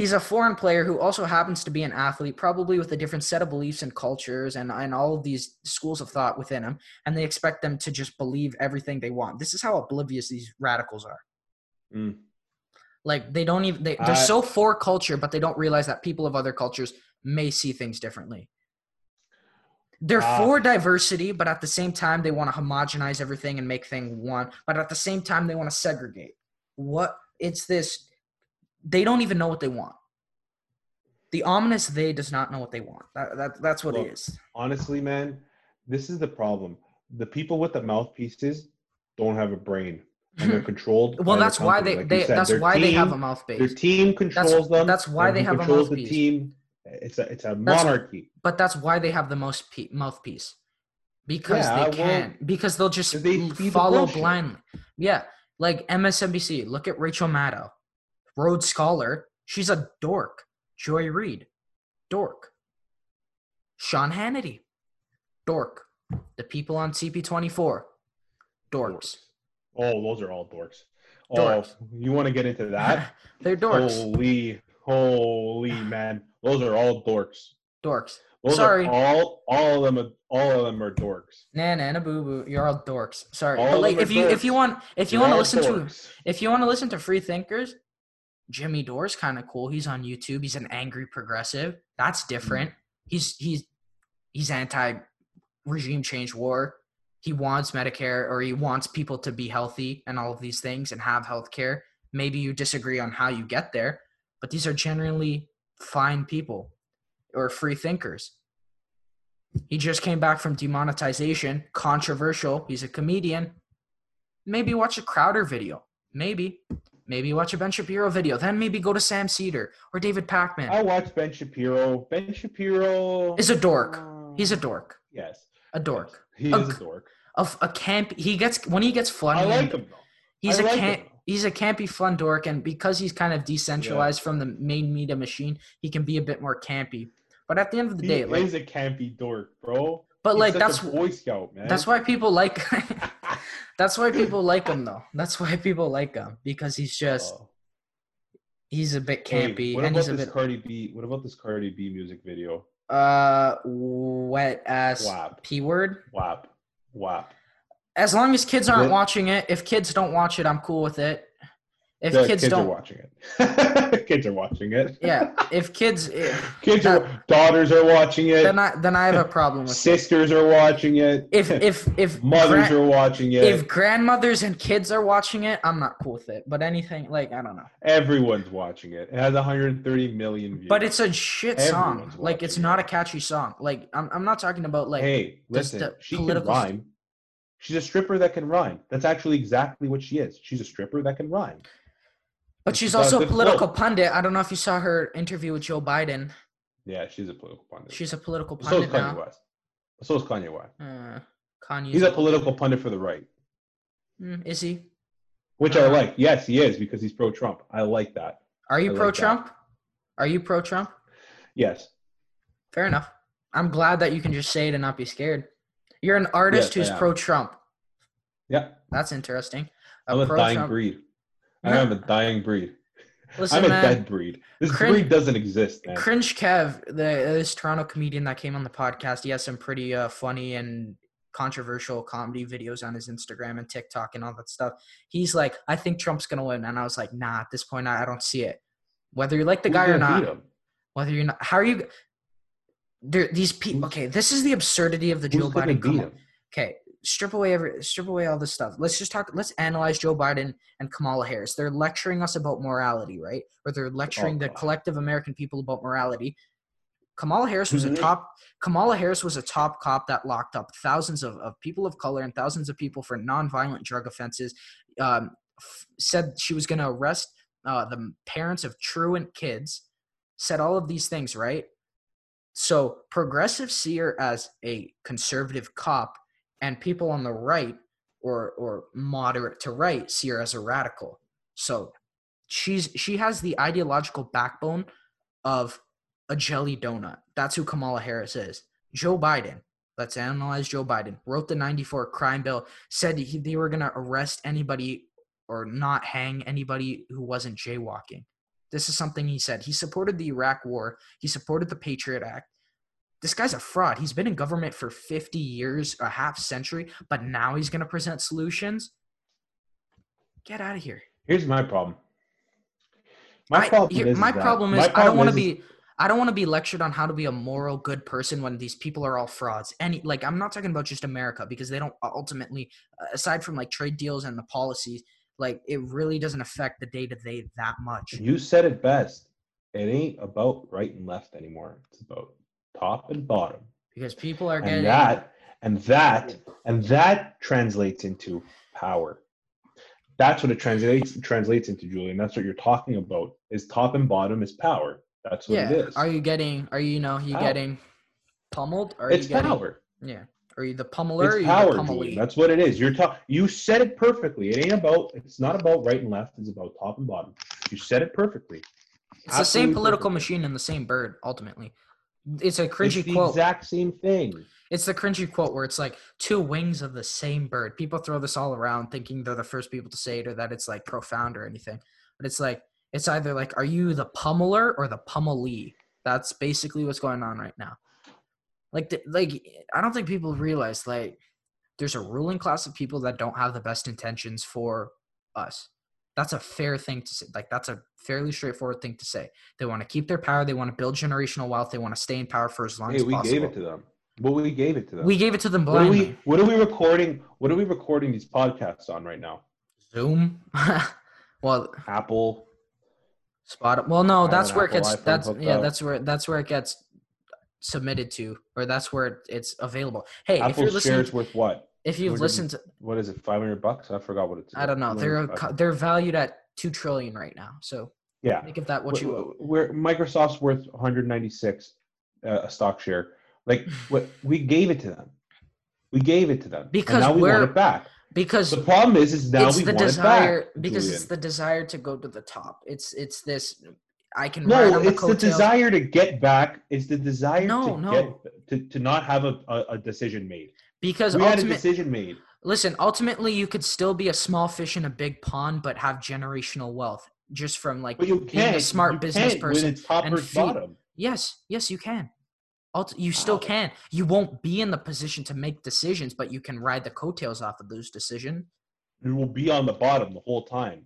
Speaker 3: He's a foreign player who also happens to be an athlete, probably with a different set of beliefs and cultures and, and all of these schools of thought within him. And they expect them to just believe everything they want. This is how oblivious these radicals are.
Speaker 2: Mm.
Speaker 3: Like they don't even they, they're
Speaker 2: I-
Speaker 3: so for culture, but they don't realize that people of other cultures may see things differently. They're
Speaker 2: Ah.
Speaker 3: for diversity, but at the same time they want to homogenize everything and make things one. But at the same time they want to segregate. What it's this they don't even know what they want. The ominous they does not know what they want. That, that that's what
Speaker 2: Look,
Speaker 3: it is.
Speaker 2: honestly, man, this is the problem. The people with the mouthpieces don't have a brain, and they're controlled.
Speaker 3: Well,
Speaker 2: the
Speaker 3: that's why they,
Speaker 2: like
Speaker 3: they that's
Speaker 2: Their
Speaker 3: why they have a mouthpiece.
Speaker 2: Their team controls them.
Speaker 3: that's why they have a
Speaker 2: controls the
Speaker 3: mouthpiece.
Speaker 2: team. It's a it's a
Speaker 3: That's-
Speaker 2: monarchy.
Speaker 3: But that's why they have the most pe- mouthpiece. Because
Speaker 2: Yeah,
Speaker 3: they
Speaker 2: well,
Speaker 3: can. because they'll just
Speaker 2: they feed the
Speaker 3: follow blindly. Yeah. Like MSNBC. Look at Rachel Maddow. Rhodes Scholar. She's a dork. Joy Reid. Dork. Sean Hannity. Dork. The people on CP24. Dorks.
Speaker 2: Oh, those are all dorks.
Speaker 3: Oh, dorks.
Speaker 2: Oh, you want to get into that?
Speaker 3: They're dorks.
Speaker 2: Holy, holy man, those are all dorks.
Speaker 3: Dorks.
Speaker 2: Those
Speaker 3: Sorry.
Speaker 2: all all of them. are- All of them are dorks.
Speaker 3: Nah, nah, nah, boo, boo. You're all dorks. Sorry,
Speaker 2: All
Speaker 3: but like, if you if you want if you
Speaker 2: They're
Speaker 3: want to listen to if you want to listen to free thinkers, Jimmy Dore's kind of cool. He's on YouTube. He's an angry progressive. That's mm-hmm. different. He's he's he's anti regime change war. He wants Medicare or he wants people to be healthy and all of these things and have health care. Maybe you disagree on how you get there, but these are generally fine people or free thinkers. He just came back from demonetization, controversial. He's a comedian. Maybe watch a Crowder video. Maybe. Maybe watch a Ben Shapiro video. Then maybe go to Sam Seder or David Pakman.
Speaker 2: I watch Ben Shapiro. Ben Shapiro
Speaker 3: Is a dork. Uh, he's a dork.
Speaker 2: Yes,
Speaker 3: A dork.
Speaker 2: He
Speaker 3: A
Speaker 2: is a dork.
Speaker 3: Of a camp. He gets when he gets funny.
Speaker 2: I like him though.
Speaker 3: He's
Speaker 2: I
Speaker 3: a
Speaker 2: like
Speaker 3: camp.
Speaker 2: him.
Speaker 3: He's a campy, fun dork, and because he's kind of decentralized from the main media machine, he can be a bit more campy. But at the end of the
Speaker 2: He
Speaker 3: day, like,
Speaker 2: is a campy dork, bro.
Speaker 3: but
Speaker 2: He's
Speaker 3: like that's
Speaker 2: Boy Scout, man.
Speaker 3: that's why people like. that's why people like him, though. That's why people like him because he's just
Speaker 2: Oh.
Speaker 3: he's a bit
Speaker 2: Hey,
Speaker 3: campy
Speaker 2: what
Speaker 3: and
Speaker 2: about
Speaker 3: he's a
Speaker 2: this
Speaker 3: bit
Speaker 2: Cardi B? What about this Cardi B music video?
Speaker 3: uh wet ass
Speaker 2: WAP,
Speaker 3: p word.
Speaker 2: WAP, WAP.
Speaker 3: As long as kids aren't watching it, if kids don't watch it, I'm cool with it. If kids,
Speaker 2: kids
Speaker 3: don't,
Speaker 2: are watching it. kids are watching it.
Speaker 3: yeah, if kids, eh,
Speaker 2: kids are daughters are watching it.
Speaker 3: then I then I have a problem with it.
Speaker 2: Sisters are watching it.
Speaker 3: If if if
Speaker 2: mothers are watching it.
Speaker 3: if grandmothers and kids are watching it, I'm not cool with it. But anything like I don't know.
Speaker 2: Everyone's watching it. It has 130 million views.
Speaker 3: But it's a shit song.
Speaker 2: Everyone's
Speaker 3: Like it's not a catchy song. Like I'm I'm not talking about like
Speaker 2: hey, listen, she can
Speaker 3: political st-
Speaker 2: rhyme. She's a stripper that can rhyme. That's actually exactly what she is. She's a stripper that can rhyme.
Speaker 3: but she's
Speaker 2: she's
Speaker 3: also a political
Speaker 2: flow.
Speaker 3: pundit. I don't know if you saw her interview with Joe Biden.
Speaker 2: Yeah, she's a political pundit.
Speaker 3: She's a political
Speaker 2: so is
Speaker 3: pundit
Speaker 2: Kanye
Speaker 3: now.
Speaker 2: West. So is Kanye West.
Speaker 3: Uh, Kanye's
Speaker 2: He's a political pundit for the right,
Speaker 3: Mm, is he?
Speaker 2: which I
Speaker 3: Uh,
Speaker 2: like. Yes, he is because he's pro-Trump. I like that.
Speaker 3: Are you
Speaker 2: I like
Speaker 3: pro
Speaker 2: that.
Speaker 3: Trump? Are you pro Trump?
Speaker 2: Yes.
Speaker 3: Fair enough. I'm glad that you can just say it and not be scared. You're an artist
Speaker 2: Yes,
Speaker 3: who's pro Trump.
Speaker 2: Yeah.
Speaker 3: That's interesting.
Speaker 2: I'm a dying
Speaker 3: pro-Trump-
Speaker 2: breed. I am a dying breed.
Speaker 3: Listen,
Speaker 2: I'm a
Speaker 3: man.
Speaker 2: dead breed. This
Speaker 3: Crin-
Speaker 2: breed doesn't exist, man.
Speaker 3: Cringe Kev, the this Toronto comedian that came on the podcast, he has some pretty uh, funny and controversial comedy videos on his Instagram and TikTok and all that stuff. He's like, I think Trump's gonna win, and I was like, Nah, at this point, I, I don't see it. Whether you like the
Speaker 2: Who's
Speaker 3: guy or not, whether you're not, how are you? There, these people. Okay, this is the absurdity of the
Speaker 2: Who's
Speaker 3: Joe Biden.
Speaker 2: him?
Speaker 3: okay, strip away every, strip away all this stuff. Let's just talk. Let's analyze Joe Biden and Kamala Harris. They're lecturing us about morality, right? Or they're lecturing the collective American people about morality. Kamala Harris was a
Speaker 2: Mhm.
Speaker 3: top. Kamala Harris was a top cop that locked up thousands of, of people of color and thousands of people for nonviolent drug offenses. Um, f- said she was going to arrest uh, the parents of truant kids. Said all of these things, right? So progressives see her as a conservative cop, and people on the right or or moderate to right see her as a radical. So she's she has the ideological backbone of a jelly donut. That's who Kamala Harris is. Joe Biden. Let's analyze Joe Biden. Wrote the 94 crime bill, said he, they were going to arrest anybody or not hang anybody who wasn't jaywalking. This is something he said. He supported the Iraq war. He supported the Patriot Act. This guy's a fraud. He's been in government for 50 years, a half century, but now he's going to present solutions. Get out of here.
Speaker 2: Here's my problem. My
Speaker 3: I-
Speaker 2: problem
Speaker 3: here-
Speaker 2: is
Speaker 3: my problem
Speaker 2: my
Speaker 3: is I don't want to be I don't want to be lectured on how to be a moral good person when these people are all frauds. Any like I'm not talking about just America because they don't ultimately uh, aside from like trade deals and the policies like it really doesn't affect the day to day that much.
Speaker 2: You said it best. It ain't about right and left anymore. It's about top and bottom.
Speaker 3: Because people are getting
Speaker 2: And that and that and that translates into power. That's what it translates translates into, Julian. That's what you're talking about. Is top and bottom is power. That's what
Speaker 3: yeah.
Speaker 2: it is.
Speaker 3: Are you getting are you, you know you
Speaker 2: Power.
Speaker 3: getting pummeled? Are
Speaker 2: it's
Speaker 3: you getting
Speaker 2: power.
Speaker 3: yeah? Are you the pummeler?
Speaker 2: It's power, Julian. That's what it is. You're talking. You said it perfectly. It ain't about. It's not about right and left. It's about top and bottom. You said it perfectly.
Speaker 3: It's the same political
Speaker 2: perfectly.
Speaker 3: machine and the same bird. Ultimately, it's a
Speaker 2: It's
Speaker 3: cringy
Speaker 2: the
Speaker 3: quote.
Speaker 2: exact same thing.
Speaker 3: It's the cringy quote where it's like two wings of the same bird. People throw this all around thinking they're the first people to say it or that it's like profound or anything. But it's like it's either like are you the pummeler or the pummelee? That's basically what's going on right now. Like the, like I don't think people realize like there's a ruling class of people that don't have the best intentions for us. That's a fair thing to say. Like that's a fairly straightforward thing to say. They want to keep their power. They want to build generational wealth. They want to stay in power for as long
Speaker 2: Hey,
Speaker 3: as
Speaker 2: we
Speaker 3: possible.
Speaker 2: gave it to them. Well, we gave it to them.
Speaker 3: We gave it to them
Speaker 2: what are we? What are we recording? What are we recording these podcasts on right now?
Speaker 3: Zoom. well,
Speaker 2: Apple.
Speaker 3: spot. Well, no, that's where it gets. That's yeah.
Speaker 2: up.
Speaker 3: That's where that's where it gets submitted to, or that's where it, it's available. Hey, if you're listening,
Speaker 2: shares worth what?
Speaker 3: if you've
Speaker 2: 200
Speaker 3: listened, to,
Speaker 2: What is it? Five hundred bucks? I forgot what it's.
Speaker 3: I don't know. They're
Speaker 2: 200,
Speaker 3: co- they're valued at two trillion right now. So
Speaker 2: yeah.
Speaker 3: think of that what you owe.
Speaker 2: Where Microsoft's worth 196 uh, a stock share. Like what we gave it to them. We gave it to them. And
Speaker 3: Because
Speaker 2: now we want it back.
Speaker 3: Because
Speaker 2: The problem is, is now
Speaker 3: it's
Speaker 2: we
Speaker 3: the
Speaker 2: want
Speaker 3: desire
Speaker 2: it back.
Speaker 3: because
Speaker 2: Julian.
Speaker 3: it's the desire to go to the top. It's it's this. I can ride
Speaker 2: no,
Speaker 3: the
Speaker 2: it's the
Speaker 3: coattails.
Speaker 2: desire to get back. It's the desire
Speaker 3: No,
Speaker 2: to
Speaker 3: no.
Speaker 2: get to, to not have a, a, a decision made.
Speaker 3: because
Speaker 2: we had a decision made.
Speaker 3: Listen, ultimately, you could still be a small fish in a big pond, but have generational wealth just from like being a smart business person. And feed-
Speaker 2: bottom.
Speaker 3: Yes, yes, you can. Ult- you still
Speaker 2: How?
Speaker 3: can. You won't be in the position to make decisions, but you can ride the coattails off of those decisions.
Speaker 2: You will be on the bottom the whole time.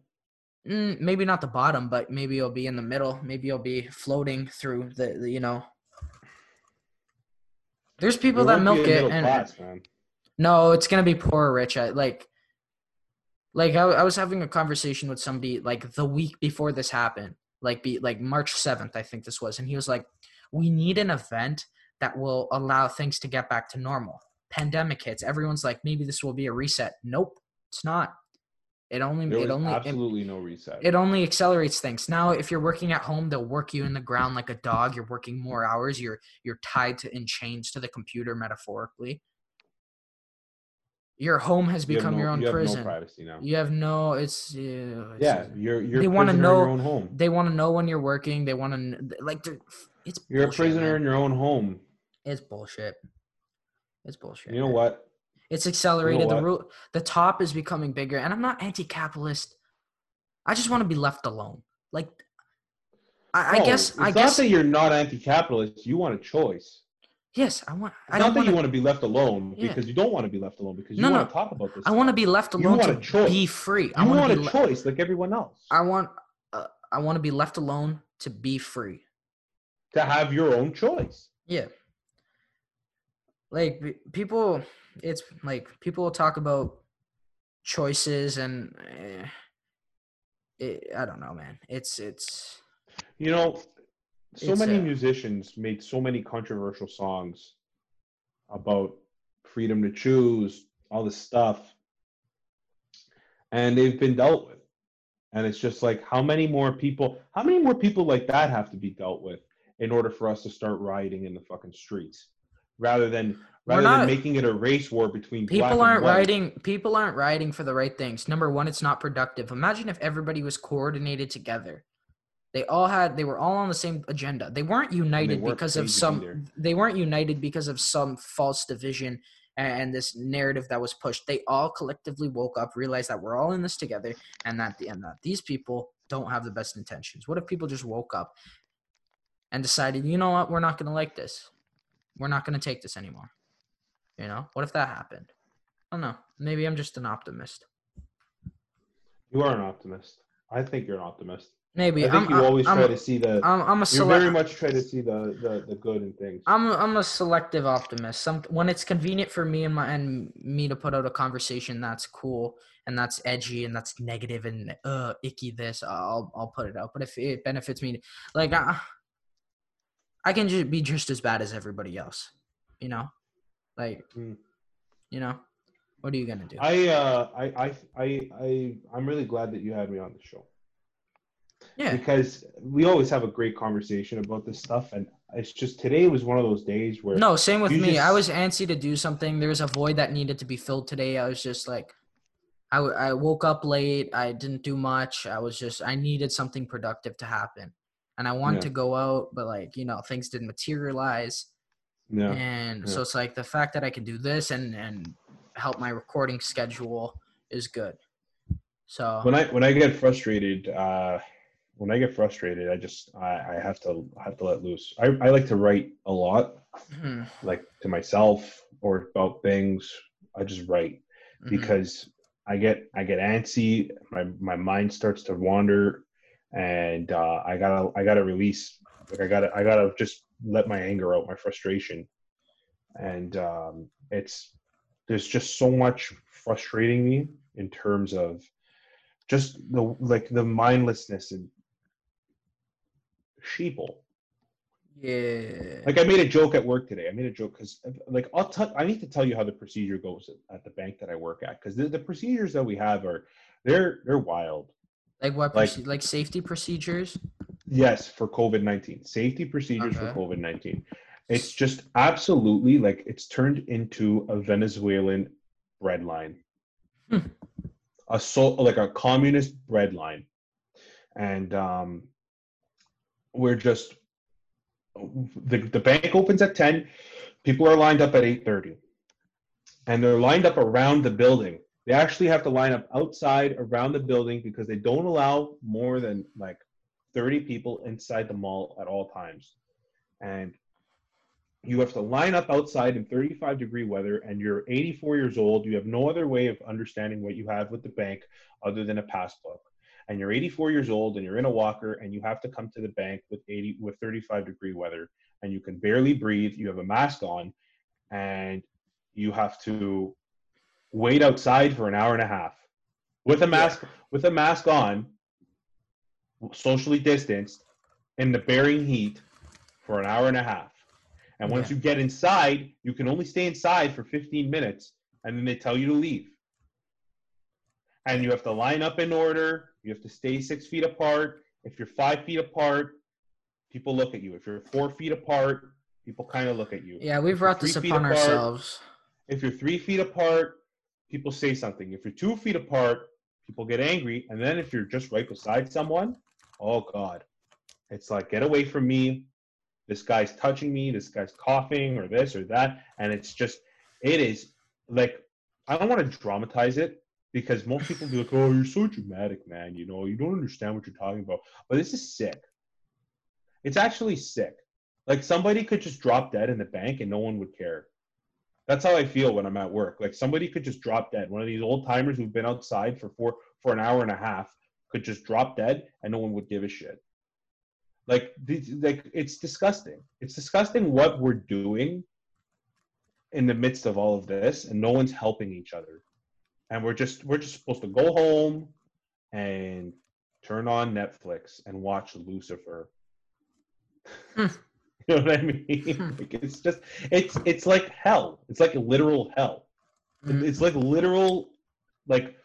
Speaker 3: Mm, maybe not the bottom, but maybe you'll be in the middle. Maybe you'll be floating through the, the you know. There's people that milk it, and
Speaker 2: class.
Speaker 3: No, it's gonna be poor or rich. I, like, like I, I was having a conversation with somebody like the week before this happened, like be like March seventh, I think this was, and he was like, "We need an event that will allow things to get back to normal." Pandemic hits, everyone's like, "Maybe this will be a reset." Nope, it's not. It only
Speaker 2: There
Speaker 3: it only it,
Speaker 2: absolutely no reset.
Speaker 3: it only accelerates things. Now, if you're working at home, they'll work you in the ground like a dog. You're working more hours. You're you're tied to in chains to the computer, metaphorically. Your home has become
Speaker 2: no-
Speaker 3: your own
Speaker 2: you have
Speaker 3: prison.
Speaker 2: No privacy now.
Speaker 3: You have no. It's, uh, it's
Speaker 2: Yeah, you're you're
Speaker 3: They wanna
Speaker 2: prisoner in your
Speaker 3: know-
Speaker 2: own home.
Speaker 3: They want to know when you're working. They want to like. It's
Speaker 2: You're a prisoner
Speaker 3: man.
Speaker 2: in your own home.
Speaker 3: It's bullshit. It's bullshit.
Speaker 2: You know
Speaker 3: man.
Speaker 2: what?
Speaker 3: It's accelerated. the
Speaker 2: what?
Speaker 3: rule, the top is becoming bigger, and I'm not anti-capitalist. I just want to be left alone. Like, I, I guess.
Speaker 2: It's
Speaker 3: I
Speaker 2: not
Speaker 3: guess.
Speaker 2: that you're not anti-capitalist. You want a choice.
Speaker 3: Yes, I want.
Speaker 2: It's
Speaker 3: I
Speaker 2: not
Speaker 3: don't
Speaker 2: that you want to be left alone
Speaker 3: Yeah.
Speaker 2: because you don't want to be left alone because you
Speaker 3: No,
Speaker 2: want
Speaker 3: no.
Speaker 2: to talk about this.
Speaker 3: I want to be left
Speaker 2: You
Speaker 3: alone
Speaker 2: want
Speaker 3: to
Speaker 2: choice.
Speaker 3: be free. I
Speaker 2: You
Speaker 3: want
Speaker 2: want
Speaker 3: to
Speaker 2: a
Speaker 3: be. le-
Speaker 2: choice like everyone else
Speaker 3: I want. Uh, I want to be left alone to be free.
Speaker 2: to have your own choice.
Speaker 3: Yeah. Like people, it's like people talk about choices and eh, it, I don't know, man. It's it's
Speaker 2: You know, so
Speaker 3: It's,
Speaker 2: many
Speaker 3: uh,
Speaker 2: musicians made so many controversial songs about freedom to choose, all this stuff, and they've been dealt with. And it's just like, how many more people? How many more people like that have to be dealt with in order for us to start rioting in the fucking streets, rather than rather
Speaker 3: not-
Speaker 2: than making it a race war between
Speaker 3: people aren't writing people aren't writing for the right things. Number one, it's not productive. Imagine if everybody was coordinated together. They all had they were all on the same agenda. They weren't united
Speaker 2: weren't
Speaker 3: because of some
Speaker 2: there.
Speaker 3: they weren't united because of some false division and this narrative that was pushed. They all collectively woke up, realized that we're all in this together and that the and that these people don't have the best intentions. What if people just woke up and decided, you know what, we're not gonna like this. We're not gonna take this anymore. You know? What if that happened? I don't know. Maybe I'm just an optimist.
Speaker 2: You are an optimist. I think you're an optimist.
Speaker 3: Maybe
Speaker 2: I think
Speaker 3: I'm,
Speaker 2: you
Speaker 3: I'm-
Speaker 2: always
Speaker 3: I'm,
Speaker 2: try to see the.
Speaker 3: I'm, I'm a
Speaker 2: you very much try to see the, the the good in things.
Speaker 3: I'm a, I'm a selective optimist. Some when it's convenient for me and my and me to put out a conversation that's cool and that's edgy and that's negative and uh icky this I'll I'll put it out. But if it benefits me, like I, I can just be just as bad as everybody else, you know, like
Speaker 2: Mm.
Speaker 3: you know, what are you gonna do?
Speaker 2: I uh I I I I I'm really glad that you had me on the show.
Speaker 3: yeah,
Speaker 2: because we always have a great conversation about this stuff and it's just today was one of those days where
Speaker 3: no, same with me. I was antsy to do something. There was a void that needed to be filled today. I was just like. I, w- I woke up late. I didn't do much. I was just, I needed something productive to happen. And I wanted
Speaker 2: Yeah.
Speaker 3: to go out, but like, you know, things didn't materialize.
Speaker 2: yeah
Speaker 3: And so it's like the fact that I can do this and, and help my recording schedule is good. So,
Speaker 2: when I when I get frustrated uh when I get frustrated I just I, I have to I have to let loose. I, I like to write a lot
Speaker 3: mhm,
Speaker 2: like to myself or about things. I just write
Speaker 3: mhm.
Speaker 2: because I get I get antsy, my my mind starts to wander and uh I gotta I gotta release like I gotta I gotta just let my anger out, my frustration. And um it's there's just so much frustrating me in terms of just the like the mindlessness and sheeple
Speaker 3: yeah.
Speaker 2: like I made a joke at work today. I made a joke because, like, I'll tell. I need to tell you how the procedure goes at, at the bank that I work at because the, the procedures that we have are they're they're wild.
Speaker 3: Like what,
Speaker 2: like-
Speaker 3: proce- like safety procedures?
Speaker 2: Yes, for COVID nineteen safety procedures for COVID nineteen. It's just absolutely like it's turned into a Venezuelan bread line,
Speaker 3: Hmm.
Speaker 2: a so like a communist bread line, and um, we're just the the bank opens at ten. People are lined up at eight thirty, and they're lined up around the building. They actually have to line up outside around the building because they don't allow more than like 30 people inside the mall at all times. And you have to line up outside in 35 degree weather and you're 84 years old. You have no other way of understanding what you have with the bank other than a passbook. And you're 84 years old and you're in a walker and you have to come to the bank with 80 with 35 degree weather and you can barely breathe. You have a mask on and you have to wait outside for an hour and a half with a mask with a mask on socially distanced in the bearing heat for an hour and a half. And once
Speaker 3: Yeah.
Speaker 2: you get inside, you can only stay inside for 15 minutes and then they tell you to leave. And you have to line up in order. You have to stay six feet apart. If you're five feet apart, people look at you. If you're four feet apart, people kind of look at you.
Speaker 3: Yeah, we've brought this upon
Speaker 2: apart-
Speaker 3: ourselves.
Speaker 2: If you're three feet apart, people say something. If you're two feet apart, people get angry. And then if you're just right beside someone, oh God, it's like, get away from me. This guy's touching me. This guy's coughing or this or that. And it's just, it is like, I don't want to dramatize it because most people be like, oh, you're so dramatic, man. You know, you don't understand what you're talking about. But this is sick. It's actually sick. Like somebody could just drop dead in the bank and no one would care. That's how I feel when I'm at work. Like somebody could just drop dead. One of these old timers who've been outside for four for an hour and a half could just drop dead and no one would give a shit. Like like it's disgusting. It's disgusting what we're doing in the midst of all of this and no one's helping each other. And we're just we're just supposed to go home and turn on Netflix and watch Lucifer.
Speaker 3: Hmm.
Speaker 2: You know what I mean?
Speaker 3: Hmm.
Speaker 2: like it's just it's it's like hell. It's like literal hell.
Speaker 3: Mhm.
Speaker 2: It's like literal like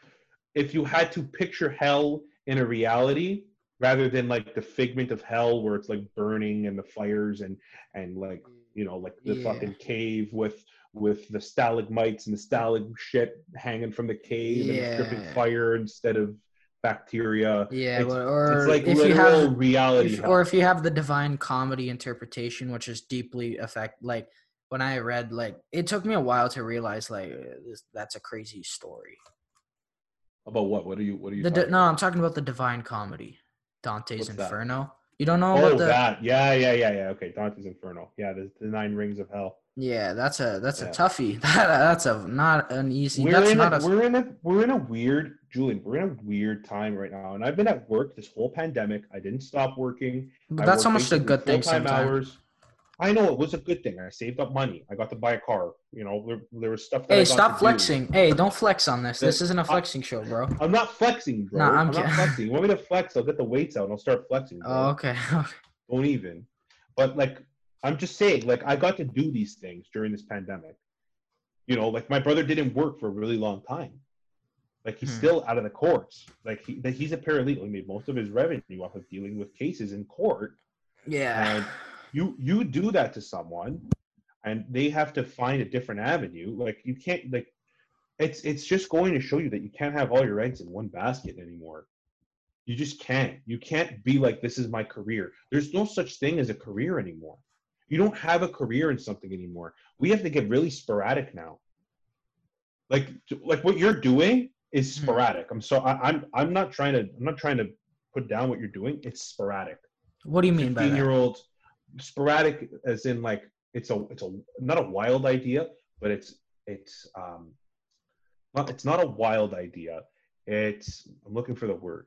Speaker 2: if you had to picture hell in a reality rather than like the figment of hell where it's like burning and the fires and and like you know like the
Speaker 3: Yeah.
Speaker 2: fucking cave with with the stalagmites and the stalag shit hanging from the cave and it's dripping fire instead of bacteria.
Speaker 3: Yeah,
Speaker 2: it's,
Speaker 3: or
Speaker 2: it's like
Speaker 3: if you have
Speaker 2: reality
Speaker 3: if, or if you have the divine comedy interpretation which is deeply affect like when i read like it took me a while to realize like this, that's a crazy story.
Speaker 2: About what? What are you what are you
Speaker 3: the no i'm talking about the divine comedy dante's
Speaker 2: What's that?
Speaker 3: inferno. You don't know
Speaker 2: oh
Speaker 3: about the
Speaker 2: that. Yeah yeah yeah yeah. Okay dante's inferno. Yeah the, the nine rings of hell.
Speaker 3: Yeah that's a that's
Speaker 2: Yeah.
Speaker 3: a toughie. That that's a not an easy
Speaker 2: we're
Speaker 3: that's
Speaker 2: in
Speaker 3: not
Speaker 2: a,
Speaker 3: a
Speaker 2: we're in a we're in a weird Julian, we're in a weird time right now, and I've been at work this whole pandemic. I didn't stop working.
Speaker 3: But
Speaker 2: I
Speaker 3: that's almost a good thing sometimes.
Speaker 2: I know it was a good thing. I saved up money. I got to buy a car. You know, there, there was stuff. That I
Speaker 3: Hey, stop
Speaker 2: to do.
Speaker 3: flexing. Hey, don't flex on this. This isn't a
Speaker 2: uh,
Speaker 3: flexing show, bro.
Speaker 2: I'm not flexing, bro.
Speaker 3: Nah, I'm
Speaker 2: I'm, not flexing. You want me to flex? I'll get the weights out and I'll start flexing. Bro.
Speaker 3: Oh, okay.
Speaker 2: Don't even. But like, I'm just saying, like, I got to do these things during this pandemic. You know, like my brother didn't work for a really long time. Like he's
Speaker 3: Hmm.
Speaker 2: still out of the courts. Like he, that he's a paralegal. He made most of his revenue off of dealing with cases in court.
Speaker 3: yeah.
Speaker 2: And you you do that to someone, and they have to find a different avenue. Like you can't like, it's it's just going to show you that you can't have all your eggs in one basket anymore. You just can't. You can't be like this is my career. There's no such thing as a career anymore. You don't have a career in something anymore. We have to get really sporadic now. Like like what you're doing is
Speaker 3: Hmm.
Speaker 2: sporadic. I'm so I, I'm I'm not trying to I'm not trying to put down what you're doing. It's sporadic
Speaker 3: What do you mean by
Speaker 2: 15
Speaker 3: that?
Speaker 2: year old sporadic as in like it's a it's a not a wild idea but it's it's um not it's not a wild idea it's i'm looking for the word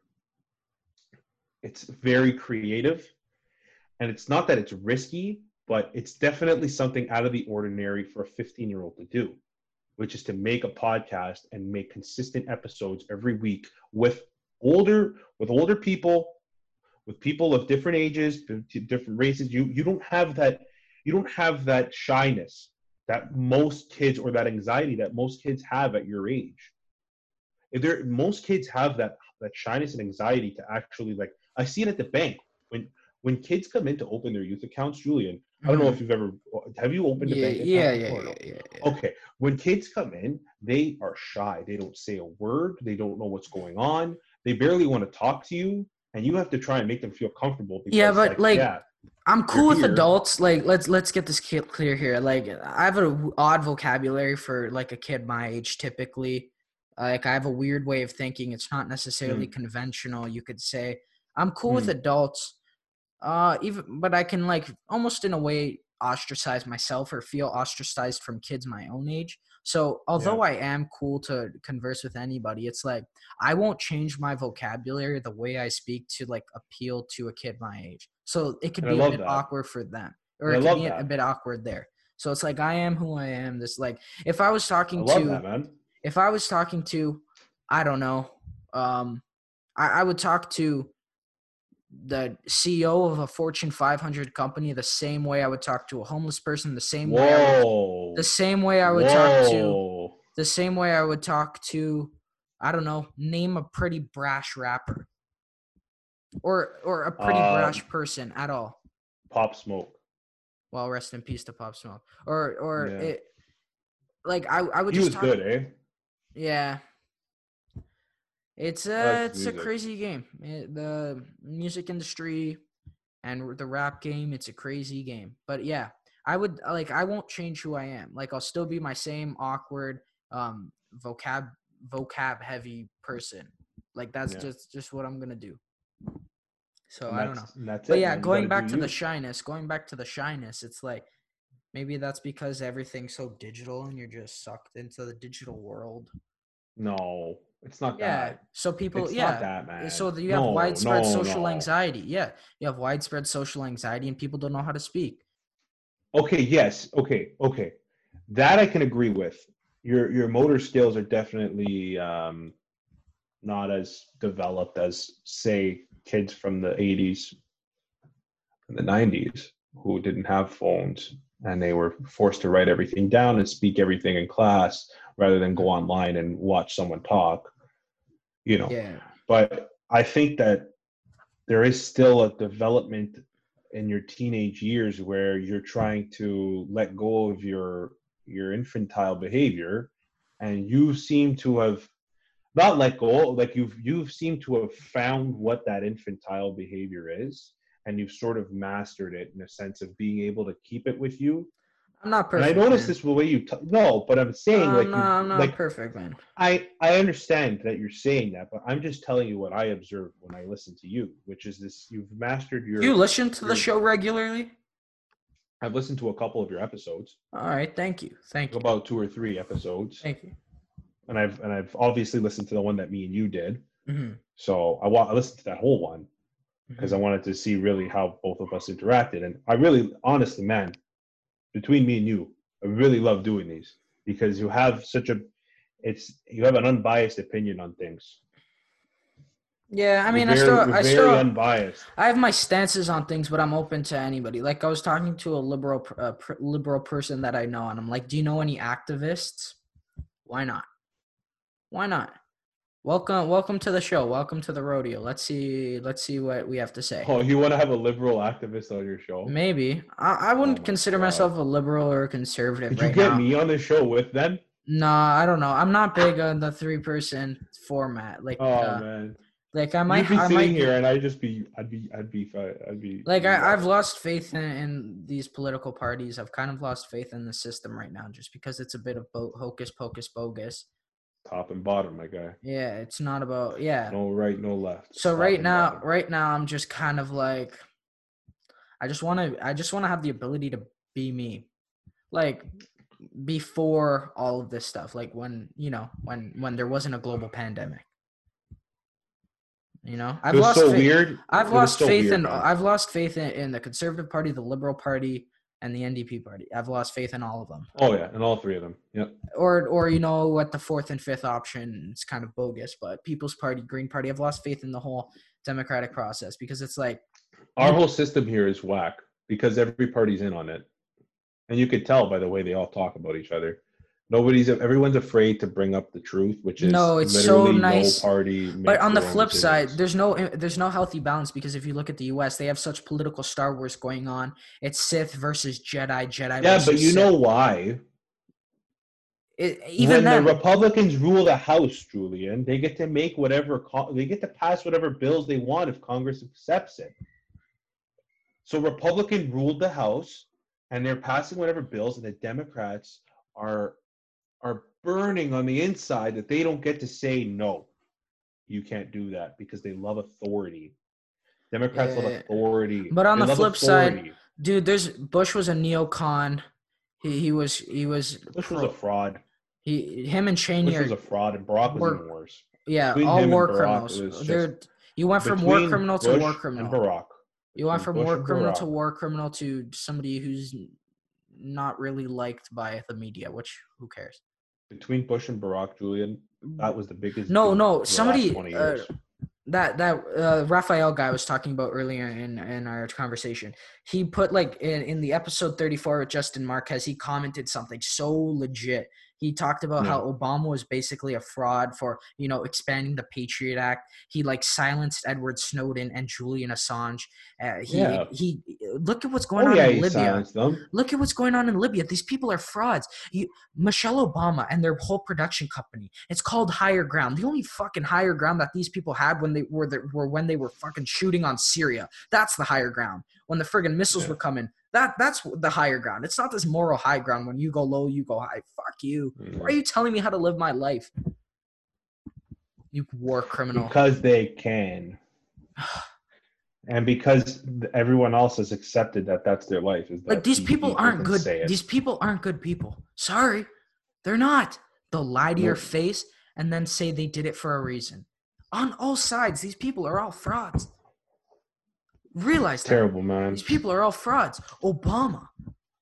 Speaker 2: it's very creative and it's not that it's risky but it's definitely something out of the ordinary for a 15 year old to do which is to make a podcast and make consistent episodes every week with older with older people with people of different ages, different races. You you don't have that you don't have that shyness that most kids or that anxiety that most kids have at your age. If there most kids have that that shyness and anxiety to actually like I see it at the bank when when kids come in to open their youth accounts, Julian. I don't know if you've ever have you opened a
Speaker 3: yeah,
Speaker 2: bank account
Speaker 3: yeah, yeah,
Speaker 2: no?
Speaker 3: yeah, yeah.
Speaker 2: Okay, when kids come in, they are shy. They don't say a word. They don't know what's going on. They barely want to talk to you, and you have to try and make them feel comfortable. Because,
Speaker 3: Yeah, but, like,
Speaker 2: yeah,
Speaker 3: I'm cool with
Speaker 2: here.
Speaker 3: adults. Like, let's let's get this clear here. Like, I have an odd vocabulary for like a kid my age. Typically, like I have a weird way of thinking. It's not necessarily
Speaker 2: Mm.
Speaker 3: conventional. You could say I'm cool with
Speaker 2: Mm.
Speaker 3: adults. Uh, even but I can like almost in a way ostracize myself or feel ostracized from kids my own age. So although I am cool to converse with anybody, it's like I won't change my vocabulary the way I speak to like appeal to a kid my age. So it could
Speaker 2: And
Speaker 3: be a bit
Speaker 2: that.
Speaker 3: awkward for them, or
Speaker 2: And
Speaker 3: it could be a bit awkward there. So it's like I am who I am. This like if I was talking
Speaker 2: love
Speaker 3: to
Speaker 2: that,
Speaker 3: if I was talking to, I don't know, um, I, I would talk to the CEO of a Fortune 500 company the same way I would talk to a homeless person, the same way I would, the same way I would talk to, the same way I would talk to, I don't know, name a pretty brash rapper, or or a pretty
Speaker 2: Um,
Speaker 3: brash person at all.
Speaker 2: Pop Smoke.
Speaker 3: Well, rest in peace to Pop Smoke, or or
Speaker 2: Yeah.
Speaker 3: it, like I I would
Speaker 2: He
Speaker 3: just
Speaker 2: was
Speaker 3: talk,
Speaker 2: good, eh?
Speaker 3: Yeah. It's
Speaker 2: I
Speaker 3: a
Speaker 2: uh,
Speaker 3: it's a crazy game. It- the music industry and the rap game, it's a crazy game. But yeah, I would uh, like I won't change who I am. Like I'll still be my same awkward um vocab vocab heavy person. Like that's
Speaker 2: Yeah.
Speaker 3: just just what I'm going to do. So
Speaker 2: And
Speaker 3: I don't know. But
Speaker 2: it,
Speaker 3: yeah,
Speaker 2: man.
Speaker 3: Going back to the shyness, going back to the shyness, it's like maybe that's because everything's so digital and you're just sucked into the digital world.
Speaker 2: No, it's not
Speaker 3: Yeah.
Speaker 2: that.
Speaker 3: So people,
Speaker 2: It's
Speaker 3: yeah.
Speaker 2: that, man.
Speaker 3: So you have
Speaker 2: No,
Speaker 3: widespread
Speaker 2: no,
Speaker 3: social
Speaker 2: no.
Speaker 3: anxiety. Yeah, you have widespread social anxiety, and people don't know how to speak.
Speaker 2: Okay, yes. Okay, okay. That I can agree with. Your your motor skills are definitely um, not as developed as say kids from the 80s and the 90s who didn't have phones and they were forced to write everything down and speak everything in class rather than go online and watch someone talk. You know.
Speaker 3: Yeah,
Speaker 2: but I think that there is still a development in your teenage years where you're trying to let go of your your infantile behavior and you seem to have not let go like you've you've seemed to have found what that infantile behavior is and you've sort of mastered it in a sense of being able to keep it with you
Speaker 3: I'm not perfect.
Speaker 2: and i noticed
Speaker 3: man.
Speaker 2: this the way you t- no but i'm saying like
Speaker 3: no,
Speaker 2: you,
Speaker 3: I'm not
Speaker 2: like
Speaker 3: perfect, man.
Speaker 2: I I understand that you're saying that, but I'm just telling you what I observed when I listened to you, which is this: you've mastered your.
Speaker 3: You listen to the show regularly?
Speaker 2: I've listened to a couple of your episodes,
Speaker 3: All right, thank you, thank you,
Speaker 2: about two or three episodes,
Speaker 3: thank you.
Speaker 2: and I've and I've obviously listened to the one that me and you did.
Speaker 3: Mhm.
Speaker 2: So I want I listened to that whole one because I wanted to see really how both of us interacted. And I really, honestly, man, between me and you, I really love doing these because you have such a, it's you have an unbiased opinion on things.
Speaker 3: Yeah, I mean,
Speaker 2: You're
Speaker 3: I still, I still,
Speaker 2: unbiased.
Speaker 3: I have my stances on things, but I'm open to anybody. Like I was talking to a liberal, uh, per- liberal person that I know, and I'm like, "Do you know any activists? Why not? Why not? Welcome, welcome to the show. Welcome to the rodeo. Let's see, let's see what we have to say.
Speaker 2: Oh, you want to have a liberal activist on your show?
Speaker 3: Maybe I, I wouldn't
Speaker 2: Oh my
Speaker 3: consider
Speaker 2: God.
Speaker 3: myself a liberal or a conservative
Speaker 2: Could you get
Speaker 3: now.
Speaker 2: me on the show with them?
Speaker 3: Nah, I don't know. I'm not big on the three person format. Like,
Speaker 2: Oh
Speaker 3: uh,
Speaker 2: man,
Speaker 3: like I might,
Speaker 2: you'd be
Speaker 3: I
Speaker 2: sitting
Speaker 3: might
Speaker 2: here and I'd just be, I'd be, I'd be, I'd be.
Speaker 3: like I, I've lost faith in, in these political parties. I've kind of lost faith in the system right now, just because it's a bit of bo- hocus pocus bogus.
Speaker 2: Top and bottom, my guy.
Speaker 3: Yeah, it's not about yeah.
Speaker 2: No right, no left.
Speaker 3: so
Speaker 2: Top
Speaker 3: right now,
Speaker 2: bottom.
Speaker 3: right now, I'm just kind of like, I just want to, I just want to have the ability to be me, like before all of this stuff, like when you know when when there wasn't a global mm-hmm. pandemic. You know, I've lost
Speaker 2: so
Speaker 3: faith.
Speaker 2: weird.
Speaker 3: I've lost
Speaker 2: so
Speaker 3: faith
Speaker 2: weird,
Speaker 3: in. I've lost faith in, in the Conservative Party, the Liberal Party, and the NDP Party. I've lost faith in all of them.
Speaker 2: Oh yeah, and all three of them. Yep.
Speaker 3: Or or you know what the fourth and fifth option is kind of bogus, but People's Party, Green Party, I've lost faith in the whole democratic process because it's like
Speaker 2: Our whole system here is whack because every party's in on it, and you could tell by the way they all talk about each other. Nobody's everyone's afraid to bring up the truth, which is
Speaker 3: No, it's so nice.
Speaker 2: No party.
Speaker 3: but on the flip side, there's no eh, there's no healthy balance because if you look at the US, they have such political Star Wars going on. It's Sith versus Jedi, Jedi
Speaker 2: yeah, but you
Speaker 3: Sith.
Speaker 2: know why?
Speaker 3: It- even
Speaker 2: when
Speaker 3: then
Speaker 2: the Republicans rule the House, Julian, they get to make whatever they get to pass whatever bills they want if Congress accepts it. So Republican ruled the House, and they're passing whatever bills, and the Democrats are are burning on the inside that they don't get to say no. You can't do that because they love authority. Democrats love authority.
Speaker 3: But on
Speaker 2: They
Speaker 3: the flip side, dude there's bush was a neocon he he was he was
Speaker 2: Bush was a fraud.
Speaker 3: he him and cheney
Speaker 2: Bush was a fraud, and Barack was even worse.
Speaker 3: yeah
Speaker 2: between
Speaker 3: all war criminals
Speaker 2: just-
Speaker 3: you went from war criminal to
Speaker 2: Bush
Speaker 3: war
Speaker 2: and
Speaker 3: criminal
Speaker 2: Barack.
Speaker 3: you went from
Speaker 2: Bush
Speaker 3: war
Speaker 2: and
Speaker 3: criminal to war criminal to somebody who's not really liked by the media which who cares
Speaker 2: between Bush and Barack, Julian, that was the biggest.
Speaker 3: No, no,
Speaker 2: of the last
Speaker 3: somebody, uh, that that uh, Raphael guy was talking about earlier in in our conversation. He put like in, in the episode 34 with Justin Marquez, he commented something so legit. He talked about how Obama was basically a fraud for, you know, expanding the Patriot Act. He like silenced Edward Snowden and Julian Assange. Uh, he
Speaker 2: Yeah.
Speaker 3: he look at what's going
Speaker 2: oh
Speaker 3: on
Speaker 2: yeah,
Speaker 3: in Libya.
Speaker 2: silenced them.
Speaker 3: Look at what's going on in Libya. These people are frauds. You, Michelle Obama and their whole production company. It's called Higher Ground. The only fucking higher ground that these people had when they were the, were when they were fucking shooting on Syria. That's the higher ground. When the friggin' missiles
Speaker 2: Yeah.
Speaker 3: were coming, that that's the higher ground. It's not this moral high ground. When you go low, you go high. Fuck you. Why are you telling me how to live my life? You war criminal.
Speaker 2: Because they can. And because everyone else has accepted that that's their life, is that
Speaker 3: like these people aren't good these people aren't good people sorry they're not they'll lie to your face and then say they did it for a reason on all sides these people are all frauds realize that
Speaker 2: terrible, man.
Speaker 3: these people are all frauds obama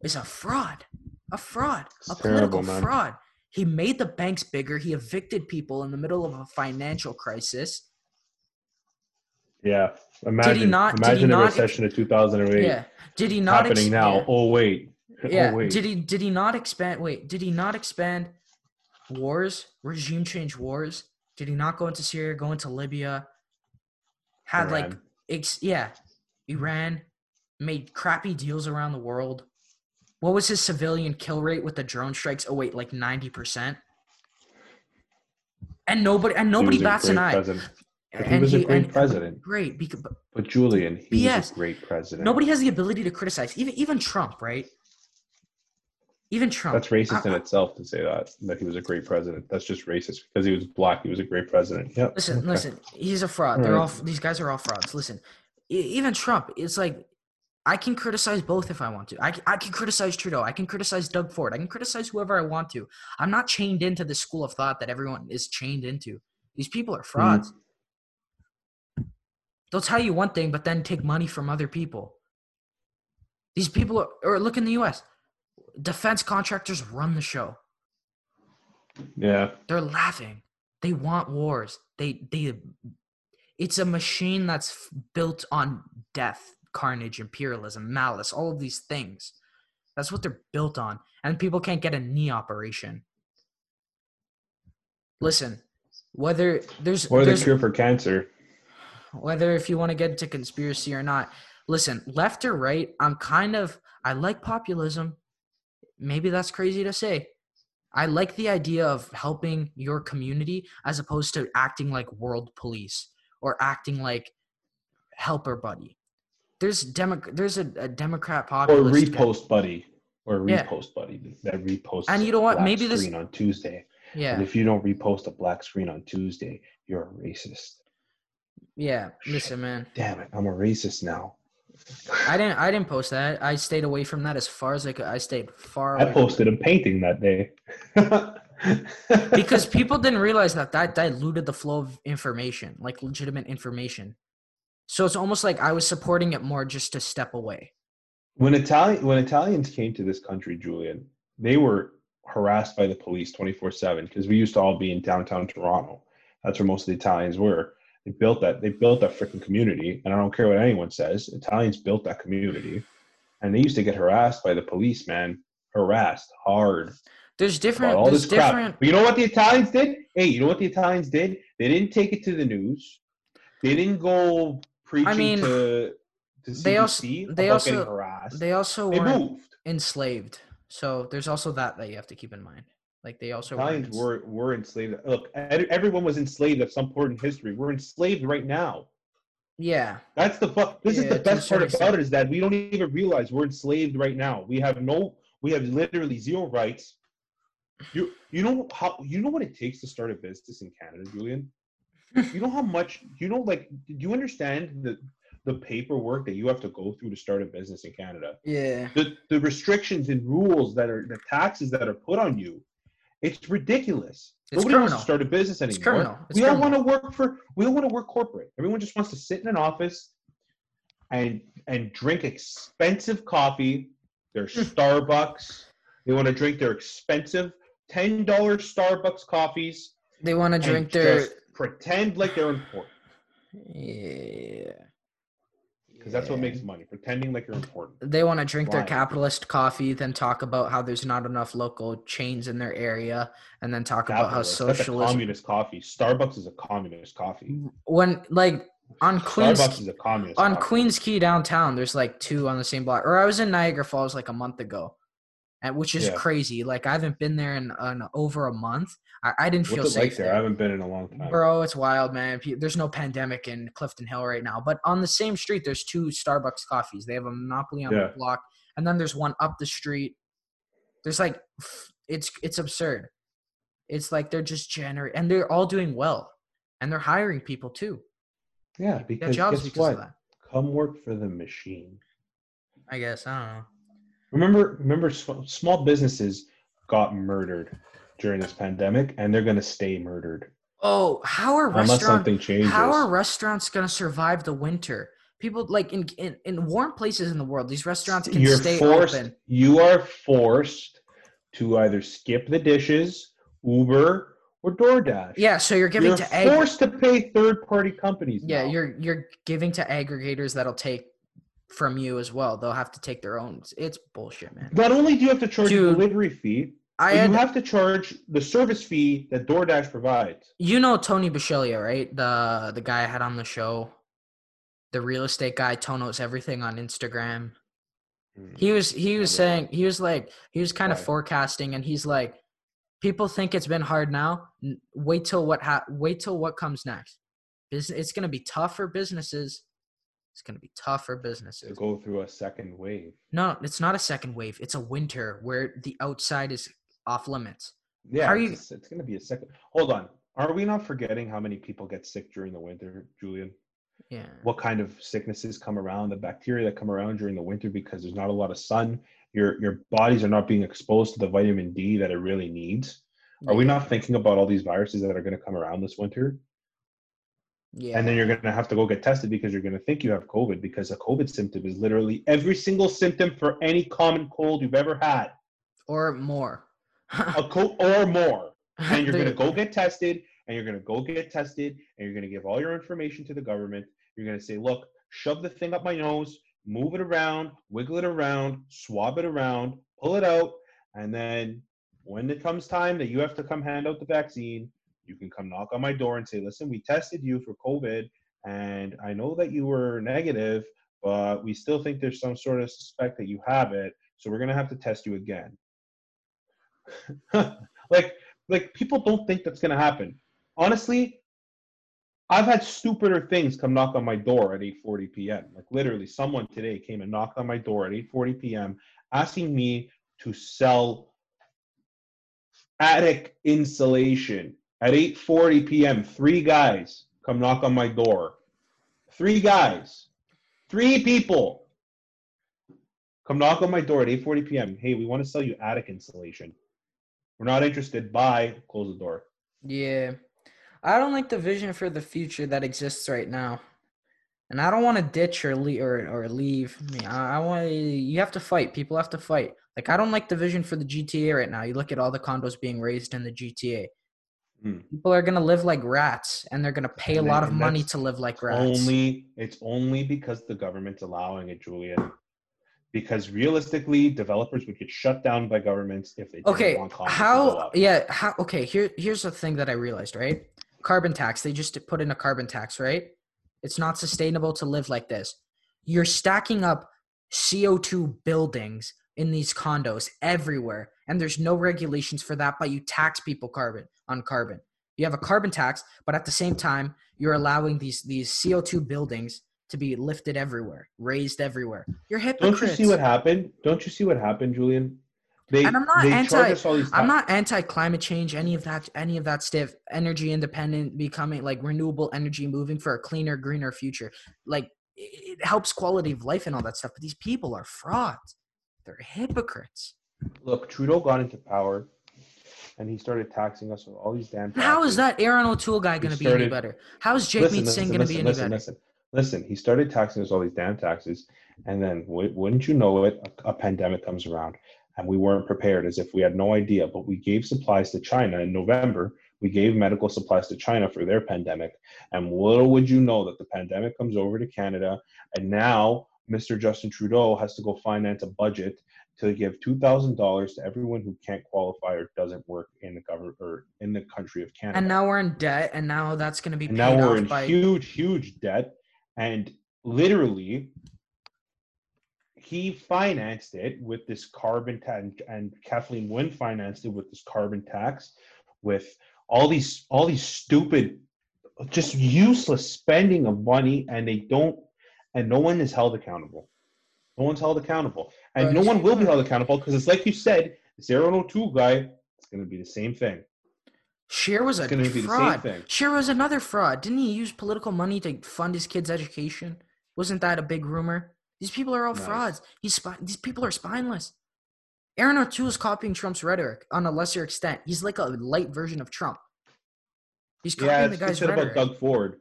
Speaker 3: is a fraud a fraud
Speaker 2: It's
Speaker 3: a political
Speaker 2: terrible,
Speaker 3: fraud he made the banks bigger he evicted people in the middle of a financial crisis
Speaker 2: Yeah, imagine.
Speaker 3: not- did he
Speaker 2: imagine the
Speaker 3: not-
Speaker 2: recession of 2008
Speaker 3: yeah did he not
Speaker 2: happening
Speaker 3: ex-
Speaker 2: now.
Speaker 3: yeah.
Speaker 2: Oh wait.
Speaker 3: Yeah.
Speaker 2: Oh wait.
Speaker 3: Did he did he not expand wait, did he not expand wars, regime change wars? Did he not go into Syria, go into Libya? Had like
Speaker 2: Iran.
Speaker 3: ex- yeah, Iran made crappy deals around the world. What was his civilian kill rate with the drone strikes? Oh wait, like 90%. And nobody and
Speaker 2: He
Speaker 3: nobody
Speaker 2: was a
Speaker 3: bats an eye.
Speaker 2: President. But he
Speaker 3: And
Speaker 2: was a great
Speaker 3: and-
Speaker 2: president.
Speaker 3: Great because
Speaker 2: But Julian, he was
Speaker 3: Yes.
Speaker 2: a great president.
Speaker 3: nobody has the ability to criticize. Even even Trump, right? Even Trump.
Speaker 2: That's racist in
Speaker 3: I- I-
Speaker 2: itself to say that that he was a great president. That's just racist because he was black. He was a great president. Yep.
Speaker 3: Listen,
Speaker 2: Okay.
Speaker 3: listen. He's a fraud. They're all these guys are all frauds. Listen, even Trump. It's like I can criticize both if I want to. I, I can criticize Trudeau. I can criticize Doug Ford. I can criticize whoever I want to. I'm not chained into the school of thought that everyone is chained into. These people are mm-hmm. frauds. They'll tell you one thing, but then take money from other people. These people are, or look in the US. Defense contractors run the show.
Speaker 2: Yeah.
Speaker 3: They're laughing. They want wars. They they it's a machine that's f- built on death, carnage, imperialism, malice, all of these things. That's what they're built on. And people can't get a knee operation. Listen, whether there's
Speaker 2: Or the
Speaker 3: there's
Speaker 2: cure for cancer.
Speaker 3: whether if you want to get into conspiracy or not listen left or right i'm kind of i like populism maybe that's crazy to say i like the idea of helping your community as opposed to acting like world police or acting like helper buddy there's demo there's a, a democrat
Speaker 2: Or
Speaker 3: populist guy-
Speaker 2: repost buddy. Or
Speaker 3: Yeah.
Speaker 2: repost buddy. That repost.
Speaker 3: And you know what?
Speaker 2: black
Speaker 3: Maybe this-
Speaker 2: screen on Tuesday. Yeah. And
Speaker 3: yeah
Speaker 2: if you don't repost a black screen on Tuesday, you're a racist.
Speaker 3: yeah listen man
Speaker 2: Damn it, I'm a racist now.
Speaker 3: i didn't i didn't post that i stayed away from that as far as i could i stayed far
Speaker 2: I posted a painting that day.
Speaker 3: because people didn't realize that that diluted the flow of information, like legitimate information. So it's almost like I was supporting it more just to step away.
Speaker 2: when Italian when Italians came to this country, Julian, they were harassed by the police 24/7 because we used to all be in downtown Toronto. That's where most of the Italians were. They built that they built that freaking community, and I don't care what anyone says. Italians built that community, and they used to get harassed by the police, man. Harassed hard
Speaker 3: There's different.
Speaker 2: all
Speaker 3: There's
Speaker 2: this crap.
Speaker 3: different.
Speaker 2: But you know what the Italians did? Hey, you know what the Italians did? They didn't take it to the news. They didn't go preaching
Speaker 3: mean,
Speaker 2: to, to CBC
Speaker 3: they also- they also-
Speaker 2: harassed.
Speaker 3: They also
Speaker 2: They moved.
Speaker 3: enslaved. So there's also that that you have to keep in mind. Like they also
Speaker 2: Italians were were enslaved. Look, everyone was enslaved at some point in history. We're enslaved right now.
Speaker 3: Yeah,
Speaker 2: That's the fu- This
Speaker 3: Yeah,
Speaker 2: is the best part
Speaker 3: certain
Speaker 2: about it is that we don't even realize we're enslaved right now. We have no. We have literally zero rights. You you know how you know what it takes to start a business in Canada, Julian? you know how much you know like do you understand the the paperwork that you have to go through to start a business in Canada?
Speaker 3: yeah.
Speaker 2: the, the restrictions and rules that are the taxes that are put on you it's ridiculous
Speaker 3: It's
Speaker 2: nobody wants
Speaker 3: criminal.
Speaker 2: to start a business anymore
Speaker 3: It's criminal. It's
Speaker 2: we all
Speaker 3: criminal.
Speaker 2: want to work for we all want to work corporate everyone just wants to sit in an office and and drink expensive coffee their starbucks they want to drink their expensive $10 starbucks coffees
Speaker 3: They want to drink their.
Speaker 2: pretend like they're important
Speaker 3: Yeah.
Speaker 2: because that's what makes money pretending like you're important
Speaker 3: They want to drink their capitalist coffee, then talk about how there's not enough local chains in their area, and then talk about how
Speaker 2: Capitalist. That's a communist coffee starbucks is a communist coffee
Speaker 3: When like on Queens
Speaker 2: Starbucks is a communist.
Speaker 3: on
Speaker 2: coffee.
Speaker 3: Queens Quay downtown, there's like two on the same block. Or I was in Niagara Falls like a month ago, and which is
Speaker 2: Yeah.
Speaker 3: crazy. Like I haven't been there in, in over a month. I, I didn't feel
Speaker 2: What's it
Speaker 3: safe
Speaker 2: like there? I haven't been in a long time.
Speaker 3: Bro, it's wild, man. There's no pandemic in Clifton Hill right now, but on the same street, there's two Starbucks coffees. They have a monopoly on
Speaker 2: Yeah.
Speaker 3: the block, and then there's one up the street. There's like, it's it's absurd. It's like they're just generate, and they're all doing well, and they're hiring people too.
Speaker 2: Yeah, because
Speaker 3: jobs
Speaker 2: guess
Speaker 3: because
Speaker 2: what?
Speaker 3: of that.
Speaker 2: Come work for the machine.
Speaker 3: I guess I don't know.
Speaker 2: Remember, remember, small businesses got murdered during this pandemic, and they're gonna stay murdered
Speaker 3: Oh, how are
Speaker 2: unless
Speaker 3: restaurants?
Speaker 2: something changes.
Speaker 3: How are restaurants gonna survive the winter? People like in, in in warm places in the world, these restaurants can
Speaker 2: You're
Speaker 3: stay
Speaker 2: forced.
Speaker 3: open.
Speaker 2: You are forced to either skip the dishes, Uber, or DoorDash.
Speaker 3: Yeah, so you're giving
Speaker 2: You're
Speaker 3: to
Speaker 2: forced to pay third-party companies.
Speaker 3: Yeah,
Speaker 2: now.
Speaker 3: you're you're giving to aggregators that'll take from you as well. They'll have to take their own. It's- It's bullshit, man.
Speaker 2: Not only do you have to charge
Speaker 3: Dude,
Speaker 2: delivery fee,
Speaker 3: I had
Speaker 2: you have to charge the service fee that DoorDash provides.
Speaker 3: you know Tony Bashelia, right? The the guy I had on the show, the real estate guy. Tonos everything on Instagram. He was he was
Speaker 2: Remember
Speaker 3: saying he was like he was kind of forecasting, and he's like, people think it's been hard now. Wait till what ha- wait till what comes next. Business, it's gonna be tough for businesses. It's gonna be tough for
Speaker 2: to
Speaker 3: businesses.
Speaker 2: go through a second wave.
Speaker 3: No, it's not a second wave. It's a winter where the outside is off limits.
Speaker 2: Yeah,
Speaker 3: How are
Speaker 2: it's, it's going to be a second. Hold on. Are we not forgetting how many people get sick during the winter, Julian?
Speaker 3: Yeah.
Speaker 2: what kind of sicknesses come around, the bacteria that come around during the winter because there's not a lot of sun. Your your bodies are not being exposed to the vitamin D that it really needs. Are we not thinking about all these viruses that are going to come around this winter?
Speaker 3: Yeah.
Speaker 2: And then you're going to have to go get tested because you're going to think you have COVID because a COVID symptom is literally every single symptom for any common cold you've ever had,
Speaker 3: or more.
Speaker 2: a co- or more. And you're going to go get tested and you're going to go get tested and you're going to give all your information to the government. You're going to say, look, shove the thing up my nose, move it around, wiggle it around, swab it around, pull it out. And then when it comes time that you have to come hand out the vaccine, you can come knock on my door and say, listen, we tested you for COVID and I know that you were negative, but we still think there's some sort of suspect that you have it. So we're going to have to test you again. like, like people don't think that's going to happen. Honestly, I've had stupider things come knock on my door at 8:40 p.m. Like literally, someone today came and knocked on my door at 8:40 p.m. asking me to sell attic insulation at 8:40 p.m. Three guys come knock on my door. Three guys, three people come knock on my door at 8:40 p.m. Hey, we want to sell you attic insulation. We're not interested. Bye. Close the door.
Speaker 3: Yeah. I don't like the vision for the future that exists right now. And I don't want to ditch or leave or, or leave. I mean, I, I want you have to fight. People have to fight. Like I don't like the vision for the GTA right now. You look at all the condos being raised in the GTA.
Speaker 2: Hmm.
Speaker 3: People are gonna live like rats, and they're gonna pay a lot of money to live like rats.
Speaker 2: Only it's only because the government's allowing it, Julian. Because realistically, developers would get shut down by governments if they didn't
Speaker 3: okay, how? Yeah, how? Okay, here here's the thing that I realized. Right, carbon tax. They just put in a carbon tax. Right, it's not sustainable to live like this. You're stacking up CO2 buildings in these condos everywhere, and there's no regulations for that. But you tax people carbon on carbon. You have a carbon tax, but at the same time, you're allowing these these CO2 buildings to be lifted everywhere, raised everywhere. You're hypocrites.
Speaker 2: Don't you see what happened? Don't you see what happened, Julian? They,
Speaker 3: And I'm not
Speaker 2: they
Speaker 3: anti-
Speaker 2: charge us all these
Speaker 3: I'm not anti climate change, any of that, any of that stuff. Energy independent, becoming like renewable energy, moving for a cleaner, greener future. Like it, it helps quality of life and all that stuff. But these people are frauds. They're hypocrites.
Speaker 2: Look, Trudeau got into power, and he started taxing us with all these damn.
Speaker 3: And how is that Erin O'Toole guy going to be any better? How is Jagmeet Singh going to be any
Speaker 2: listen,
Speaker 3: better?
Speaker 2: Listen, listen, he started taxing us all these damn taxes, and then w- wouldn't you know it, a, a pandemic comes around, and we weren't prepared, as if we had no idea. But we gave supplies to China in November. We gave medical supplies to China for their pandemic, and little would you know that the pandemic comes over to Canada, and now Mr. Justin Trudeau has to go finance a budget to give two thousand dollars to everyone who can't qualify or doesn't work in the government or in the country of Canada.
Speaker 3: And now we're in debt, and now that's going to be
Speaker 2: And
Speaker 3: paid
Speaker 2: now we're
Speaker 3: off
Speaker 2: in
Speaker 3: by.
Speaker 2: huge, huge debt. And literally, he financed it with this carbon tax, and Kathleen Wynne financed it with this carbon tax, with all these, all these stupid, just useless spending of money, and they don't, and no one is held accountable. No one's held accountable, and
Speaker 3: Right.
Speaker 2: no one will be held accountable because it's like you said, this Erin O'Toole oh guy. It's going to be the same thing.
Speaker 3: Scheer was a
Speaker 2: It's going to be the same
Speaker 3: fraud.
Speaker 2: thing.
Speaker 3: Scheer was another fraud. Didn't he use political money to fund his kids' education? Wasn't that a big rumor? These people are all
Speaker 2: Nice.
Speaker 3: frauds. He's spi- these people are spineless. Erin O'Toole is copying Trump's rhetoric on a lesser extent. He's like a light version of Trump. He's copying
Speaker 2: Yeah,
Speaker 3: the guy's
Speaker 2: said
Speaker 3: rhetoric.
Speaker 2: about Doug Ford.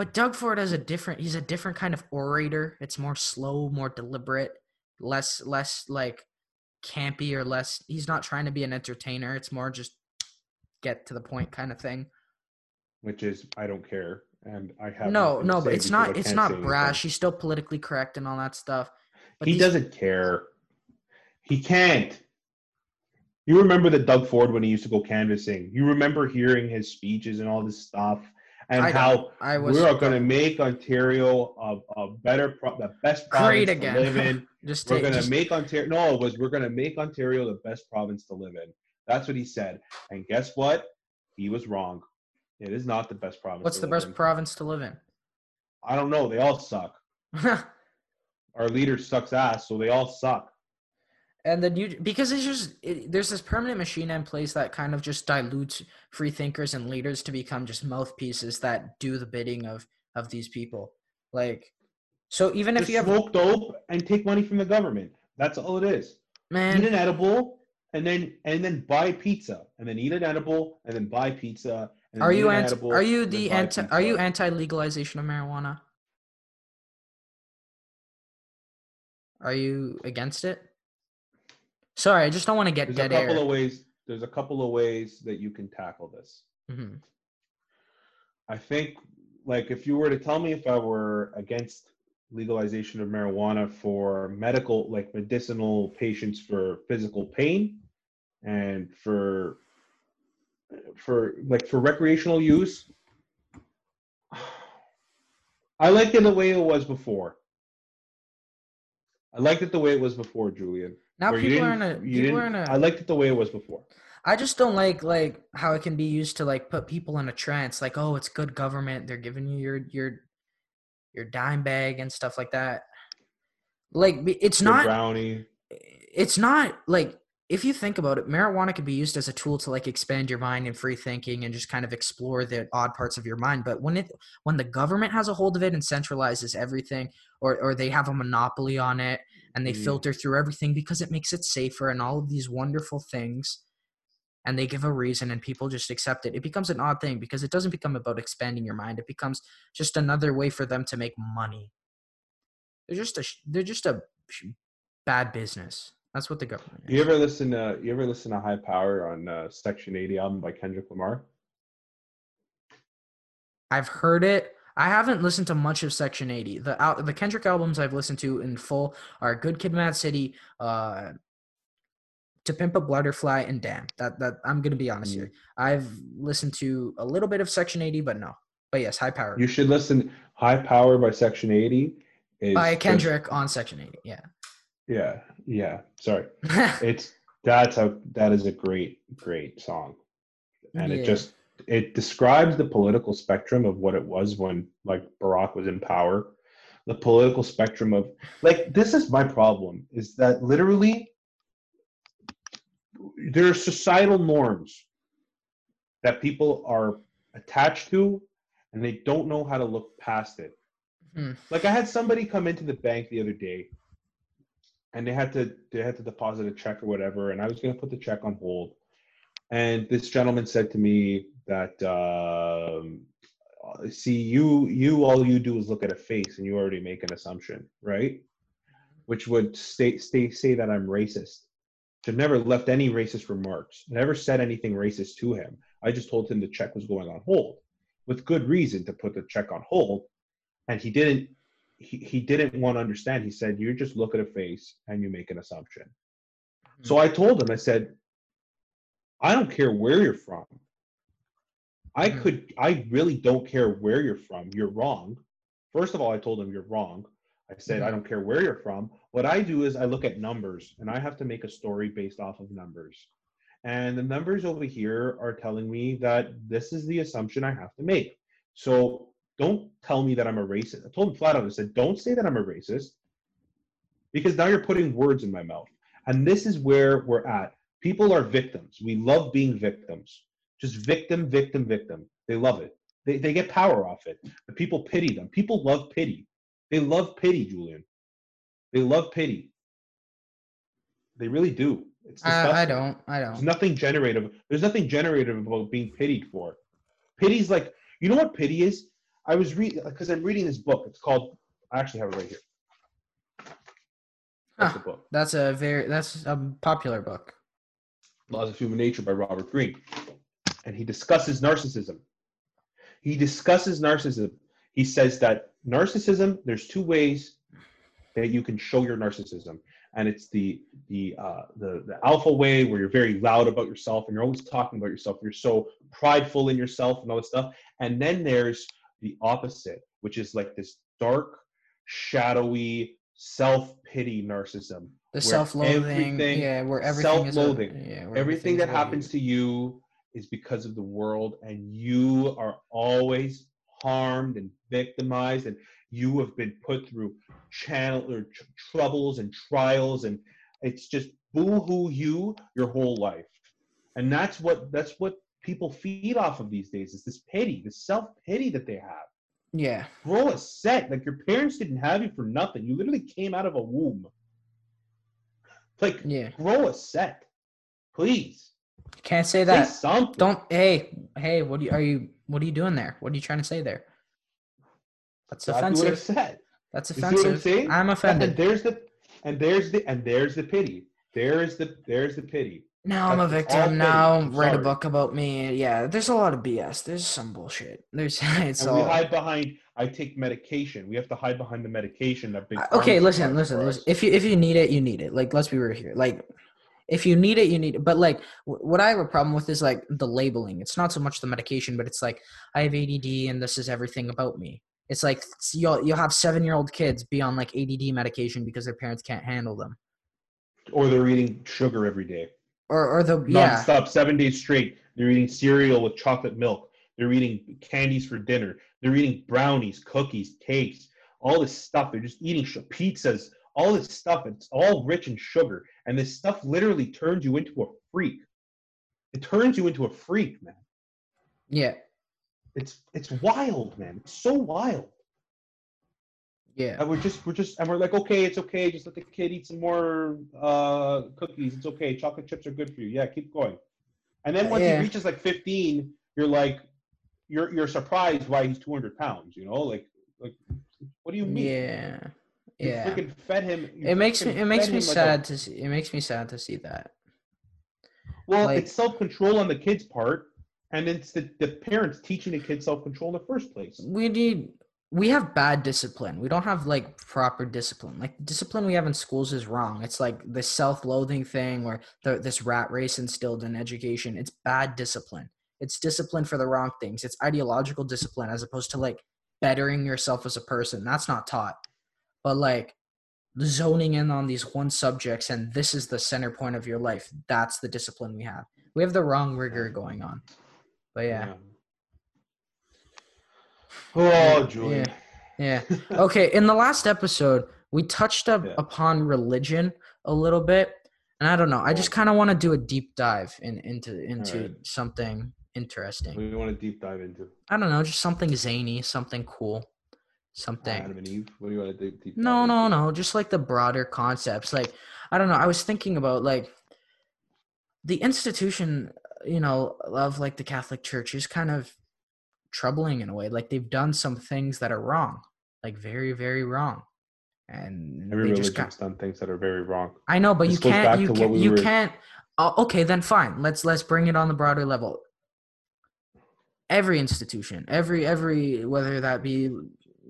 Speaker 3: But Doug Ford has a different. He's a different kind of orator. It's more slow, more deliberate, less less like campy or less. He's not trying to be an entertainer. It's more just get to the point kind of thing.
Speaker 2: which is I don't care, and I have
Speaker 3: no, no, but it's not. It's
Speaker 2: can't
Speaker 3: brash. He's still politically correct and all that stuff. But
Speaker 2: He doesn't care. He can't. You remember the Doug Ford when he used to go canvassing. You remember hearing his speeches and all this stuff, and
Speaker 3: I
Speaker 2: how.
Speaker 3: I was
Speaker 2: we are going to make Ontario a, a better, pro- the best province to live in.
Speaker 3: just
Speaker 2: We're going to make Ontario. No, it was we're going to make Ontario the best province to live in. That's what he said. And guess what? He was wrong. It is not the best province.
Speaker 3: what's the best
Speaker 2: in.
Speaker 3: province to live in?
Speaker 2: I don't know. They all suck. Our leader sucks ass, so they all suck.
Speaker 3: And then you because it's just it, there's this permanent machine in place that kind of just dilutes free thinkers and leaders to become just mouthpieces that do the bidding of of these people like so even if
Speaker 2: Just
Speaker 3: you have
Speaker 2: smoke dope and take money from the government. That's all it is.
Speaker 3: man Eat
Speaker 2: an edible and then and then buy pizza and then eat an edible and then buy pizza. And then
Speaker 3: are you
Speaker 2: an
Speaker 3: anti are you the anti are you anti legalization of marijuana are you against it sorry i just don't want to get
Speaker 2: There's a couple
Speaker 3: air
Speaker 2: of ways. There's a couple of ways that you can tackle this.
Speaker 3: Mhm.
Speaker 2: I think, like, if you were to tell me if I were against legalization of marijuana for medical, like medicinal patients for physical pain, and for for like for recreational use, I liked it the way it was before. I liked it the way it was before, Julian.
Speaker 3: Now people are in a
Speaker 2: you
Speaker 3: people are in a
Speaker 2: I liked it the way it was before.
Speaker 3: I just don't like like how it can be used to like put people in a trance. Like, oh, it's good government. They're giving you your your your dime bag and stuff like that. Like, it's
Speaker 2: Your
Speaker 3: not.
Speaker 2: brownie.
Speaker 3: It's not like if you think about it, marijuana could be used as a tool to like expand your mind and free thinking and just kind of explore the odd parts of your mind. But when it when the government has a hold of it and centralizes everything, or or they have a monopoly on it and they
Speaker 2: Mhm.
Speaker 3: filter through everything because it makes it safer and all of these wonderful things and they give a reason and people just accept it it becomes an odd thing because it doesn't become about expanding your mind it becomes just another way for them to make money they're just a they're just a bad business that's what the government is.
Speaker 2: You ever listen to you ever listen to High Power on uh, Section 80 album by Kendrick Lamar?
Speaker 3: i've heard it i haven't listened to much of section 80 the al- the kendrick albums i've listened to in full are good kid mad city uh to pimp a butterfly and damn that that i'm gonna be honest
Speaker 2: Mm.
Speaker 3: here i've listened to a little bit of section 80 but no but yes high power
Speaker 2: You should listen High Power by Section 80 is
Speaker 3: by
Speaker 2: just-
Speaker 3: kendrick on section 80 yeah
Speaker 2: yeah, yeah. Sorry. It's that's a that is a great great song. And
Speaker 3: Yeah.
Speaker 2: it just it describes the political spectrum of what it was when like Barack was in power. The political spectrum of like this is my problem is that literally there are societal norms that people are attached to and they don't know how to look past it.
Speaker 3: Hmm.
Speaker 2: Like I had somebody come into the bank the other day and they had to they had to deposit a check or whatever and I was going to put the check on hold. And this gentleman said to me that um see you you all you do is look at a face and you already make an assumption, right? Which would state say that I'm racist. I've never left any racist remarks. Never said anything racist to him. I just told him the check was going on hold, with good reason to put the check on hold, and he didn't. He, he didn't want to understand. He said, "You just look at a face and you make an assumption." So I told him. I said, "I don't care where you're from. I
Speaker 3: Mhm.
Speaker 2: could. I really don't care where you're from. You're wrong." First of all, I told him you're wrong. I said,
Speaker 3: Mhm.
Speaker 2: I don't care where you're from. What I do is I look at numbers and I have to make a story based off of numbers. And the numbers over here are telling me that this is the assumption I have to make. So don't tell me that I'm a racist. I told him flat out, I said, don't say that I'm a racist because now you're putting words in my mouth. And this is where we're at. People are victims. We love being victims. Just victim, victim, victim. They love it. They, they get power off it. The people pity them. People love pity. They love pity, Julian. They love pity. They really do. It's.
Speaker 3: I, I don't i don't There's
Speaker 2: nothing generative. There's nothing generative about being pitied for. Pity's like, you know what pity is? I was reading because I'm reading this book. It's called. I actually have it right here. That's
Speaker 3: Huh.
Speaker 2: the book.
Speaker 3: that's a very that's a popular book
Speaker 2: Laws of Human Nature by Robert Greene. And he discusses narcissism. He discusses narcissism. He says that narcissism, there's two ways that you can show your narcissism. And it's the the uh, the the alpha way where you're very loud about yourself and you're always talking about yourself. You're so prideful in yourself and all this stuff. And then there's the opposite, which is like this dark, shadowy, self-pity narcissism.
Speaker 3: the self-loathing yeah where everything is
Speaker 2: self-loathing.
Speaker 3: yeah,
Speaker 2: everything
Speaker 3: everything
Speaker 2: that happens to you is because of the world and you are always harmed and victimized and you have been put through channel or tr- troubles and trials and It's just boo-hoo you your whole life, and that's what that's what people feed off of these days. Is this pity, this self-pity that they have.
Speaker 3: Yeah.
Speaker 2: Grow a set. Like your parents didn't have you for nothing. You literally came out of a womb. Like
Speaker 3: Yeah.
Speaker 2: grow a set, please.
Speaker 3: Can't say
Speaker 2: Say
Speaker 3: that.
Speaker 2: something.
Speaker 3: Don't. Hey, hey. What you, are you? What are you doing there? What are you trying to say there? That's
Speaker 2: Exactly what I
Speaker 3: offensive.
Speaker 2: said.
Speaker 3: That's
Speaker 2: You see what I'm
Speaker 3: offensive. I'm
Speaker 2: And
Speaker 3: offended.
Speaker 2: there's the and there's the and there's the pity. There's the there's the pity.
Speaker 3: Now I'm a
Speaker 2: That's- all
Speaker 3: victim. Now
Speaker 2: I'm
Speaker 3: write a book about me. Yeah, there's a lot of BS. There's some bullshit. There's it's
Speaker 2: and we hide behind I take medication. We have to hide behind the medication that big
Speaker 3: Uh, Okay, listen, listen, listen. If you if you need it, you need it. Like let's be real here. Like if you need it, you need it. But like wh- what I have a problem with is like the labeling. It's not so much the medication, but it's like I have ADD and this is everything about me. It's like you'll you'll have seven year old kids be on like ADD medication because their parents can't handle them,
Speaker 2: or they're eating sugar every day.
Speaker 3: or or the yeah
Speaker 2: Non-stop, seven days straight. They're eating cereal with chocolate milk. They're eating candies for dinner. They're eating brownies, cookies, cakes, all this stuff. They're just eating sh- pizzas, all this stuff. It's all rich in sugar. And this stuff literally turns you into a freak. It turns you into a freak, man.
Speaker 3: yeah
Speaker 2: It's it's wild, man. It's so wild.
Speaker 3: yeah
Speaker 2: And we're just we're just and we're like, okay, it's okay. Just let the kid eat some more uh, cookies. It's okay. Chocolate chips are good for you. Yeah, keep going. And then once
Speaker 3: Yeah.
Speaker 2: he reaches like 15, you're like, you're you're surprised why he's 200 pounds. You know, like like what do you mean?
Speaker 3: yeah
Speaker 2: You
Speaker 3: yeah.
Speaker 2: freaking fed him.
Speaker 3: It makes me it makes me
Speaker 2: like a-
Speaker 3: sad to see. It makes me sad to see that.
Speaker 2: well,
Speaker 3: like-
Speaker 2: it's self control on the kid's part, and it's the, the parents teaching the kid self control in the first place.
Speaker 3: we need we have bad discipline we don't have like proper discipline like the discipline we have in schools is wrong it's like the self-loathing thing or the, this rat race instilled in education it's bad discipline it's discipline for the wrong things it's ideological discipline as opposed to like bettering yourself as a person that's not taught but like zoning in on these one subjects and this is the center point of your life that's the discipline we have we have the wrong rigor going on but yeah
Speaker 2: Oh, Julian.
Speaker 3: Yeah. Okay. In the last episode, we touched up
Speaker 2: Yeah.
Speaker 3: upon religion a little bit, and I don't know. I just kind of want to do a deep dive in, into into
Speaker 2: Alright.
Speaker 3: something interesting.
Speaker 2: we want to deep dive into?
Speaker 3: I don't know, just something zany, something cool, something.
Speaker 2: Adam and Eve. What do you want to deep
Speaker 3: No, no, no. Just like the broader concepts. Like, I don't know. I was thinking about like the institution, you know, of like the Catholic Church is kind of troubling in a way. Like they've done some things that are wrong, like very, very wrong, and
Speaker 2: Every
Speaker 3: they just
Speaker 2: religion's
Speaker 3: got.
Speaker 2: done things that are very wrong.
Speaker 3: I know, but
Speaker 2: This
Speaker 3: you can't. You can't.
Speaker 2: we
Speaker 3: You
Speaker 2: were-
Speaker 3: can't. Uh, okay, then fine. Let's let's bring it on the broader level. Every institution, every every whether that be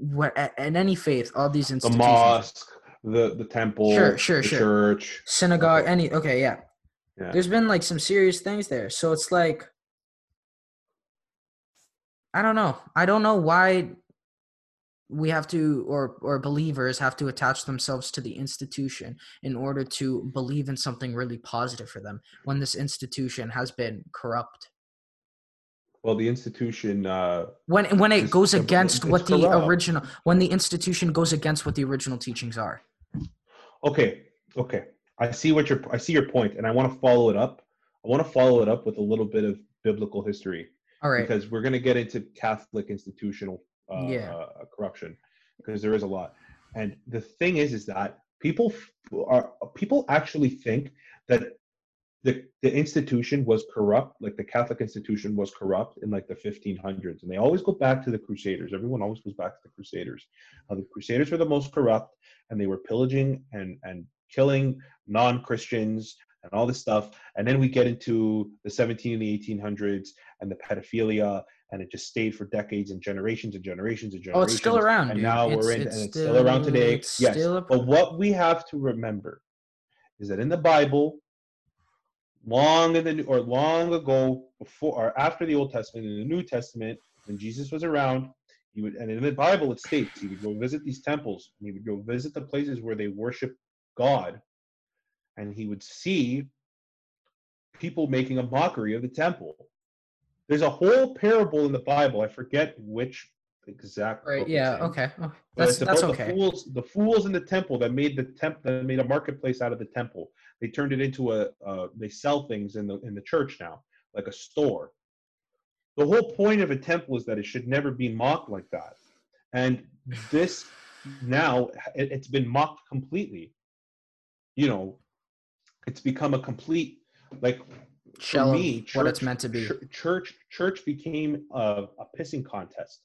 Speaker 3: what in any faith, all these institutions.
Speaker 2: The mosque, the the temple,
Speaker 3: Sure, sure,
Speaker 2: the
Speaker 3: sure.
Speaker 2: church.
Speaker 3: synagogue
Speaker 2: Okay.
Speaker 3: any okay yeah.
Speaker 2: Yeah.
Speaker 3: there's been like some serious things there so it's like i don't know i don't know why we have to or or believers have to attach themselves to the institution in order to believe in something really positive for them when this institution has been corrupt
Speaker 2: Well, the institution. Uh,
Speaker 3: when when it goes against what the
Speaker 2: corrupt.
Speaker 3: original when the institution goes against what the original teachings are
Speaker 2: okay, okay. I see what your I see your point, and I want to follow it up. I want to follow it up with a little bit of biblical history
Speaker 3: all right
Speaker 2: because we're going to get into Catholic institutional uh,
Speaker 3: Yeah.
Speaker 2: uh, corruption because there is a lot. And the thing is, is that people are people actually think that the the institution was corrupt, like the Catholic institution was corrupt in like the 1500s, and they always go back to the Crusaders. Everyone always goes back to the Crusaders. Now, the Crusaders were the most corrupt, and they were pillaging and and killing non-Christians and all this stuff. And then we get into the 17 and the 1800s and the pedophilia, and it just stayed for decades and generations and generations and generations.
Speaker 3: oh it's still around
Speaker 2: And
Speaker 3: dude.
Speaker 2: now
Speaker 3: it's,
Speaker 2: we're in,
Speaker 3: it's
Speaker 2: and it's still, around today.
Speaker 3: it's
Speaker 2: Yes,
Speaker 3: still
Speaker 2: but what we have to remember is that in the Bible, long in the or long ago, before or after the Old Testament, in the New Testament, when Jesus was around, he would, and in the Bible it states he would go visit these temples, and he would go visit the places where they worship God, and he would see people making a mockery of the temple. There's a whole parable in the Bible. I forget which exact.
Speaker 3: Right. Yeah. Okay. Oh, that's that's okay.
Speaker 2: The fools, the fools in the temple that made the temp that made a marketplace out of the temple. They turned it into a. Uh, they sell things in the in the church now, like a store. The whole point of a temple is that it should never be mocked like that, and this now it, it's been mocked completely. You know, it's become a complete like
Speaker 3: Shell
Speaker 2: for me,
Speaker 3: what it's meant to be.
Speaker 2: chur- Church church became a, a pissing contest.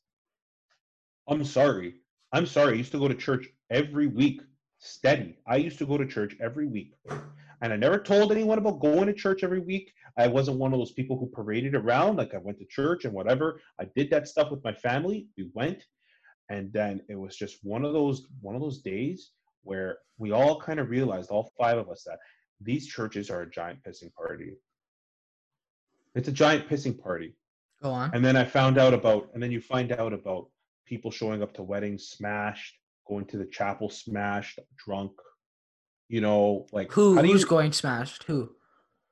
Speaker 2: I'm sorry. I'm sorry. I used to go to church every week, steady. I used to go to church every week. And I never told anyone about going to church every week. I wasn't one of those people who paraded around like I went to church and whatever. I did that stuff with my family. We went. And then it was just one of those one of those days where we all kind of realized, all five of us, that these churches are a giant pissing party. It's a giant pissing party.
Speaker 3: Go on.
Speaker 2: And then I found out about, and then you find out about people showing up to weddings smashed, going to the chapel smashed, drunk. You know, like
Speaker 3: Who who's
Speaker 2: you-
Speaker 3: going smashed? Who?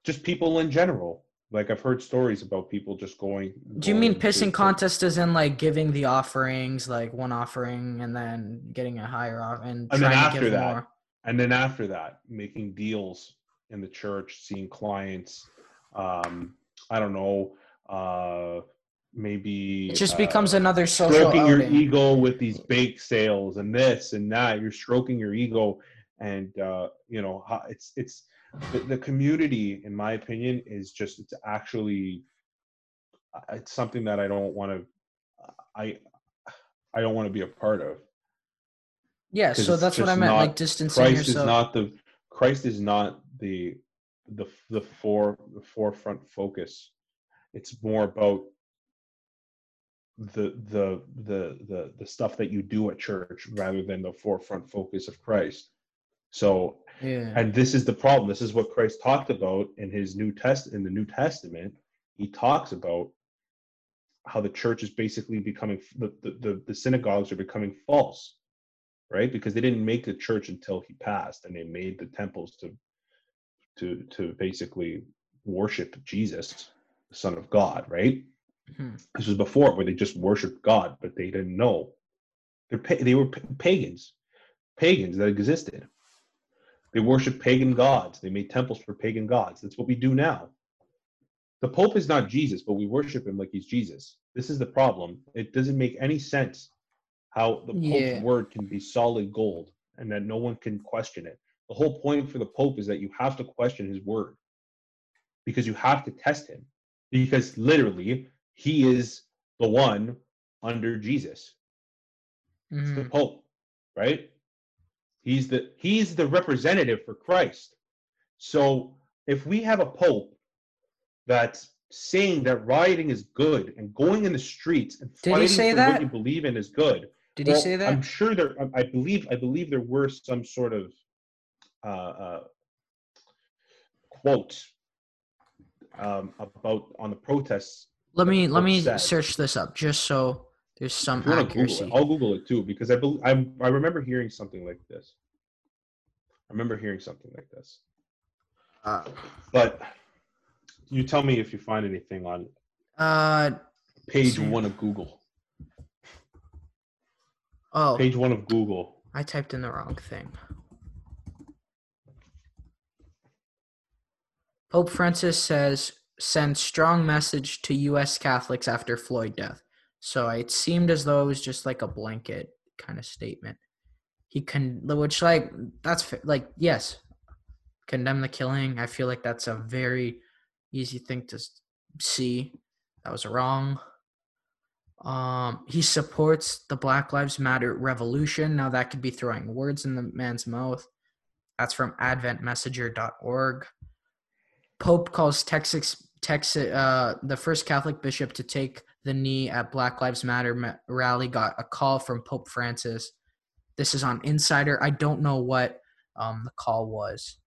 Speaker 2: Just people in general. Like I've heard stories about people just going.
Speaker 3: Do you mean pissing contest as in like giving the offerings, like one offering and then getting a higher off and,
Speaker 2: And then after that,
Speaker 3: more?
Speaker 2: and then after that, making deals in the church, seeing clients. Um, I don't know. Uh, maybe
Speaker 3: It just
Speaker 2: uh,
Speaker 3: becomes another social
Speaker 2: stroking your ego with these bake sales and this and that. You're stroking your ego, and uh, you know it's it's the, the community, in my opinion, is just it's actually uh, it's something that I don't want to I I don't want to be a part of.
Speaker 3: yeah so that's what I meant,
Speaker 2: not-
Speaker 3: like distancing
Speaker 2: Christ is not the Christ is not the the the fore the forefront focus. It's more about the the the the the stuff that you do at church rather than the forefront focus of Christ. So
Speaker 3: yeah.
Speaker 2: and this is the problem. This is what Christ talked about in his New Test in the New Testament. He talks about how the church is basically becoming the, the, the, the synagogues are becoming false, right? Because they didn't make the church until he passed, and they made the temples to to to basically worship Jesus, the Son of God, right?
Speaker 3: Mhm.
Speaker 2: This was before where they just worshiped God, but they didn't know. They're pa- they were pa- pagans, pagans that existed. They worshiped pagan gods. They made temples for pagan gods. That's what we do now. The Pope is not Jesus, but we worship him like he's Jesus. This is the problem. It doesn't make any sense how the Pope's
Speaker 3: Yeah.
Speaker 2: word can be solid gold and that no one can question it. The whole point for the Pope is that you have to question his word because you have to test him because literally he is the one under Jesus. It's the
Speaker 3: Mhm.
Speaker 2: Pope, right? He's the he's the representative for Christ. So if we have a Pope that's saying that rioting is good and going in the streets and
Speaker 3: Did
Speaker 2: fighting
Speaker 3: say
Speaker 2: for
Speaker 3: that?
Speaker 2: what you believe in is good.
Speaker 3: Did he say that?
Speaker 2: I'm sure there. I- I believe. I believe there were some sort of uh, uh, quotes um, about on the protests.
Speaker 3: Let me let me
Speaker 2: said.
Speaker 3: search this up just so there's some
Speaker 2: If you want Google
Speaker 3: accuracy.
Speaker 2: I'll Google it too because I believe I I remember hearing something like this. I remember hearing something like this.
Speaker 3: Uh,
Speaker 2: But you tell me if you find anything on
Speaker 3: uh
Speaker 2: page one of Google.
Speaker 3: oh,
Speaker 2: Page one of Google.
Speaker 3: I typed in the wrong thing. Pope Francis says send strong message to U.S. Catholics after Floyd death. So it seemed as though it was just like a blanket kind of statement. He can, which like that's like yes, condemn the killing. I feel like that's a very easy thing to see. That was wrong. Um, he supports the Black Lives Matter revolution. Now that could be throwing words in the man's mouth. That's from AdventMessenger.org. Pope calls Texas, Texas, uh, the first Catholic bishop to take the knee at Black Lives Matter rally. Got a call from Pope Francis. This is on Insider. I don't know what um, the call was.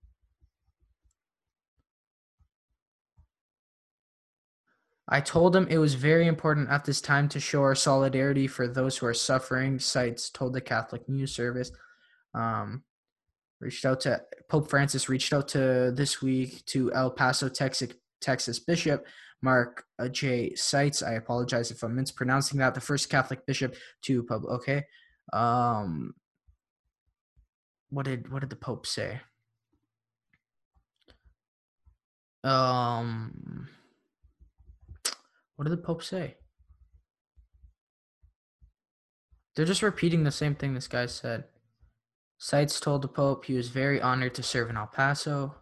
Speaker 3: I told him it was very important at this time to show our solidarity for those who are suffering. Seitz told the Catholic News Service. Um, reached out to Pope Francis. Reached out to this week to El Paso, Texas, Texas Bishop Mark uh, J. Seitz. I apologize if I'm mispronouncing that. The first Catholic bishop to pub. Okay. Um, what did what did the Pope say? Um, what did the Pope say? They're just repeating the same thing this guy said. Seitz told the Pope he was very honored to serve in El Paso.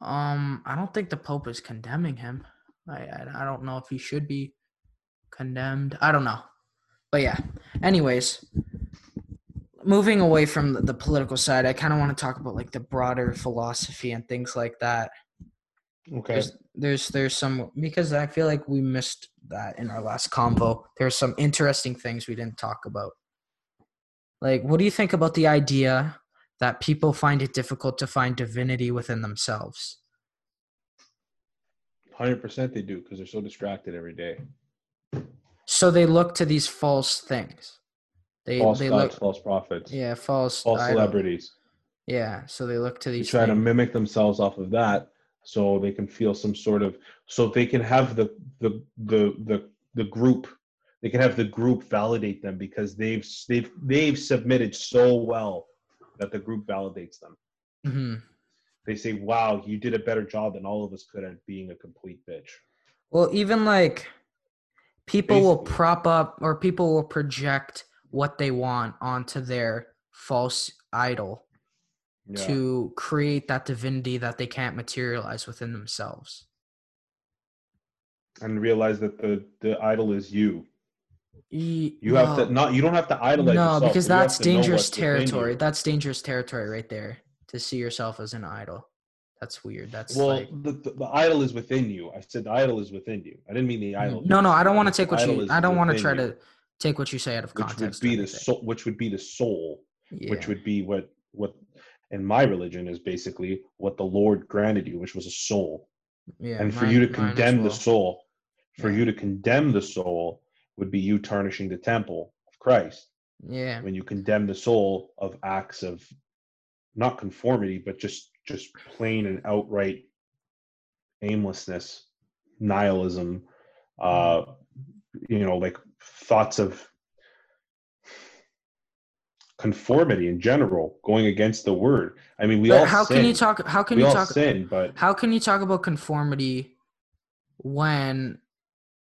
Speaker 3: Um, I don't think the Pope is condemning him. I, I, I don't know if he should be condemned. I don't know. But yeah. Anyways, moving away from the, the political side, I kind of want to talk about like the broader philosophy and things like that.
Speaker 2: Okay.
Speaker 3: There's, there's there's some because I feel like we missed that in our last convo. There's some interesting things we didn't talk about. Like, what do you think about the idea that people find it difficult to find divinity within themselves?
Speaker 2: Hundred percent, they do because they're so distracted every day.
Speaker 3: So they look to these false things. They
Speaker 2: false
Speaker 3: they
Speaker 2: gods,
Speaker 3: look
Speaker 2: false prophets,
Speaker 3: yeah false
Speaker 2: false
Speaker 3: idol-
Speaker 2: celebrities.
Speaker 3: Yeah, so they look to
Speaker 2: They
Speaker 3: these.
Speaker 2: try to mimic themselves off of that, so they can feel some sort of, so they can have the the the the the group. They can have the group validate them because they've they've they've submitted so well that the group validates them.
Speaker 3: Mhm.
Speaker 2: They say, "Wow, you did a better job than all of us could at being a complete bitch."
Speaker 3: Well, even like people will prop up or people will project what they want onto their false idol
Speaker 2: Yeah.
Speaker 3: to create that divinity that they can't materialize within themselves.
Speaker 2: and realize that the the idol is you. You have to not. You don't have to idolize
Speaker 3: no
Speaker 2: yourself.
Speaker 3: because
Speaker 2: but you have
Speaker 3: that's dangerous
Speaker 2: what's within you.
Speaker 3: territory that's dangerous territory right there to see yourself as an idol that's weird that's
Speaker 2: Well,
Speaker 3: like
Speaker 2: the, the, the idol is within you. I said the idol is within you. I didn't mean the idol.
Speaker 3: no no i don't want to
Speaker 2: The
Speaker 3: take what you i don't want to try
Speaker 2: you,
Speaker 3: to take what you say out of
Speaker 2: which would be the soul, which would be the soul,
Speaker 3: yeah.
Speaker 2: which would be what what in my religion is basically what the Lord granted you, which was a soul.
Speaker 3: yeah
Speaker 2: and for
Speaker 3: mine-
Speaker 2: you to condemn the soul, for
Speaker 3: Yeah.
Speaker 2: you to condemn the soul would be you tarnishing the temple of Christ.
Speaker 3: yeah
Speaker 2: when you condemn the soul of acts of not conformity but just just plain and outright aimlessness nihilism uh you know like thoughts of conformity in general going against the word i mean we
Speaker 3: But
Speaker 2: all
Speaker 3: how
Speaker 2: sin.
Speaker 3: can you talk how can
Speaker 2: we
Speaker 3: you talk
Speaker 2: sin but
Speaker 3: how can you talk about conformity when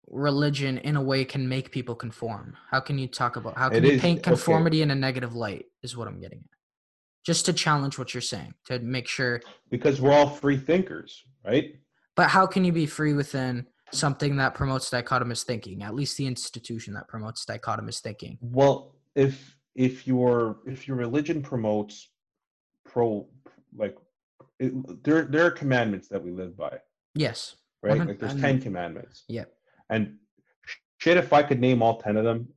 Speaker 3: religion in a way can make people conform. How can you talk about how can
Speaker 2: It
Speaker 3: you
Speaker 2: is-
Speaker 3: paint
Speaker 2: okay.
Speaker 3: conformity in a negative light is what i'm getting at. Just to challenge what you're saying to make sure
Speaker 2: because we're all free thinkers right?
Speaker 3: But how can you be free within something that promotes dichotomous thinking at least the institution that promotes dichotomous thinking?
Speaker 2: Well, if if your if your religion promotes pro like it, there there are commandments that we live by,
Speaker 3: yes.
Speaker 2: Right? Like there's ten commandments,
Speaker 3: yep
Speaker 2: and shit, if I could name all ten of them,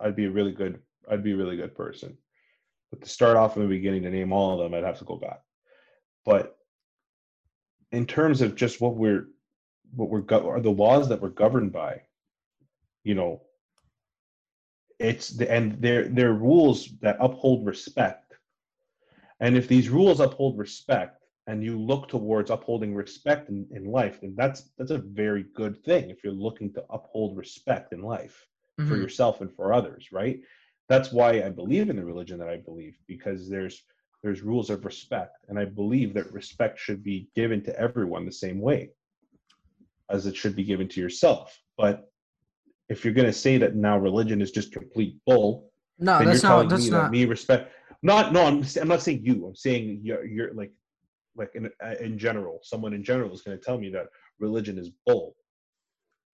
Speaker 2: I'd be a really good I'd be a really good person. But to start off in the beginning to name all of them, I'd have to go back. But in terms of just what we're what we're go- are the laws that we're governed by, you know, it's the and they're they're rules that uphold respect. And if these rules uphold respect and you look towards upholding respect in, in life, then that's that's a very good thing if you're looking to uphold respect in life for
Speaker 3: Mhm.
Speaker 2: yourself and for others, right? That's why I believe in the religion that I believe because there's there's rules of respect and I believe that respect should be given to everyone the same way as it should be given to yourself. But if you're going to say that now religion is just complete bull,
Speaker 3: no
Speaker 2: then
Speaker 3: that's
Speaker 2: you're
Speaker 3: not that's
Speaker 2: me
Speaker 3: not
Speaker 2: that me respect not no I'm, I'm not saying you i'm saying you're, you're like like in, uh, in general someone in general is going to tell me that religion is bull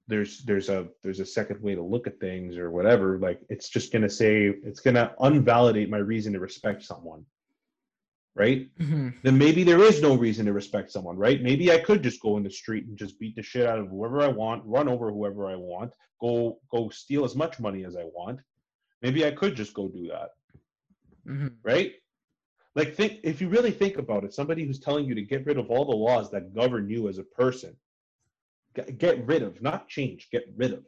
Speaker 2: there's there's a there's a second way to look at things or whatever like it's just going to say it's going to unvalidate my reason to respect someone right
Speaker 3: Mhm.
Speaker 2: then maybe there is no reason to respect someone, right? Maybe I could just go in the street and just beat the shit out of whoever I want, run over whoever I want, go go steal as much money as I want. Maybe I could just go do that,
Speaker 3: Mhm.
Speaker 2: right? Like think if you really think about it, somebody who's telling you to get rid of all the laws that govern you as a person. Get, get rid of, not change, get rid of.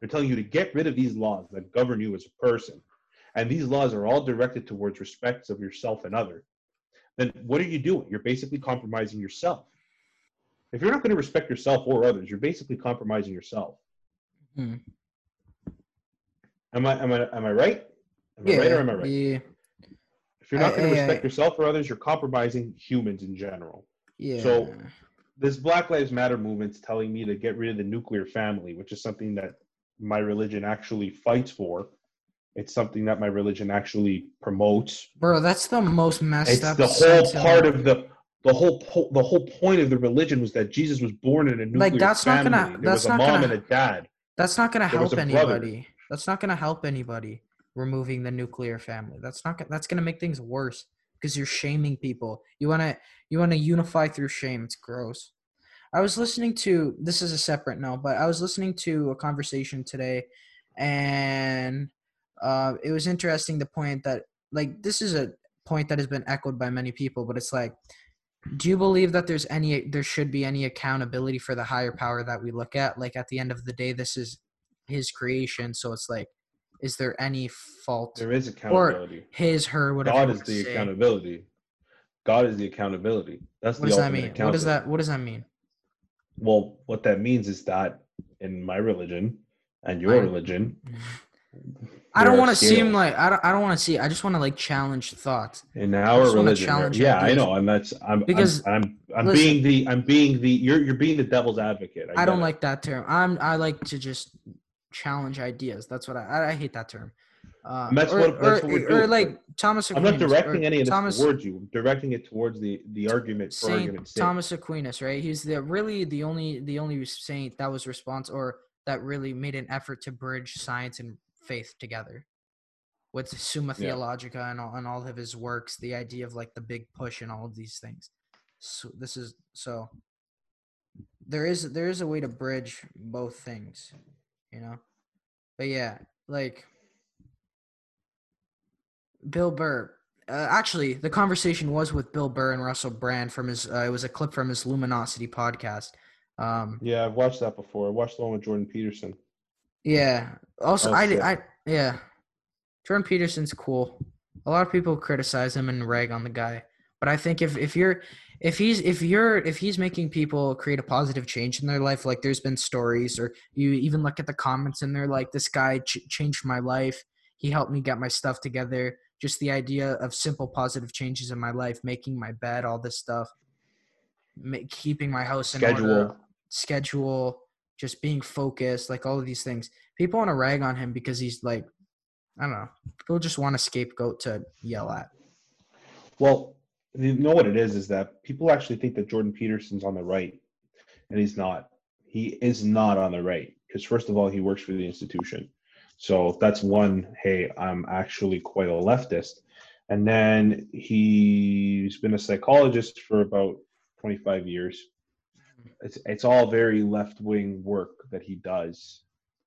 Speaker 2: They're telling you to get rid of these laws that govern you as a person. And these laws are all directed towards respects of yourself and other. Then what are you doing? You're basically compromising yourself. if you're not going to respect yourself or others, you're basically compromising yourself.
Speaker 3: Hmm.
Speaker 2: Am I am I am I right? Am I right or am I right?
Speaker 3: yeah,
Speaker 2: If you're not going to respect
Speaker 3: I-
Speaker 2: yourself or others, you're compromising humans in general.
Speaker 3: yeah.
Speaker 2: So- This Black Lives Matter movement's telling me to get rid of the nuclear family, which is something that my religion actually fights for. It's something that my religion actually promotes.
Speaker 3: bro, that's the most messed
Speaker 2: It's
Speaker 3: up.
Speaker 2: the whole part of the the whole po- the whole point of the religion was that Jesus was born in a nuclear
Speaker 3: Like, that's not gonna-
Speaker 2: there
Speaker 3: that's
Speaker 2: was a
Speaker 3: not
Speaker 2: mom
Speaker 3: gonna-
Speaker 2: and a dad.
Speaker 3: That's not gonna
Speaker 2: There
Speaker 3: help
Speaker 2: a brother.
Speaker 3: anybody. That's not gonna help anybody. Removing the nuclear family. That's not that's gonna make things worse because you're shaming people. You wanna. You wanna unify through shame. It's gross. I was listening to. This is a separate note, but I was listening to a conversation today, and uh, it was interesting. The point that like this is a point that has been echoed by many people, but it's like do you believe that there's any there should be any accountability for the higher power that we look at like at the end of the day this is his creation so it's like is there any fault
Speaker 2: There is accountability.
Speaker 3: his her whatever
Speaker 2: God is the
Speaker 3: say.
Speaker 2: accountability. God is the accountability. That's
Speaker 3: what
Speaker 2: the
Speaker 3: does that mean what does that what does that mean
Speaker 2: Well, what that means is that in my religion and your
Speaker 3: I-
Speaker 2: religion,
Speaker 3: i don't want to seem like i don't, I don't want to see i just want to like challenge thoughts
Speaker 2: in our religion, yeah, I
Speaker 3: ideas.
Speaker 2: know, and that's I'm
Speaker 3: Because,
Speaker 2: I'm I'm, I'm
Speaker 3: listen.
Speaker 2: being the I'm being the you're you're being the devil's advocate.
Speaker 3: i,
Speaker 2: get
Speaker 3: don't
Speaker 2: it.
Speaker 3: like that term i'm i like to just challenge ideas that's what i i, hate that term
Speaker 2: And that's
Speaker 3: or,
Speaker 2: what- that's
Speaker 3: or,
Speaker 2: what we're
Speaker 3: or like Thomas
Speaker 2: I'm not directing any of this
Speaker 3: Thomas,
Speaker 2: towards you. I'm directing it towards the the argument for
Speaker 3: Saint
Speaker 2: argument's sake.
Speaker 3: Thomas Aquinas, right? He's the really the only the only saint that was response or that really made an effort to bridge science and faith together. With Summa
Speaker 2: Yeah.
Speaker 3: Theologica and all, and all of his works, the idea of like the big push and all of these things. So this is so there is there is a way to bridge both things, you know. But yeah, like Bill Burr. Uh, actually, the conversation was with Bill Burr and Russell Brand from his. Uh, it was a clip from his Luminosity podcast. Um,
Speaker 2: Yeah, I've watched that before. I watched the one with Jordan Peterson.
Speaker 3: yeah. Also,
Speaker 2: Oh,
Speaker 3: I. I, yeah. Jordan Peterson's cool. A lot of people criticize him and rag on the guy, but I think if if you're if he's if you're if he's making people create a positive change in their life, like there's been stories, or you even look at the comments and they're like, this guy ch- changed my life. He helped me get my stuff together. Just the idea of simple positive changes in my life, making my bed, all this stuff, ma- keeping my house in order,
Speaker 2: Schedule.
Speaker 3: schedule, just being focused, like all of these things. People want to rag on him because he's like, I don't know. People just want a scapegoat to yell at.
Speaker 2: Well, you know what it is is that people actually think that Jordan Peterson's on the right, and he's not. He is not on the right because first of all, he works for the institution, so that's one. Hey, I'm actually quite a leftist, and then he's been a psychologist for about 25 years. It's it's all very left wing work that he does,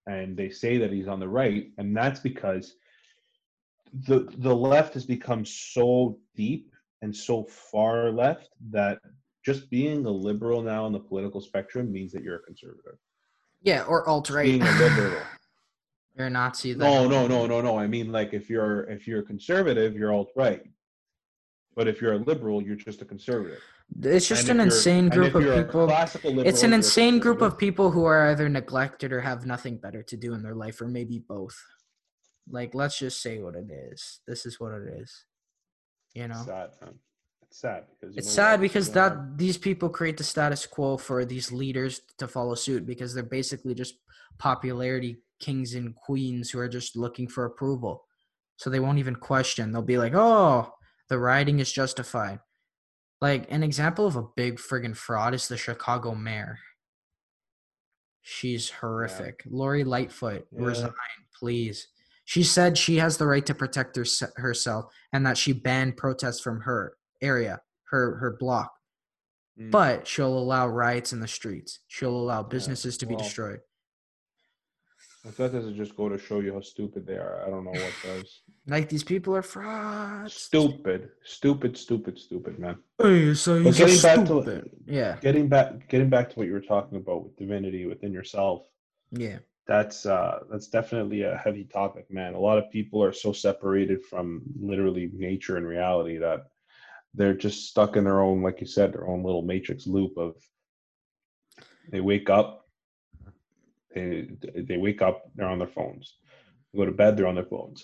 Speaker 2: and they say that he's on the right, and that's because the the left has become so deep and so far left that just being a liberal now on the political spectrum means that you're a conservative.
Speaker 3: Yeah, or alt right.
Speaker 2: Being a liberal.
Speaker 3: You're a Nazi.
Speaker 2: No,
Speaker 3: then.
Speaker 2: no, no, no, no. I mean, like if you're if you're a conservative, you're alt right. But if you're a liberal, you're just a conservative.
Speaker 3: It's just
Speaker 2: And
Speaker 3: an insane group of people.
Speaker 2: liberal,
Speaker 3: It's an insane group of people who are either neglected or have nothing better to do in their life, or maybe both. Like, let's just say what it is. This is what it is. You know,
Speaker 2: It's sad, man. It's sad because
Speaker 3: it's sad because that these people create the status quo for these leaders to follow suit because they're basically just popularity kings and queens who are just looking for approval. So they won't even question. They'll be like, "Oh, the rioting is justified." Like an example of a big friggin' fraud is the Chicago mayor. She's horrific. Lori Lightfoot,
Speaker 2: Yeah.
Speaker 3: resign, please. She said she has the right to protect her, herself and that she banned protests from her area, her her block.
Speaker 2: Mm.
Speaker 3: But she'll allow riots in the streets. She'll allow businesses to be
Speaker 2: well,
Speaker 3: destroyed.
Speaker 2: if that doesn't just go to show you how stupid they are, I don't know what does.
Speaker 3: Like these people are frauds.
Speaker 2: Stupid, stupid, stupid, stupid, man.
Speaker 3: Hey, so
Speaker 2: But
Speaker 3: you're
Speaker 2: getting back to
Speaker 3: stupid. yeah,
Speaker 2: getting back getting back to what you were talking about with divinity within yourself
Speaker 3: yeah,
Speaker 2: that's uh that's definitely a heavy topic man a lot of people are so separated from literally nature and reality that they're just stuck in their own like you said their own little matrix loop of They wake up. They they wake up. They're on their phones. They go to bed. They're on their phones.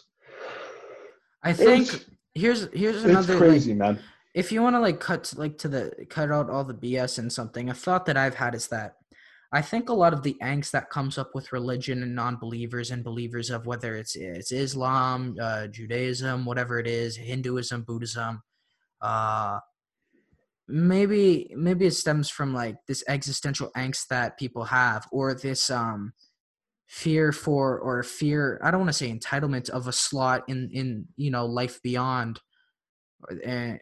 Speaker 3: I think
Speaker 2: It's-
Speaker 3: here's here's another like,
Speaker 2: crazy, man.
Speaker 3: if you want to like cut like to the cut out all the BS and something, a thought that I've had is that I think a lot of the angst that comes up with religion and non-believers and believers of whether it's it's Islam, uh, Judaism, whatever it is, Hinduism, Buddhism, uh, maybe maybe it stems from like this existential angst that people have, or this um fear for or fear I don't want to say entitlement of a slot in in you know life beyond, uh,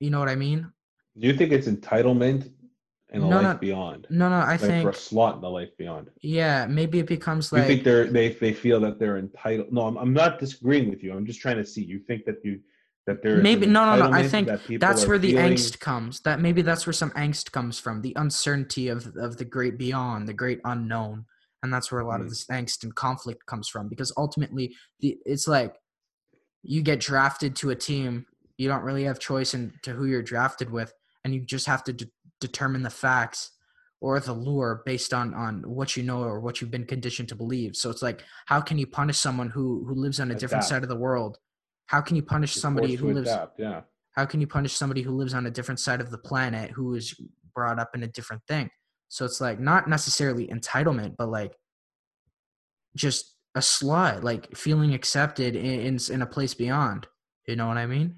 Speaker 3: you know what I mean?
Speaker 2: Do you think it's entitlement in the
Speaker 3: No,
Speaker 2: life
Speaker 3: no,
Speaker 2: beyond?
Speaker 3: No, no, I
Speaker 2: like
Speaker 3: think
Speaker 2: for a slot in the life beyond.
Speaker 3: yeah, maybe it becomes like you
Speaker 2: think they're they they feel that they're entitled? No, I'm, I'm not disagreeing with you. I'm just trying to see. You think that you that there's
Speaker 3: maybe no, no, no. I think
Speaker 2: that
Speaker 3: that's where the
Speaker 2: feeling-
Speaker 3: angst comes. That maybe that's where some angst comes from. The uncertainty of of the great beyond, the great unknown, and that's where a lot of
Speaker 2: Mm.
Speaker 3: this angst and conflict comes from. Because ultimately, the it's like you get drafted to a team, you don't really have choice in to who you're drafted with, and you just have to de- determine the facts or the lure based on on what you know or what you've been conditioned to believe. So it's like, how can you punish someone who who lives on a different side of the world? How can you punish
Speaker 2: You're
Speaker 3: somebody who lives?
Speaker 2: adapt, yeah.
Speaker 3: how can you punish somebody who lives on a different side of the planet who is brought up in a different thing so it's like not necessarily entitlement but like just a slut like feeling accepted in, in in a place beyond you know what i mean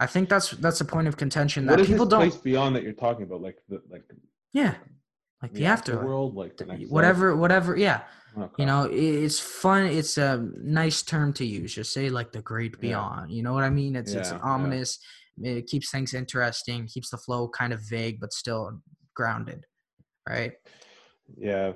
Speaker 3: i think that's that's a point of contention that
Speaker 2: What is
Speaker 3: people
Speaker 2: this
Speaker 3: don't
Speaker 2: place beyond that you're talking about? Like the like
Speaker 3: yeah like the, afterworld
Speaker 2: world, like the next
Speaker 3: whatever whatever yeah?
Speaker 2: Oh, okay.
Speaker 3: you know it's fun it's a nice term to use just say like the great
Speaker 2: Yeah.
Speaker 3: beyond you know what i mean it's it's
Speaker 2: Yeah, yeah.
Speaker 3: ominous it keeps things interesting keeps the flow kind of vague but still grounded right
Speaker 2: Yeah.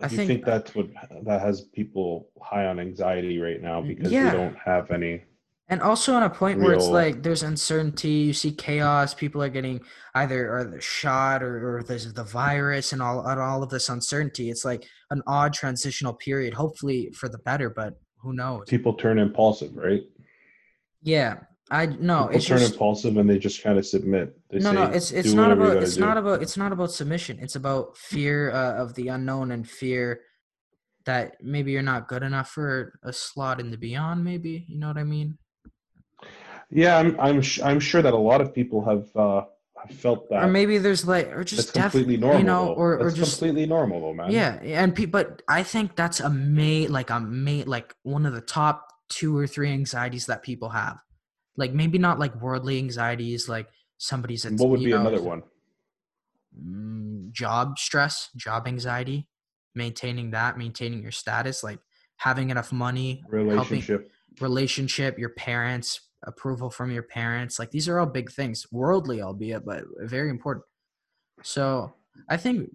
Speaker 3: I
Speaker 2: I
Speaker 3: think-
Speaker 2: think, that's what that has people high on anxiety right now because
Speaker 3: Yeah.
Speaker 2: they don't have any.
Speaker 3: And also on a point where it's like there's uncertainty you see chaos people are getting either or they're shot or, or there's the virus and all and all of this uncertainty it's like an odd transitional period hopefully for the better but who knows
Speaker 2: People turn impulsive, right?
Speaker 3: yeah i no
Speaker 2: People
Speaker 3: it's
Speaker 2: turn
Speaker 3: just
Speaker 2: impulsive and they just kind of submit. They
Speaker 3: no
Speaker 2: say,
Speaker 3: no it's it's not about it's
Speaker 2: do."
Speaker 3: not about it's not about submission it's about fear uh, of the unknown and fear that maybe you're not good enough for a slot in the beyond maybe you know what i mean
Speaker 2: Yeah, I'm I'm sh- I'm sure that a lot of people have uh have felt that.
Speaker 3: or maybe there's like or
Speaker 2: that's
Speaker 3: just death
Speaker 2: completely normal.
Speaker 3: you know or or just
Speaker 2: completely normal though, man.
Speaker 3: yeah and pe- but i think that's a may like a may like one of the top two or three anxieties that people have like maybe not like worldly anxieties like somebody's
Speaker 2: And what would be
Speaker 3: know,
Speaker 2: another one?
Speaker 3: mm, job stress, job anxiety, maintaining that, maintaining your status, like having enough money, helping
Speaker 2: Relationship.
Speaker 3: relationship, your parents, approval from your parents. Like these are all big things, worldly albeit, but very important. So I think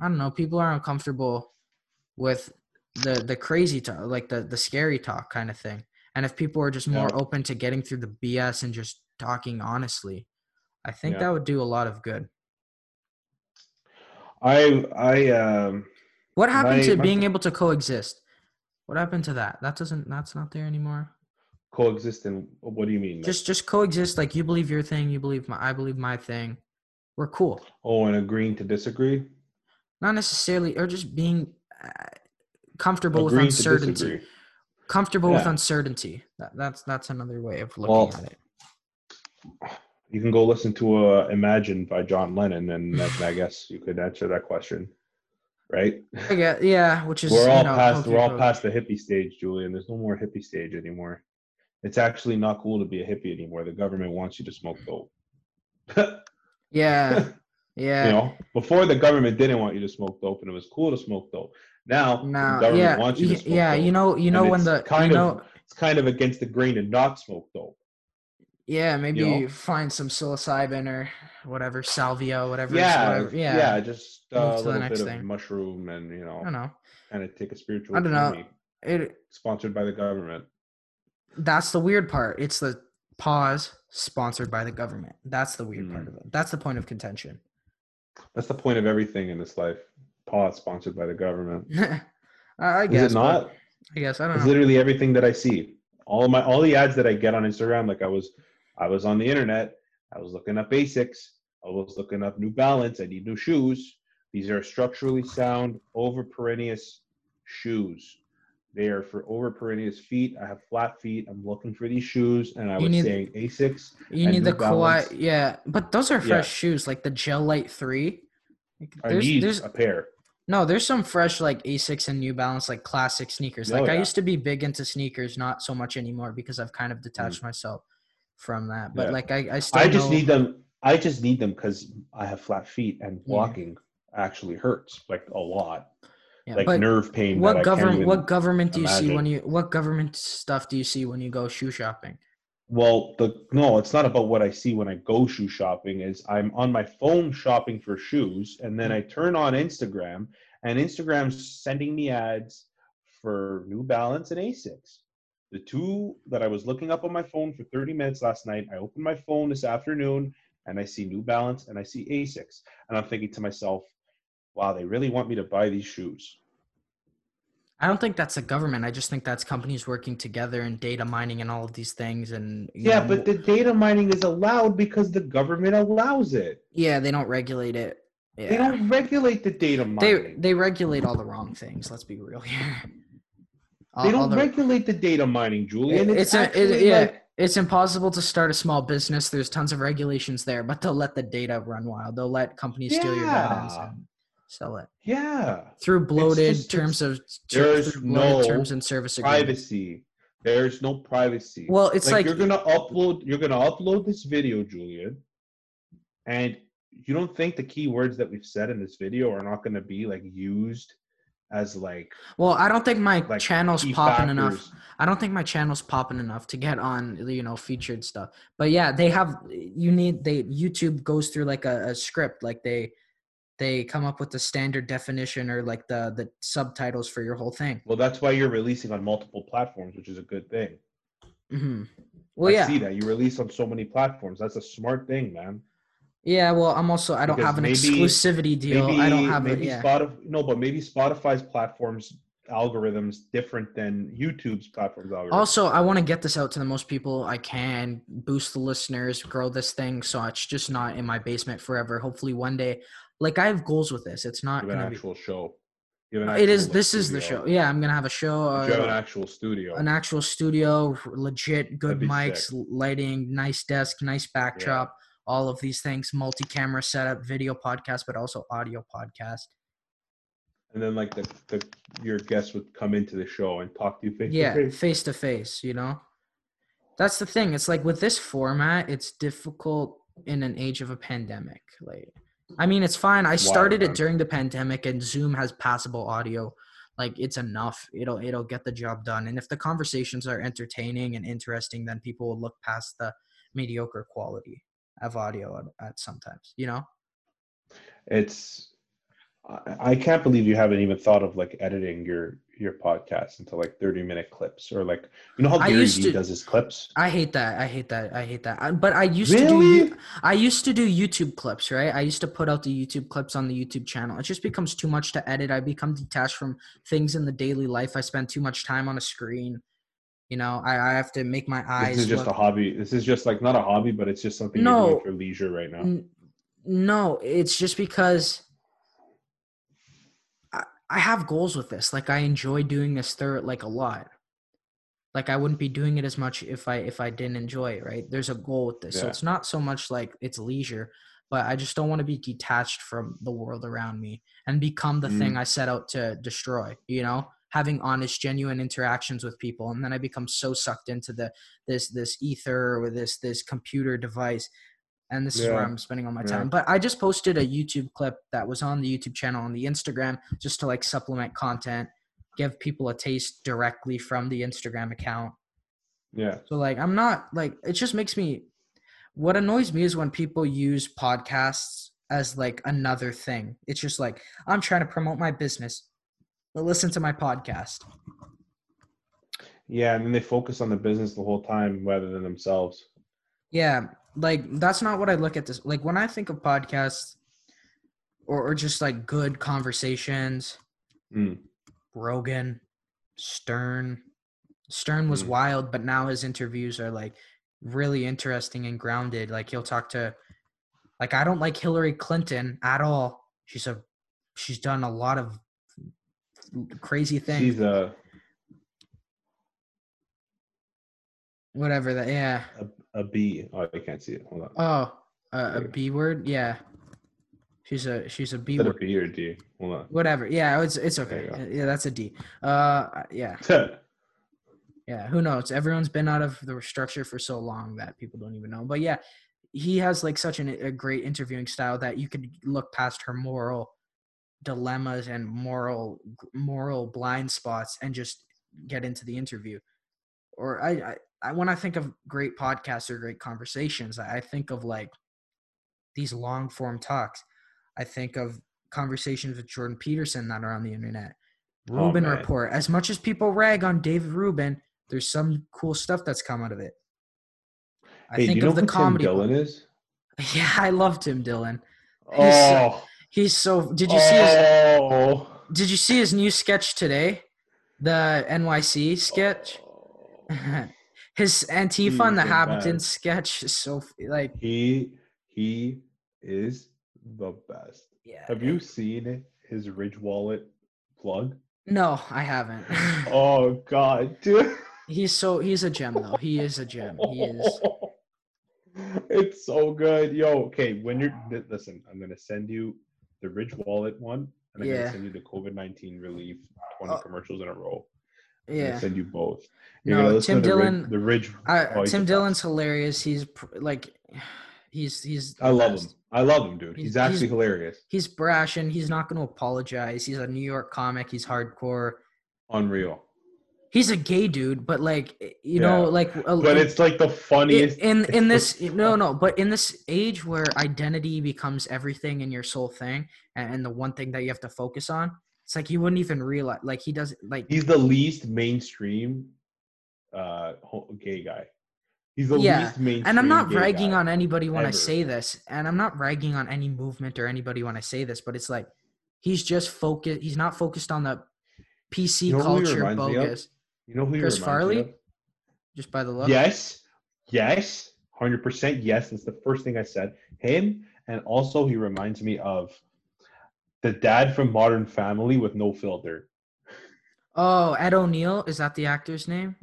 Speaker 3: I don't know, people are uncomfortable with the the crazy talk, like the the scary talk kind of thing. And if people are just more
Speaker 2: Yeah.
Speaker 3: open to getting through the BS and just talking honestly, I think
Speaker 2: Yeah.
Speaker 3: that would do a lot of good.
Speaker 2: I I um
Speaker 3: What happened
Speaker 2: My-
Speaker 3: to being able to coexist? What happened to that? That doesn't. That's not there anymore.
Speaker 2: Coexist in what do you mean? Like,
Speaker 3: Just, just coexist. Like you believe your thing, you believe my, I believe my thing. We're cool.
Speaker 2: oh, and agreeing to disagree.
Speaker 3: Not necessarily, or just being uh, comfortable with
Speaker 2: Agreeing to
Speaker 3: uncertainty. Comfortable with uncertainty. That, that's that's another way of looking
Speaker 2: Well,
Speaker 3: at it.
Speaker 2: You can go listen to uh, "Imagine" by John Lennon, and I guess you could answer that question, right?
Speaker 3: I get, yeah, which is
Speaker 2: we're all
Speaker 3: you know,
Speaker 2: past we're all past the hippie stage, Julian. There's no more hippie stage anymore. It's actually not cool to be a hippie anymore. The government wants you to smoke dope.
Speaker 3: Yeah, yeah.
Speaker 2: You know, before the government didn't want you to smoke dope, and it was cool to smoke dope. Now,
Speaker 3: Now,
Speaker 2: the government
Speaker 3: yeah,
Speaker 2: wants you to smoke
Speaker 3: yeah.
Speaker 2: dope.
Speaker 3: You know, you know when the
Speaker 2: kind
Speaker 3: you
Speaker 2: of it's kind of against the grain to not smoke dope.
Speaker 3: yeah, maybe
Speaker 2: you know?
Speaker 3: find some psilocybin or whatever, salvia, whatever.
Speaker 2: Yeah,
Speaker 3: whatever.
Speaker 2: yeah,
Speaker 3: yeah.
Speaker 2: just uh, a little bit
Speaker 3: thing.
Speaker 2: of mushroom, and you know,
Speaker 3: I don't know.
Speaker 2: kind of take a spiritual
Speaker 3: I don't know. It
Speaker 2: Sponsored by the government.
Speaker 3: That's the weird part. It's the pause sponsored by the government. That's the weird part
Speaker 2: Mm.
Speaker 3: of it. That's the point of contention.
Speaker 2: That's the point of everything in this life. Pause sponsored by the government.
Speaker 3: I I
Speaker 2: Is
Speaker 3: guess
Speaker 2: it not?
Speaker 3: I guess I don't
Speaker 2: It's
Speaker 3: know.
Speaker 2: literally everything that I see. All my all the ads that I get on Instagram, like I was I was on the internet, I was looking up Asics, I was looking up New Balance, I need new shoes. These are structurally sound, over perennious shoes. They are for over perennious feet. I have flat feet. I'm looking for these shoes, and I
Speaker 3: You
Speaker 2: was
Speaker 3: need-
Speaker 2: saying Asics.
Speaker 3: You need the Kawhi, yeah, but those are fresh
Speaker 2: Yeah.
Speaker 3: shoes, like the Gel-Lyte Three. Like,
Speaker 2: I
Speaker 3: There's,
Speaker 2: need a pair.
Speaker 3: no, there's some fresh like Asics and New Balance like classic sneakers.
Speaker 2: Oh,
Speaker 3: Like I used to be big into sneakers, not so much anymore because I've kind of detached myself from that. But
Speaker 2: Mm. Yeah.
Speaker 3: like I, I still
Speaker 2: I just
Speaker 3: know-
Speaker 2: need them. I just need them because I have flat feet, and
Speaker 3: Yeah.
Speaker 2: walking actually hurts like a lot,
Speaker 3: yeah,
Speaker 2: like
Speaker 3: but
Speaker 2: nerve pain.
Speaker 3: what government what government do you see when you what government stuff do you see when you go shoe shopping?
Speaker 2: Well, the no, it's not about what I see when I go shoe shopping. Is I'm on my phone shopping for shoes, and then I mm-hmm. turn on Instagram, and Instagram's sending me ads for New Balance and Asics. The two that I was looking up on my phone for 30 minutes last night. I opened my phone this afternoon, and I see New Balance and I see Asics, and I'm thinking to myself, "Wow, they really want me to buy these shoes."
Speaker 3: I don't think that's a government. I just think that's companies working together and data mining and all of these things. And
Speaker 2: Yeah,
Speaker 3: know,
Speaker 2: but the data mining is allowed because the government allows it.
Speaker 3: yeah, they don't regulate it. Yeah.
Speaker 2: They don't regulate the data
Speaker 3: they
Speaker 2: mining.
Speaker 3: they regulate all the wrong things. Let's be real here. All-
Speaker 2: They don't
Speaker 3: the-
Speaker 2: regulate the data mining, Julian.
Speaker 3: It-
Speaker 2: It's,
Speaker 3: it's a- it- yeah.
Speaker 2: like
Speaker 3: it's impossible to start a small business. There's tons of regulations there, but they'll let the data run wild. They'll let companies steal your data and
Speaker 2: Yeah.
Speaker 3: Sell- it
Speaker 2: yeah,
Speaker 3: through bloated
Speaker 2: just-
Speaker 3: terms of
Speaker 2: there's no
Speaker 3: terms and service agreements.
Speaker 2: privacy. There's no privacy.
Speaker 3: Well, it's like,
Speaker 2: you're gonna upload. You're gonna upload this video, Julian, and you don't think the keywords that we've said in this video are not gonna be like used as like
Speaker 3: well, I don't think my
Speaker 2: like
Speaker 3: channel's popping enough. I don't think my channel's popping enough to get on, you know, featured stuff. But yeah, they have. You need they YouTube goes through like a, a script, like they they come up with the standard definition or like the the subtitles for your whole thing.
Speaker 2: Well, that's why you're releasing on multiple platforms, which is a good thing.
Speaker 3: hmm Well,
Speaker 2: I
Speaker 3: yeah,
Speaker 2: see that you release on so many platforms. That's a smart thing, man.
Speaker 3: yeah. Well, I'm also I don't
Speaker 2: Because
Speaker 3: have an
Speaker 2: maybe-
Speaker 3: exclusivity deal.
Speaker 2: Maybe
Speaker 3: I don't have it.
Speaker 2: maybe
Speaker 3: Yeah.
Speaker 2: Spotify no, but maybe Spotify's platforms algorithms different than YouTube's platforms algorithms.
Speaker 3: Also, I want to get this out to the most people I can, boost the listeners, grow this thing so it's just not in my basement forever. Hopefully, one day, like I have goals with this. It's not
Speaker 2: an
Speaker 3: gonna be.
Speaker 2: actual show. You have an
Speaker 3: It is.
Speaker 2: actual
Speaker 3: This is the show. Yeah, I'm gonna have a show.
Speaker 2: You have an
Speaker 3: Uh,
Speaker 2: actual studio.
Speaker 3: an actual studio, legit, good mics,
Speaker 2: sick.
Speaker 3: lighting, nice desk, nice backdrop, all of these things, multi-camera setup, video podcast, but also audio podcast.
Speaker 2: and then like the, the your guests would come into the show and talk to you face
Speaker 3: yeah
Speaker 2: to face.
Speaker 3: face to face you know that's the thing it's like with this format it's difficult in an age of a pandemic like i mean it's fine. I started it during the pandemic and zoom has passable audio. Like it's enough. It'll it'll get the job done. And if the conversations are entertaining and interesting then people will look past the mediocre quality of audio at, at sometimes you know?
Speaker 2: It's I can't believe you haven't even thought of like editing your your podcast into like 30 minute clips or like you know how Gary
Speaker 3: used
Speaker 2: Vee
Speaker 3: to-
Speaker 2: does his clips?
Speaker 3: I hate that. I hate that. I hate that. I- But I used to do.
Speaker 2: Really?
Speaker 3: I used to do YouTube clips, right? I used to put out the YouTube clips on the YouTube channel. It just becomes too much to edit. I become detached from things in the daily life. I spend too much time on a screen. You know, I, I have to make my eyes.
Speaker 2: This is just
Speaker 3: look-
Speaker 2: a hobby. This is just like not a hobby, but it's just something you're
Speaker 3: No.
Speaker 2: doing for leisure right now.
Speaker 3: N- no, it's just because I, have goals with this. Like I enjoy doing this third like a lot. Like I wouldn't be doing it as much if I if I didn't enjoy it, right? There's a goal with this. So it's not so much like it's leisure, but I just don't want to be detached from the world around me and become the thing mm. I set out to destroy, you know? Having honest, genuine interactions with people. And then I become so sucked into the this this ether or this this computer device and this is where I'm spending all my
Speaker 2: Yeah.
Speaker 3: time. But I just posted a YouTube clip that was on the YouTube channel on the Instagram just to like supplement content, give people a taste directly from the Instagram account.
Speaker 2: Yeah.
Speaker 3: So like I'm not like it just makes me what annoys me is when people use podcasts as like another thing. It's just like I'm trying to promote my business. But listen to my podcast.
Speaker 2: Yeah, and then they focus on the business the whole time rather than themselves.
Speaker 3: Yeah, like that's not what I look at this. Like when I think of podcasts or, or just like good conversations,
Speaker 2: Mm.
Speaker 3: Rogan, Stern. Stern was
Speaker 2: Mm.
Speaker 3: wild, but now his interviews are like really interesting and grounded. Like he'll talk to like I don't like Hillary Clinton at all. She's a she's done a lot of crazy things.
Speaker 2: She's a
Speaker 3: Whatever that. Yeah.
Speaker 2: A, a B. Oh, I can't see it. Hold on.
Speaker 3: Oh, uh, a. B word. Yeah. She's a she's a B word.
Speaker 2: B or a D? Hold on.
Speaker 3: Whatever. Yeah, it's it's okay. Yeah, that's a D. Uh, yeah, yeah. Who knows? Everyone's been out of the structure for so long that people don't even know. But yeah, he has like such an, a great interviewing style that you could look past her moral dilemmas and moral moral blind spots and just get into the interview. Or I, I, I when I think of great podcasts or great conversations, I think of like these long form talks. I think of conversations with Jordan Peterson that are on the internet.
Speaker 2: Oh,
Speaker 3: Rubin
Speaker 2: man.
Speaker 3: Report. As much as people rag on David Rubin, there's some cool stuff that's come out of it. I
Speaker 2: hey,
Speaker 3: think
Speaker 2: you know
Speaker 3: of the
Speaker 2: who
Speaker 3: comedy.
Speaker 2: Tim Dillon is?
Speaker 3: Yeah, I love Tim Dillon. He's so-
Speaker 2: Oh,
Speaker 3: He's so. Did you see his?
Speaker 2: oh.
Speaker 3: Did you see his new sketch today? The NYC sketch. his Antifa and the
Speaker 2: He's the
Speaker 3: Habitants
Speaker 2: best.
Speaker 3: sketch is so like.
Speaker 2: He he is the best.
Speaker 3: Yeah.
Speaker 2: Have you seen his Ridge Wallet plug?
Speaker 3: No, I haven't.
Speaker 2: Oh God, dude.
Speaker 3: he's so. He's a gem though. He is a gem. He is.
Speaker 2: It's so good, yo. Okay, when you're listen, I'm gonna send you the Ridge Wallet one, and I'm
Speaker 3: Yeah.
Speaker 2: gonna send you the COVID nineteen relief twenty
Speaker 3: Oh.
Speaker 2: commercials in a row.
Speaker 3: Yeah.
Speaker 2: send you both.
Speaker 3: No,
Speaker 2: gonna listen
Speaker 3: Tim
Speaker 2: to the Rid-
Speaker 3: Dillon-
Speaker 2: the Ridge.
Speaker 3: Uh, I,
Speaker 2: oh,
Speaker 3: Tim Dillon's
Speaker 2: best.
Speaker 3: hilarious. He's pr- like, he's he's.
Speaker 2: I love
Speaker 3: best.
Speaker 2: him. I love him, dude.
Speaker 3: He's-
Speaker 2: He's, actually
Speaker 3: he's-
Speaker 2: hilarious.
Speaker 3: He's brash and he's not going to apologize. He's a New York comic. He's hardcore.
Speaker 2: Unreal.
Speaker 3: He's a gay dude, but like you know, like a-
Speaker 2: But it's like the
Speaker 3: i-
Speaker 2: funniest.
Speaker 3: in in this no no, but in this age where identity becomes everything in your sole thing and, and the one thing that you have to focus on, it's like you wouldn't even realize. Like he doesn't like
Speaker 2: He's the least mainstream uh gay guy. He's the
Speaker 3: Yeah,
Speaker 2: least mainstream.
Speaker 3: and I'm not ragging on anybody when I say this, and I'm not ragging on any movement or anybody when I say this, but it's like he's just focused. He's not focused on the PC
Speaker 2: You know
Speaker 3: culture
Speaker 2: reminds me of?
Speaker 3: bogus.
Speaker 2: You know who he
Speaker 3: Chris Farley? Just by the look.
Speaker 2: Yes, yes, hundred percent. Yes, that's the first thing I said. Him, and also he reminds me of the dad from Modern Family with no filter.
Speaker 3: Oh, Ed O'Neill is that the actor's name?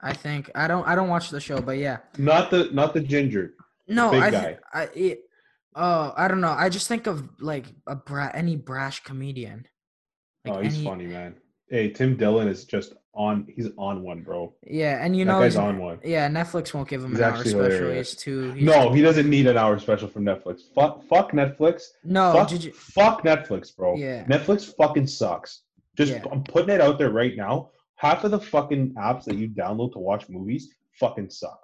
Speaker 3: I think I don't. I don't watch the show, but yeah.
Speaker 2: Not the not the ginger.
Speaker 3: No,
Speaker 2: big
Speaker 3: I. Th- I. It, oh, I don't know. I just think of like a bra- any brash comedian. Like
Speaker 2: oh, he's
Speaker 3: any,
Speaker 2: funny, man. Hey, Tim Dillon is just on. He's on one, bro.
Speaker 3: Yeah, and you
Speaker 2: that
Speaker 3: know,
Speaker 2: guy's
Speaker 3: he's-
Speaker 2: on one.
Speaker 3: yeah, Netflix won't give him
Speaker 2: He's
Speaker 3: an hour special.
Speaker 2: hilarious.
Speaker 3: He's too. He's
Speaker 2: No, he doesn't need an hour special from Netflix. Fuck, fuck Netflix.
Speaker 3: No,
Speaker 2: fuck,
Speaker 3: did you?
Speaker 2: fuck Netflix, bro.
Speaker 3: Yeah.
Speaker 2: Netflix fucking sucks. Just
Speaker 3: Yeah.
Speaker 2: I'm putting it out there right now. Half of the fucking apps that you download to watch movies fucking suck.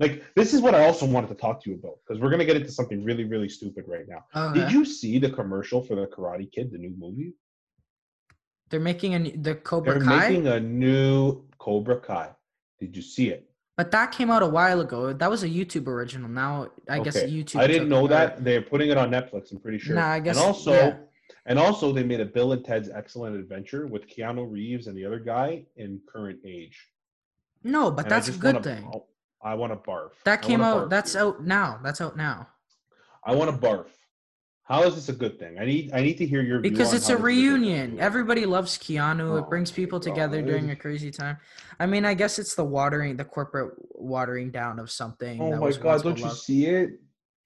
Speaker 2: Like this is what I also wanted to talk to you about because we're gonna get into something really, really stupid right now.
Speaker 3: Okay.
Speaker 2: Did you see the commercial for the Karate Kid, the new movie?
Speaker 3: They're making a the Cobra Kai.
Speaker 2: They're making a new Cobra Kai. Did you see it?
Speaker 3: but that came out a while ago. That was a YouTube original. Now I guess
Speaker 2: Okay.
Speaker 3: YouTube.
Speaker 2: I didn't know that. They're putting it on Netflix. I'm pretty sure.
Speaker 3: Nah, I guess-
Speaker 2: And also,
Speaker 3: yeah.
Speaker 2: and also, they made a Bill and Ted's Excellent Adventure with Keanu Reeves and the other guy in current age.
Speaker 3: No, but
Speaker 2: And
Speaker 3: that's a good
Speaker 2: wanna-
Speaker 3: thing.
Speaker 2: I want to barf.
Speaker 3: That came out. That's out now. That's out now.
Speaker 2: I want to barf. How is this a good thing? I need. I need to hear your
Speaker 3: Because
Speaker 2: on
Speaker 3: it's
Speaker 2: how
Speaker 3: a
Speaker 2: this is
Speaker 3: reunion. Everybody loves Keanu.
Speaker 2: Oh
Speaker 3: it brings people together during a crazy time. I mean, I guess it's the watering, the corporate watering down of something.
Speaker 2: Oh
Speaker 3: that
Speaker 2: my
Speaker 3: was
Speaker 2: god!
Speaker 3: once
Speaker 2: Don't you see it?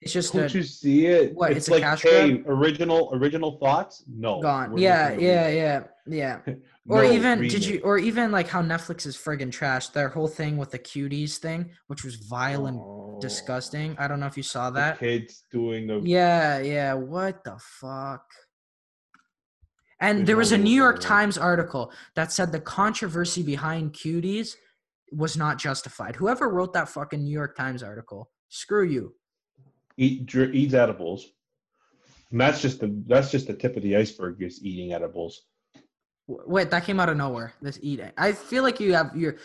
Speaker 3: It's just
Speaker 2: Don't
Speaker 3: a,
Speaker 2: you see it?
Speaker 3: What,
Speaker 2: It's,
Speaker 3: it's a
Speaker 2: like,
Speaker 3: cash
Speaker 2: hey, original, original thoughts? No.
Speaker 3: gone.
Speaker 2: we're
Speaker 3: Yeah, yeah, yeah, yeah. Or
Speaker 2: No,
Speaker 3: even did you or even like how Netflix is friggin' trash. Their whole thing with the cuties thing, which was vile and
Speaker 2: Oh, Oh.
Speaker 3: disgusting. I don't know if you saw
Speaker 2: the
Speaker 3: that.
Speaker 2: kids doing the
Speaker 3: Yeah, yeah. What the fuck? And there was a New York. Times article that said the controversy behind cuties was not justified. Whoever wrote that fucking New York Times article, screw you.
Speaker 2: eat dr- eats edibles. And that's just the that's just the tip of the iceberg is eating edibles.
Speaker 3: Wait, that came out of nowhere. This eat. I feel like you have your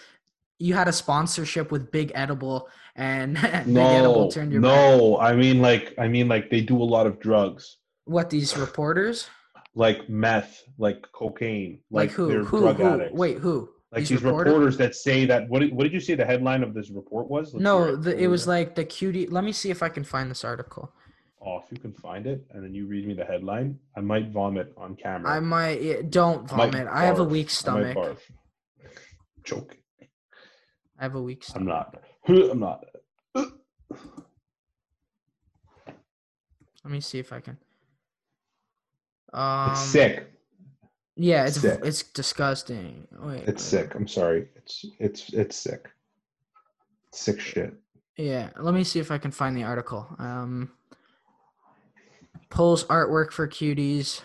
Speaker 3: you had a sponsorship with Big Edible and Big Edible
Speaker 2: No,
Speaker 3: turned your back.
Speaker 2: no. I mean like I mean like they do a lot of drugs,
Speaker 3: What these reporters?
Speaker 2: like meth, like cocaine,
Speaker 3: Like,
Speaker 2: like,
Speaker 3: who?
Speaker 2: they're
Speaker 3: Who?
Speaker 2: drug
Speaker 3: Who?
Speaker 2: addicts.
Speaker 3: Wait, who?
Speaker 2: like these, reporters that say that. What did, what did you say the headline of this report was? Let's
Speaker 3: No,
Speaker 2: it.
Speaker 3: the, it
Speaker 2: was
Speaker 3: like the cutie. Let me see if I can find this article.
Speaker 2: Oh, if you can find it, and then you read me the headline, I might vomit on camera.
Speaker 3: I might don't vomit. I have a weak
Speaker 2: I
Speaker 3: stomach.
Speaker 2: barf.
Speaker 3: I have a weak
Speaker 2: I'm not. I'm not.
Speaker 3: Let me see if I can. Um,
Speaker 2: It's sick.
Speaker 3: Yeah, it's
Speaker 2: Sick.
Speaker 3: it's disgusting. Wait,
Speaker 2: It's
Speaker 3: wait.
Speaker 2: sick. I'm sorry. It's it's it's sick. Sick shit.
Speaker 3: Yeah, let me see if I can find the article. Um, pulls artwork for cuties.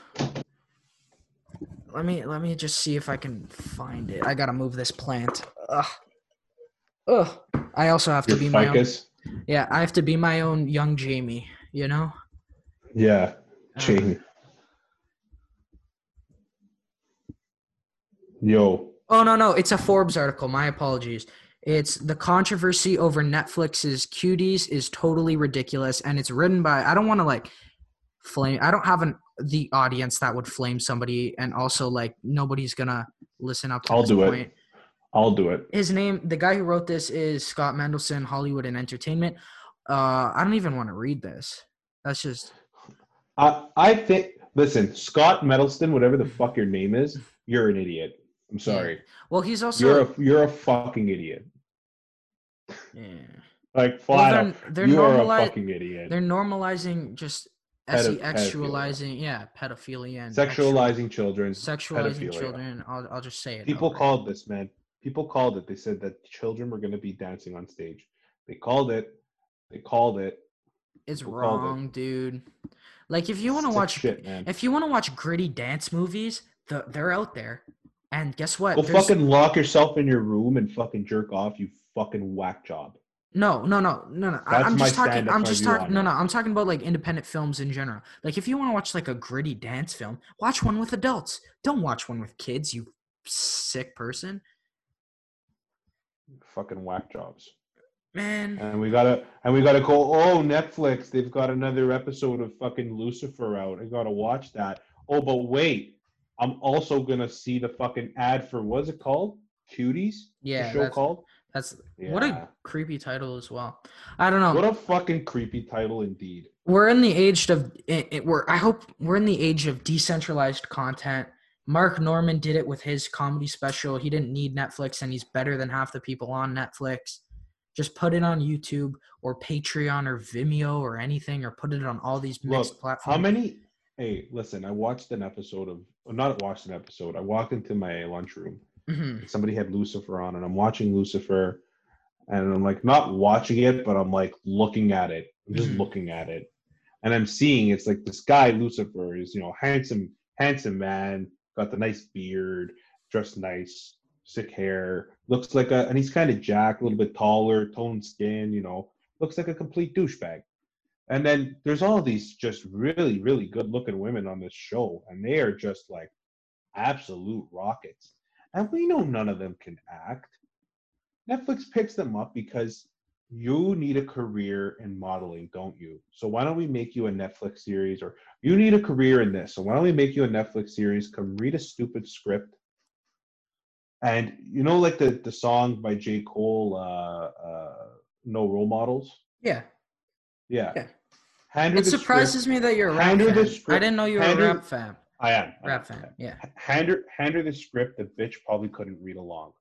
Speaker 3: Let me let me just see if I can find it. I gotta move this plant. Ugh. Ugh. I also have to
Speaker 2: Your
Speaker 3: be my own. Yeah, I have to be my own young Jamie. You know.
Speaker 2: Yeah.
Speaker 3: Uh,
Speaker 2: Jamie. Yo.
Speaker 3: Oh no no, it's a Forbes article. My apologies. It's the controversy over Netflix's cuties is totally ridiculous, and it's written by. I don't want to like flame. I don't have an the audience that would flame somebody, and also like nobody's gonna listen up to
Speaker 2: I'll
Speaker 3: this
Speaker 2: do it. I'll do it.
Speaker 3: His name, the guy who wrote this, is Scott Mendelson, Hollywood and Entertainment. Uh, I don't even want to read this. That's just
Speaker 2: I I think listen, Scott Meddleston, whatever the fuck your name is, you're an idiot. I'm sorry.
Speaker 3: well, he's also
Speaker 2: You're a you're a fucking idiot.
Speaker 3: yeah.
Speaker 2: Like
Speaker 3: Well, they're they're
Speaker 2: you are a fucking idiot.
Speaker 3: They're normalizing just
Speaker 2: Pedo-
Speaker 3: sexualizing, yeah, pedophilia and
Speaker 2: Sexualizing children.
Speaker 3: sexualizing
Speaker 2: pedophilia.
Speaker 3: children. I'll I'll just say it.
Speaker 2: People called this, man. People called it. They said that children were going to be dancing on stage. They called it. They called it.
Speaker 3: it's
Speaker 2: people called it.
Speaker 3: wrong, dude. Like if you want to watch
Speaker 2: shit,
Speaker 3: if you want to watch gritty dance movies, the, they're out there. And guess what?
Speaker 2: Go
Speaker 3: There's-
Speaker 2: fucking lock yourself in your room and fucking jerk off, you fucking whack job.
Speaker 3: No, no, no, no, no.
Speaker 2: That's
Speaker 3: I'm just talking. I'm just talking. No, no. I'm talking about like independent films in general. Like if you want to watch like a gritty dance film, watch one with adults. Don't watch one with kids. You sick person,
Speaker 2: Fucking whack jobs.
Speaker 3: man.
Speaker 2: And we gotta and we gotta go, oh Netflix, they've got another episode of fucking Lucifer out. I gotta watch that. Oh, but wait. I'm also gonna see the fucking ad for what's it called? Cuties?
Speaker 3: Yeah,
Speaker 2: show
Speaker 3: that's-
Speaker 2: called?
Speaker 3: That's what a creepy title as well. I don't know.
Speaker 2: What a fucking creepy title indeed.
Speaker 3: we're in the age of it, it, we're i hope we're in the age of decentralized content mark norman did it with his comedy special he didn't need netflix and he's better than half the people on netflix just put it on youtube or patreon or vimeo or anything or put it on all these mixed
Speaker 2: Look,
Speaker 3: platforms
Speaker 2: how many hey, listen, I watched an episode of well, not watched an episode. I walked into my lunchroom
Speaker 3: Mhm.
Speaker 2: somebody had Lucifer on, and I'm watching Lucifer, and I'm like not watching it, but I'm like looking at it. I'm just
Speaker 3: Mhm.
Speaker 2: looking at it, and I'm seeing it's like this guy Lucifer is you know handsome, handsome man, got the nice beard, dressed nice, sick hair, looks like a, and he's kind of jacked, a little bit taller, toned skin, you know, looks like a complete douchebag. And then there's all these just really, really good looking women on this show, and they are just like absolute rockets. And we know none of them can act. Netflix picks them up because you need a career in modeling, don't you? So why don't we make you a Netflix series or you need a career in this. So why don't we make you a Netflix series? Come read a stupid script. And you know, like the, the song by J. Cole, uh, uh, No Role Models?
Speaker 3: yeah
Speaker 2: Yeah.
Speaker 3: Yeah.
Speaker 2: Hand
Speaker 3: it surprises
Speaker 2: script.
Speaker 3: me that you're a rap
Speaker 2: Hand her the
Speaker 3: fan. i didn't know you were
Speaker 2: Hand
Speaker 3: a rap fan
Speaker 2: I am.
Speaker 3: Rap fan yeah
Speaker 2: Hand her, hand her the script. The bitch probably couldn't read along.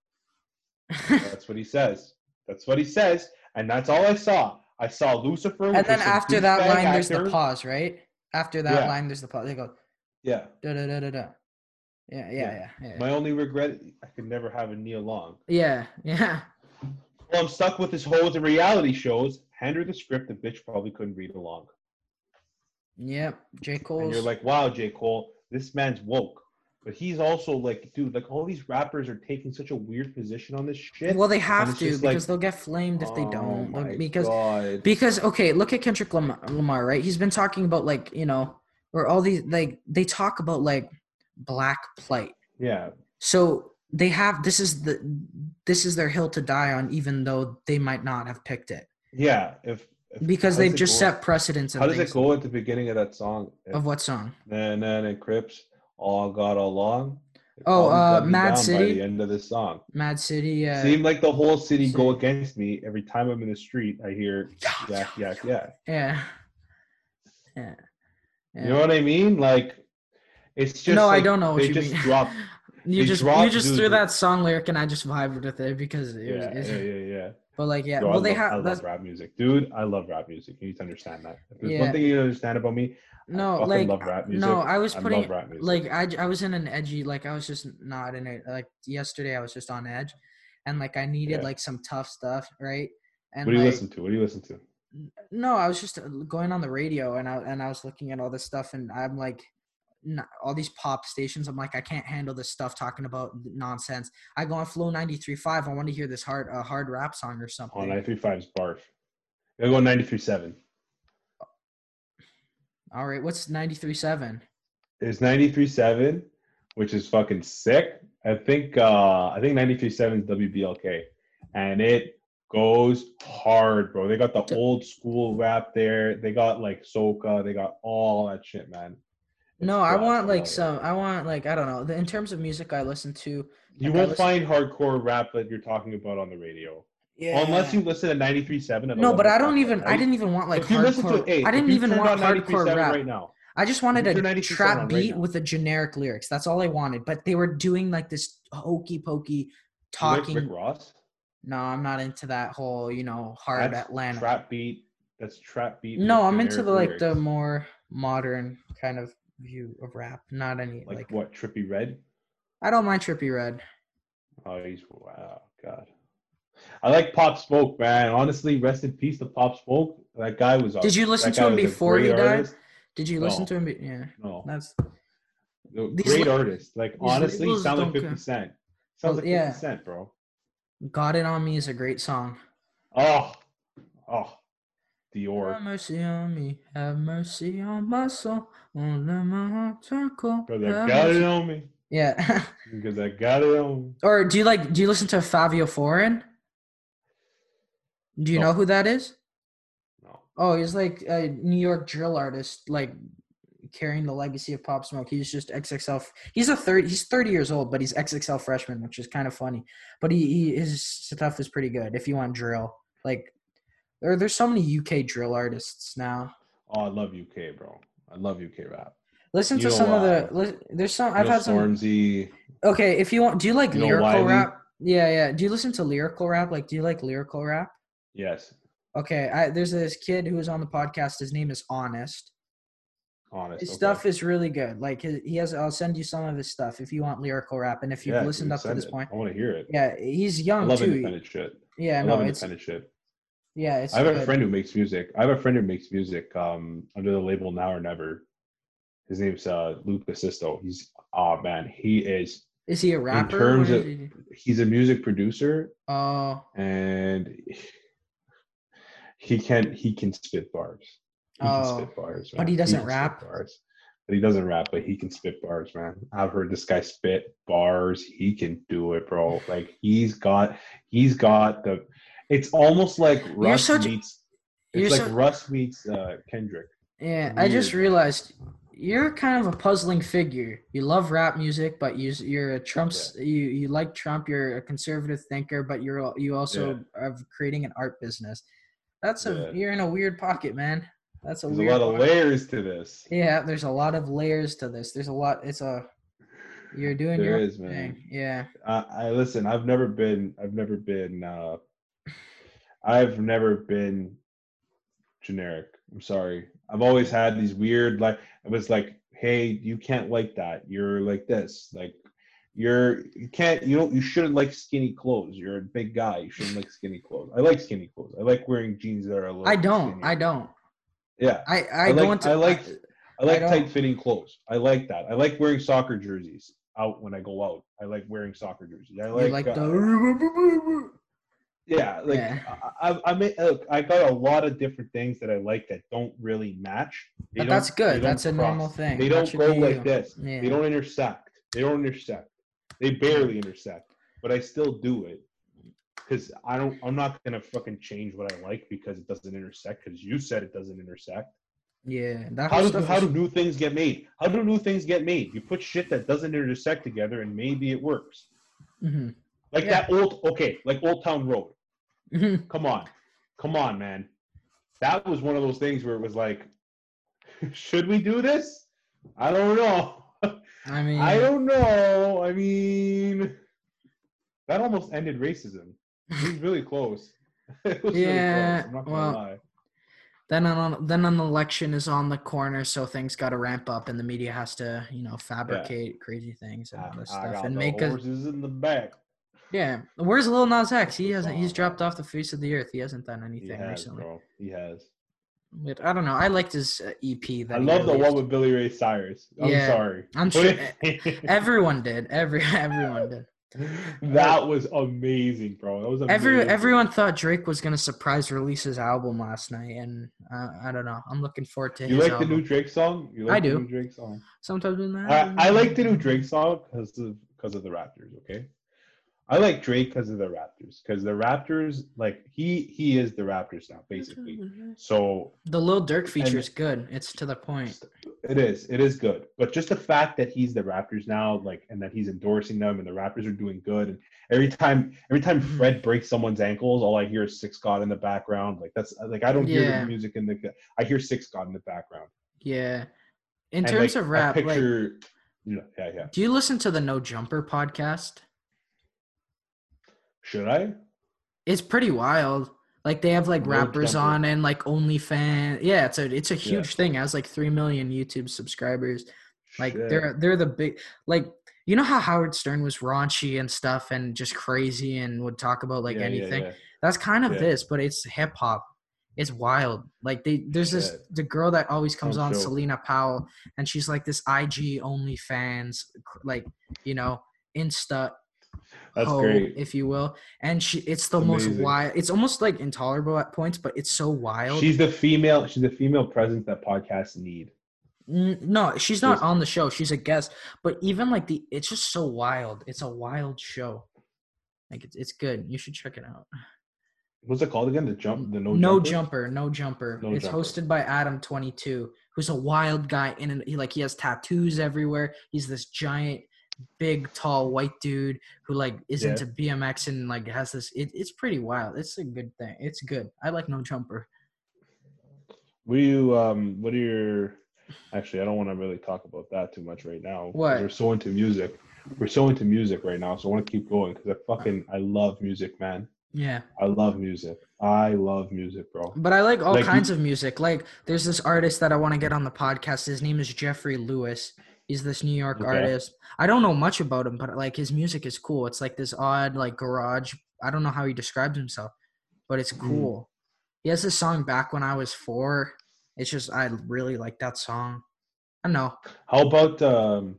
Speaker 2: That's what he says. That's what he says, and that's all I saw. I saw Lucifer.
Speaker 3: and then after that line there's the pause right after that
Speaker 2: Yeah.
Speaker 3: line there's the pause they go
Speaker 2: Yeah.
Speaker 3: da da da da da yeah yeah
Speaker 2: Yeah.
Speaker 3: yeah yeah
Speaker 2: My only regret, I could never have a Nia Long.
Speaker 3: yeah yeah
Speaker 2: Well, I'm stuck with this hoes and reality shows. Hand her the script. The bitch probably couldn't read along.
Speaker 3: Yep, J.
Speaker 2: Cole.
Speaker 3: And
Speaker 2: you're like, wow, J. Cole, this man's woke. But he's also like, dude, like all these rappers are taking such a weird position on this shit.
Speaker 3: well, they have to because
Speaker 2: like,
Speaker 3: they'll get flamed if they
Speaker 2: oh
Speaker 3: don't. Like, because
Speaker 2: God.
Speaker 3: because okay, look at Kendrick Lam- Lamar, right? He's been talking about like you know or all these like they talk about like black plight.
Speaker 2: yeah,
Speaker 3: So they have this is the this is their hill to die on, even though they might not have picked it
Speaker 2: yeah. If,
Speaker 3: because they've
Speaker 2: does it
Speaker 3: just
Speaker 2: go-
Speaker 3: set precedents
Speaker 2: How does
Speaker 3: things.
Speaker 2: it go at the beginning of that song?
Speaker 3: Of what song?
Speaker 2: Nah, nah, and Crips all got along.
Speaker 3: Oh, uh, Mad City?
Speaker 2: By the end of this song,
Speaker 3: Mad City. Uh,
Speaker 2: seemed like the whole city go against me every time I'm in the street. I hear yak, yak, yak.
Speaker 3: yeah. Yeah.
Speaker 2: You know what I mean? Like, it's just
Speaker 3: no, I don't know what you
Speaker 2: just
Speaker 3: mean.
Speaker 2: drop.
Speaker 3: you just you
Speaker 2: dropped
Speaker 3: just threw that song lyric and I just vibed with it because it
Speaker 2: Yeah,
Speaker 3: it's-
Speaker 2: yeah, yeah, yeah.
Speaker 3: But like yeah,
Speaker 2: Yo,
Speaker 3: well
Speaker 2: I
Speaker 3: they
Speaker 2: love, I
Speaker 3: have that's
Speaker 2: love rap music, dude. I love rap music. You need to understand that. If there's
Speaker 3: Yeah.
Speaker 2: one thing you need to understand about me,
Speaker 3: no
Speaker 2: fucking
Speaker 3: like
Speaker 2: love rap music.
Speaker 3: no I was
Speaker 2: I
Speaker 3: putting
Speaker 2: love rap music.
Speaker 3: like I, I was in an edgy like I was just not in it like yesterday I was just on edge and like I needed
Speaker 2: Yeah.
Speaker 3: like some tough stuff right and
Speaker 2: what do you
Speaker 3: like,
Speaker 2: listen to? What do you listen to?
Speaker 3: no I was just uh, going on the radio and I and I was looking at all this stuff and I'm like all these pop stations I'm like I can't handle this stuff talking about nonsense I go on Flow 93.5 I want to hear this hard a hard rap song or
Speaker 2: Oh,
Speaker 3: something
Speaker 2: 935 is barf. I go 93.7.
Speaker 3: all right what's 93.7
Speaker 2: It's 93.7, which is fucking sick. I think uh I think 93.7 is WBLK. And it goes hard, bro. They got the old school rap there. They got like soca. They got all that shit, man.
Speaker 3: No, I want like some. I want like I don't know. the- In terms of music, I listen to.
Speaker 2: You
Speaker 3: like,
Speaker 2: won't
Speaker 3: listen-
Speaker 2: find hardcore rap that you're talking about on the radio.
Speaker 3: Yeah.
Speaker 2: Unless you listen to 93.7. at
Speaker 3: No, but I don't even.
Speaker 2: at
Speaker 3: I didn't even want like
Speaker 2: If you listen
Speaker 3: hardcore.
Speaker 2: to- hey,
Speaker 3: I didn't even want hardcore rap.
Speaker 2: right now.
Speaker 3: I just wanted a
Speaker 2: turn 93.7 on
Speaker 3: trap
Speaker 2: right
Speaker 3: beat
Speaker 2: now.
Speaker 3: with a generic lyrics. That's all I wanted. But they were doing like this hokey pokey
Speaker 2: You like
Speaker 3: talking.
Speaker 2: Rick Ross.
Speaker 3: no, I'm not into that whole you know hard
Speaker 2: That's
Speaker 3: Atlanta.
Speaker 2: Trap beat. That's trap beat.
Speaker 3: no, I'm into the like the more modern kind of view of rap. Not any
Speaker 2: like,
Speaker 3: like.
Speaker 2: what Trippie Redd.
Speaker 3: I don't mind Trippie Redd.
Speaker 2: Oh, he's wow, God. I like Pop Smoke, man. Honestly, rest in peace to Pop Smoke. That guy was.
Speaker 3: Did you listen to him before he died?
Speaker 2: artist.
Speaker 3: Did you listen to him? be- Yeah,
Speaker 2: No,
Speaker 3: that's
Speaker 2: No,
Speaker 3: These
Speaker 2: great artist. Like honestly, sounds like Fifty Cent. Sounds like
Speaker 3: yeah.
Speaker 2: Fifty Cent, bro.
Speaker 3: "Got It on Me" is a great song.
Speaker 2: Oh, oh,
Speaker 3: Have mercy on me, have mercy on my soul, let my heart turn cold.
Speaker 2: Because I got
Speaker 3: mercy-
Speaker 2: it on me.
Speaker 3: Yeah.
Speaker 2: Because I got it on me.
Speaker 3: or do you like? Do you listen to Fivio Foreign? Do you
Speaker 2: No.
Speaker 3: know who that is?
Speaker 2: No.
Speaker 3: Oh, he's like a New York drill artist, like carrying the legacy of Pop Smoke. He's just XXL. He's a thirty. He's thirty years old, but he's XXL freshman, which is kind of funny. But he, he his stuff is pretty good. If you want drill, like there, there's so many UK drill artists now.
Speaker 2: Oh, I love UK, bro. I love UK rap.
Speaker 3: Listen
Speaker 2: You
Speaker 3: to some of the. There's some.
Speaker 2: You
Speaker 3: I've had some.
Speaker 2: Stormzy.
Speaker 3: Okay, if you want, do you like
Speaker 2: You
Speaker 3: lyrical rap? Yeah, yeah. Do you listen to lyrical rap? Like, do you like lyrical rap?
Speaker 2: Yes,
Speaker 3: Okay, I, there's this kid who was on the podcast. His name is Honest.
Speaker 2: honest.
Speaker 3: His
Speaker 2: okay.
Speaker 3: stuff is really good. Like his, he has. I'll send you some of his stuff if you want lyrical rap, and if you've
Speaker 2: Yeah,
Speaker 3: listened
Speaker 2: dude,
Speaker 3: up to this
Speaker 2: it.
Speaker 3: point.
Speaker 2: I want to hear it.
Speaker 3: Yeah, he's
Speaker 2: I
Speaker 3: young
Speaker 2: love
Speaker 3: too.
Speaker 2: independent shit.
Speaker 3: Yeah,
Speaker 2: I
Speaker 3: no,
Speaker 2: love
Speaker 3: it's
Speaker 2: independent shit.
Speaker 3: Yeah, it's.
Speaker 2: I have a friend who makes music. I have a friend who makes music um, under the label Now or Never. His name's uh, Luke Assisto. He's oh man, he is.
Speaker 3: Is he a rapper?
Speaker 2: In
Speaker 3: terms
Speaker 2: of-
Speaker 3: he-
Speaker 2: He's a music producer,
Speaker 3: Oh,
Speaker 2: and he can he can spit bars. He can
Speaker 3: Oh,
Speaker 2: spit bars,
Speaker 3: but he doesn't
Speaker 2: spit
Speaker 3: rap?
Speaker 2: Bars. But he doesn't rap, but he can spit bars, man. I've heard this guy spit bars. He can do it, bro. Like he's got, he's got the. It's almost like Russ
Speaker 3: such-
Speaker 2: meets. It's like
Speaker 3: so-
Speaker 2: Russ meets uh, Kendrick.
Speaker 3: yeah. I just realized you're kind of a puzzling figure. You love rap music, but you you're a Trump's. You you like Trump. You're a conservative thinker, but you're you also are creating an art business. That's a
Speaker 2: Yeah.
Speaker 3: you're in a weird pocket, man. That's a
Speaker 2: There's a lot of
Speaker 3: pocket.
Speaker 2: layers to this.
Speaker 3: Yeah, there's a lot of layers to this. There's a lot. It's a you're doing
Speaker 2: There
Speaker 3: your
Speaker 2: is, man.
Speaker 3: thing. Yeah.
Speaker 2: I, I listen. I've never been. I've never been. uh I've never been generic. I'm sorry. I've always had these weird like. It was like, hey, you can't like that. You're like this. Like, you're you can't. You don't. You shouldn't like skinny clothes. You're a big guy. You shouldn't like skinny clothes. I like skinny clothes. I like wearing jeans that are a little.
Speaker 3: I don't.
Speaker 2: skinnier.
Speaker 3: I don't.
Speaker 2: Yeah.
Speaker 3: I I,
Speaker 2: I like-
Speaker 3: into
Speaker 2: I like- I like
Speaker 3: don't-
Speaker 2: tight fitting clothes. I like that. I like wearing soccer jerseys out when I go out. I like wearing soccer jerseys. I
Speaker 3: you
Speaker 2: like,
Speaker 3: like
Speaker 2: uh,
Speaker 3: the
Speaker 2: yeah, like
Speaker 3: Yeah.
Speaker 2: I, I, I, may, look, I got a lot of different things that I like that don't really match. They
Speaker 3: But that's good. That's a normal thing.
Speaker 2: They don't go like
Speaker 3: you.
Speaker 2: this.
Speaker 3: Yeah.
Speaker 2: They don't intersect. They don't intersect. They barely intersect. But I still do it because I don't. I'm not gonna fucking change what I like because it doesn't intersect. Because you said it doesn't intersect.
Speaker 3: Yeah. That
Speaker 2: How do how
Speaker 3: is-
Speaker 2: do new things get made? How do new things get made? You put shit that doesn't intersect together, and maybe it works.
Speaker 3: Mhm.
Speaker 2: Like
Speaker 3: Yeah.
Speaker 2: that old okay, like Old Town Road. Come on, come on, man. That was one of those things where it was like, should we do this? I don't know.
Speaker 3: I mean,
Speaker 2: I don't know. I mean, that almost ended racism. It was really close. It was
Speaker 3: Yeah,
Speaker 2: really close. I'm not gonna
Speaker 3: well,
Speaker 2: lie.
Speaker 3: then an then an election is on the corner, so things got to ramp up, and the media has to, you know, fabricate crazy things and all this
Speaker 2: I
Speaker 3: stuff, and make us.
Speaker 2: horses in the back.
Speaker 3: Yeah, where's Lil Nas X? He hasn't. He's dropped off the face of the earth. He hasn't done
Speaker 2: He
Speaker 3: anything
Speaker 2: has,
Speaker 3: recently.
Speaker 2: bro. He has.
Speaker 3: But I don't know. I liked his uh, EP. That
Speaker 2: I love the one with Billy Ray Cyrus. I'm
Speaker 3: Yeah,
Speaker 2: sorry.
Speaker 3: I'm sure Everyone did. Every everyone did.
Speaker 2: that was amazing, bro. That was amazing.
Speaker 3: Every everyone thought Drake was gonna surprise release his album last night, and uh, I don't know. I'm looking forward to
Speaker 2: You like
Speaker 3: album.
Speaker 2: the new Drake song? You
Speaker 3: I
Speaker 2: like the
Speaker 3: do.
Speaker 2: new Drake song.
Speaker 3: Sometimes
Speaker 2: I, I like the new Drake song because of because of the Raptors. Okay, I like Drake because of the Raptors because the Raptors like he he is the Raptors now basically. So
Speaker 3: The Lil Durk feature is good. It's to the point.
Speaker 2: it is it is good, but just the fact that he's the Raptors now, like, and that he's endorsing them, and the Raptors are doing good, and every time every time
Speaker 3: Mhm.
Speaker 2: Fred breaks someone's ankles, all I hear is Six God in the background. Like that's like I don't hear
Speaker 3: Yeah.
Speaker 2: the music in the I hear Six God in the background.
Speaker 3: Yeah. In
Speaker 2: And,
Speaker 3: terms
Speaker 2: like,
Speaker 3: of rap,
Speaker 2: I
Speaker 3: like,
Speaker 2: picture, yeah, yeah, yeah.
Speaker 3: do you listen to the No Jumper podcast?
Speaker 2: Should I?
Speaker 3: It's pretty wild. Like they have like
Speaker 2: No
Speaker 3: rappers
Speaker 2: Jumper.
Speaker 3: on and like OnlyFans. Yeah, it's a it's a
Speaker 2: Yeah.
Speaker 3: huge thing. It has like three million YouTube subscribers. Like
Speaker 2: Shit.
Speaker 3: they're they're the big like you know how Howard Stern was raunchy and stuff and just crazy and would talk about like
Speaker 2: Yeah, yeah,
Speaker 3: anything.
Speaker 2: yeah.
Speaker 3: That's kind of
Speaker 2: Yeah.
Speaker 3: this, but it's hip hop. It's wild. Like they there's this the girl that always comes
Speaker 2: Sounds
Speaker 3: on. Celina Powell, and she's like this IG only fans, like you know, Insta
Speaker 2: That's great.
Speaker 3: if you will. And she it's the
Speaker 2: It's
Speaker 3: most wild. It's almost like intolerable at points, but it's so wild.
Speaker 2: She's the female. She's the female presence that podcasts need.
Speaker 3: N- no, she's not on the show. She's a guest. But even like the, it's just so wild. It's a wild show. Like it's it's good. You should check it out.
Speaker 2: What's it called again? The jump. The no.
Speaker 3: No,
Speaker 2: jumper?
Speaker 3: jumper, no jumper.
Speaker 2: No
Speaker 3: it's
Speaker 2: Jumper.
Speaker 3: hosted by Adam Twenty Two, who's a wild guy. In an, he like he has tattoos everywhere. He's this giant, big, tall white dude who like is
Speaker 2: Yeah.
Speaker 3: into BMX and like has this. It, it's pretty wild. It's a good thing. It's good. I like No Jumper.
Speaker 2: What do you? Um. What are your? Actually, I don't want to really talk about that too much right now.
Speaker 3: What?
Speaker 2: We're so into music. We're so into music right now, so I want to keep going because I fucking I love music, man.
Speaker 3: Yeah.
Speaker 2: I love music. I love music, bro.
Speaker 3: But I like all
Speaker 2: Like,
Speaker 3: kinds of music. Like there's this artist that I want to get on the podcast. His name is Jeffrey Lewis. He's this New York
Speaker 2: Okay.
Speaker 3: artist. I don't know much about him, but like his music is cool. It's like this odd like garage. I don't know how he describes himself, but it's
Speaker 2: Mm.
Speaker 3: cool. He has this song back when I was 4. It's just I really like that song. I don't know.
Speaker 2: How about um?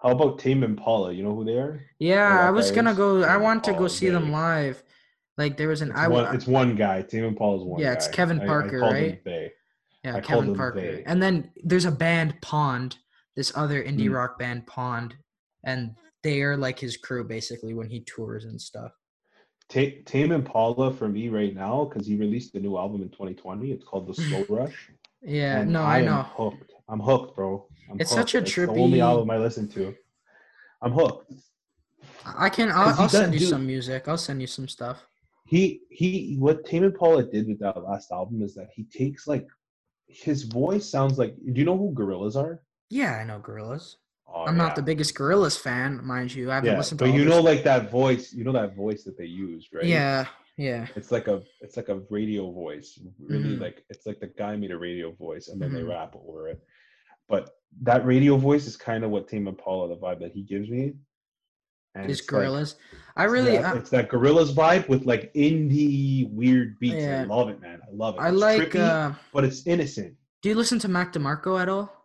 Speaker 2: How about Tame Impala? You know who they are?
Speaker 3: Yeah, I was going to go I want to go see them live. Like there was an
Speaker 2: It's,
Speaker 3: I
Speaker 2: one, it's one guy. Tame Impala's one. Guy.
Speaker 3: Yeah, it's
Speaker 2: guy.
Speaker 3: Kevin
Speaker 2: I- I
Speaker 3: Parker,
Speaker 2: him
Speaker 3: right? Yeah,
Speaker 2: I
Speaker 3: Kevin Parker.
Speaker 2: they.
Speaker 3: And then there's a band Pond, this other indie
Speaker 2: Mm.
Speaker 3: rock band Pond, and they are like his crew basically when he tours and stuff.
Speaker 2: Ta- Tame Impala for me right now because he released a new album in 2020. It's called The Slow Rush.
Speaker 3: Yeah,
Speaker 2: and
Speaker 3: no, I
Speaker 2: am
Speaker 3: know.
Speaker 2: hooked. I'm hooked, bro. I'm
Speaker 3: It's such a
Speaker 2: hooked. It's the only
Speaker 3: trippy-
Speaker 2: album I listen to. I'm hooked.
Speaker 3: I can. I'll,
Speaker 2: 'Cause he
Speaker 3: I'll send you
Speaker 2: do-
Speaker 3: some music. I'll send you some stuff.
Speaker 2: He he. What Tame Impala did with that last album is that he takes like his voice sounds like. Do you know who Gorillaz are?
Speaker 3: Yeah, I know Gorillaz.
Speaker 2: Oh,
Speaker 3: I'm not the biggest Gorillaz fan, mind you. I haven't
Speaker 2: Yeah,
Speaker 3: listened to.
Speaker 2: but you know,
Speaker 3: stuff.
Speaker 2: like that voice. You know that voice that they use, right?
Speaker 3: Yeah, yeah.
Speaker 2: It's like a it's like a radio voice. Really
Speaker 3: Mhm.
Speaker 2: like it's like the guy made a radio voice and then they
Speaker 3: Mhm.
Speaker 2: rap over it. But that radio voice is kind of what Tame Impala, the vibe that he gives me. And
Speaker 3: Is
Speaker 2: it's like-
Speaker 3: Gorillaz? I
Speaker 2: it's
Speaker 3: really.
Speaker 2: that,
Speaker 3: I,
Speaker 2: it's that Gorillaz vibe with like indie weird beats.
Speaker 3: Yeah.
Speaker 2: I love it, man. I love it.
Speaker 3: I
Speaker 2: It's
Speaker 3: like.
Speaker 2: trippy,
Speaker 3: Uh,
Speaker 2: but it's innocent.
Speaker 3: do you listen to Mac DeMarco at all?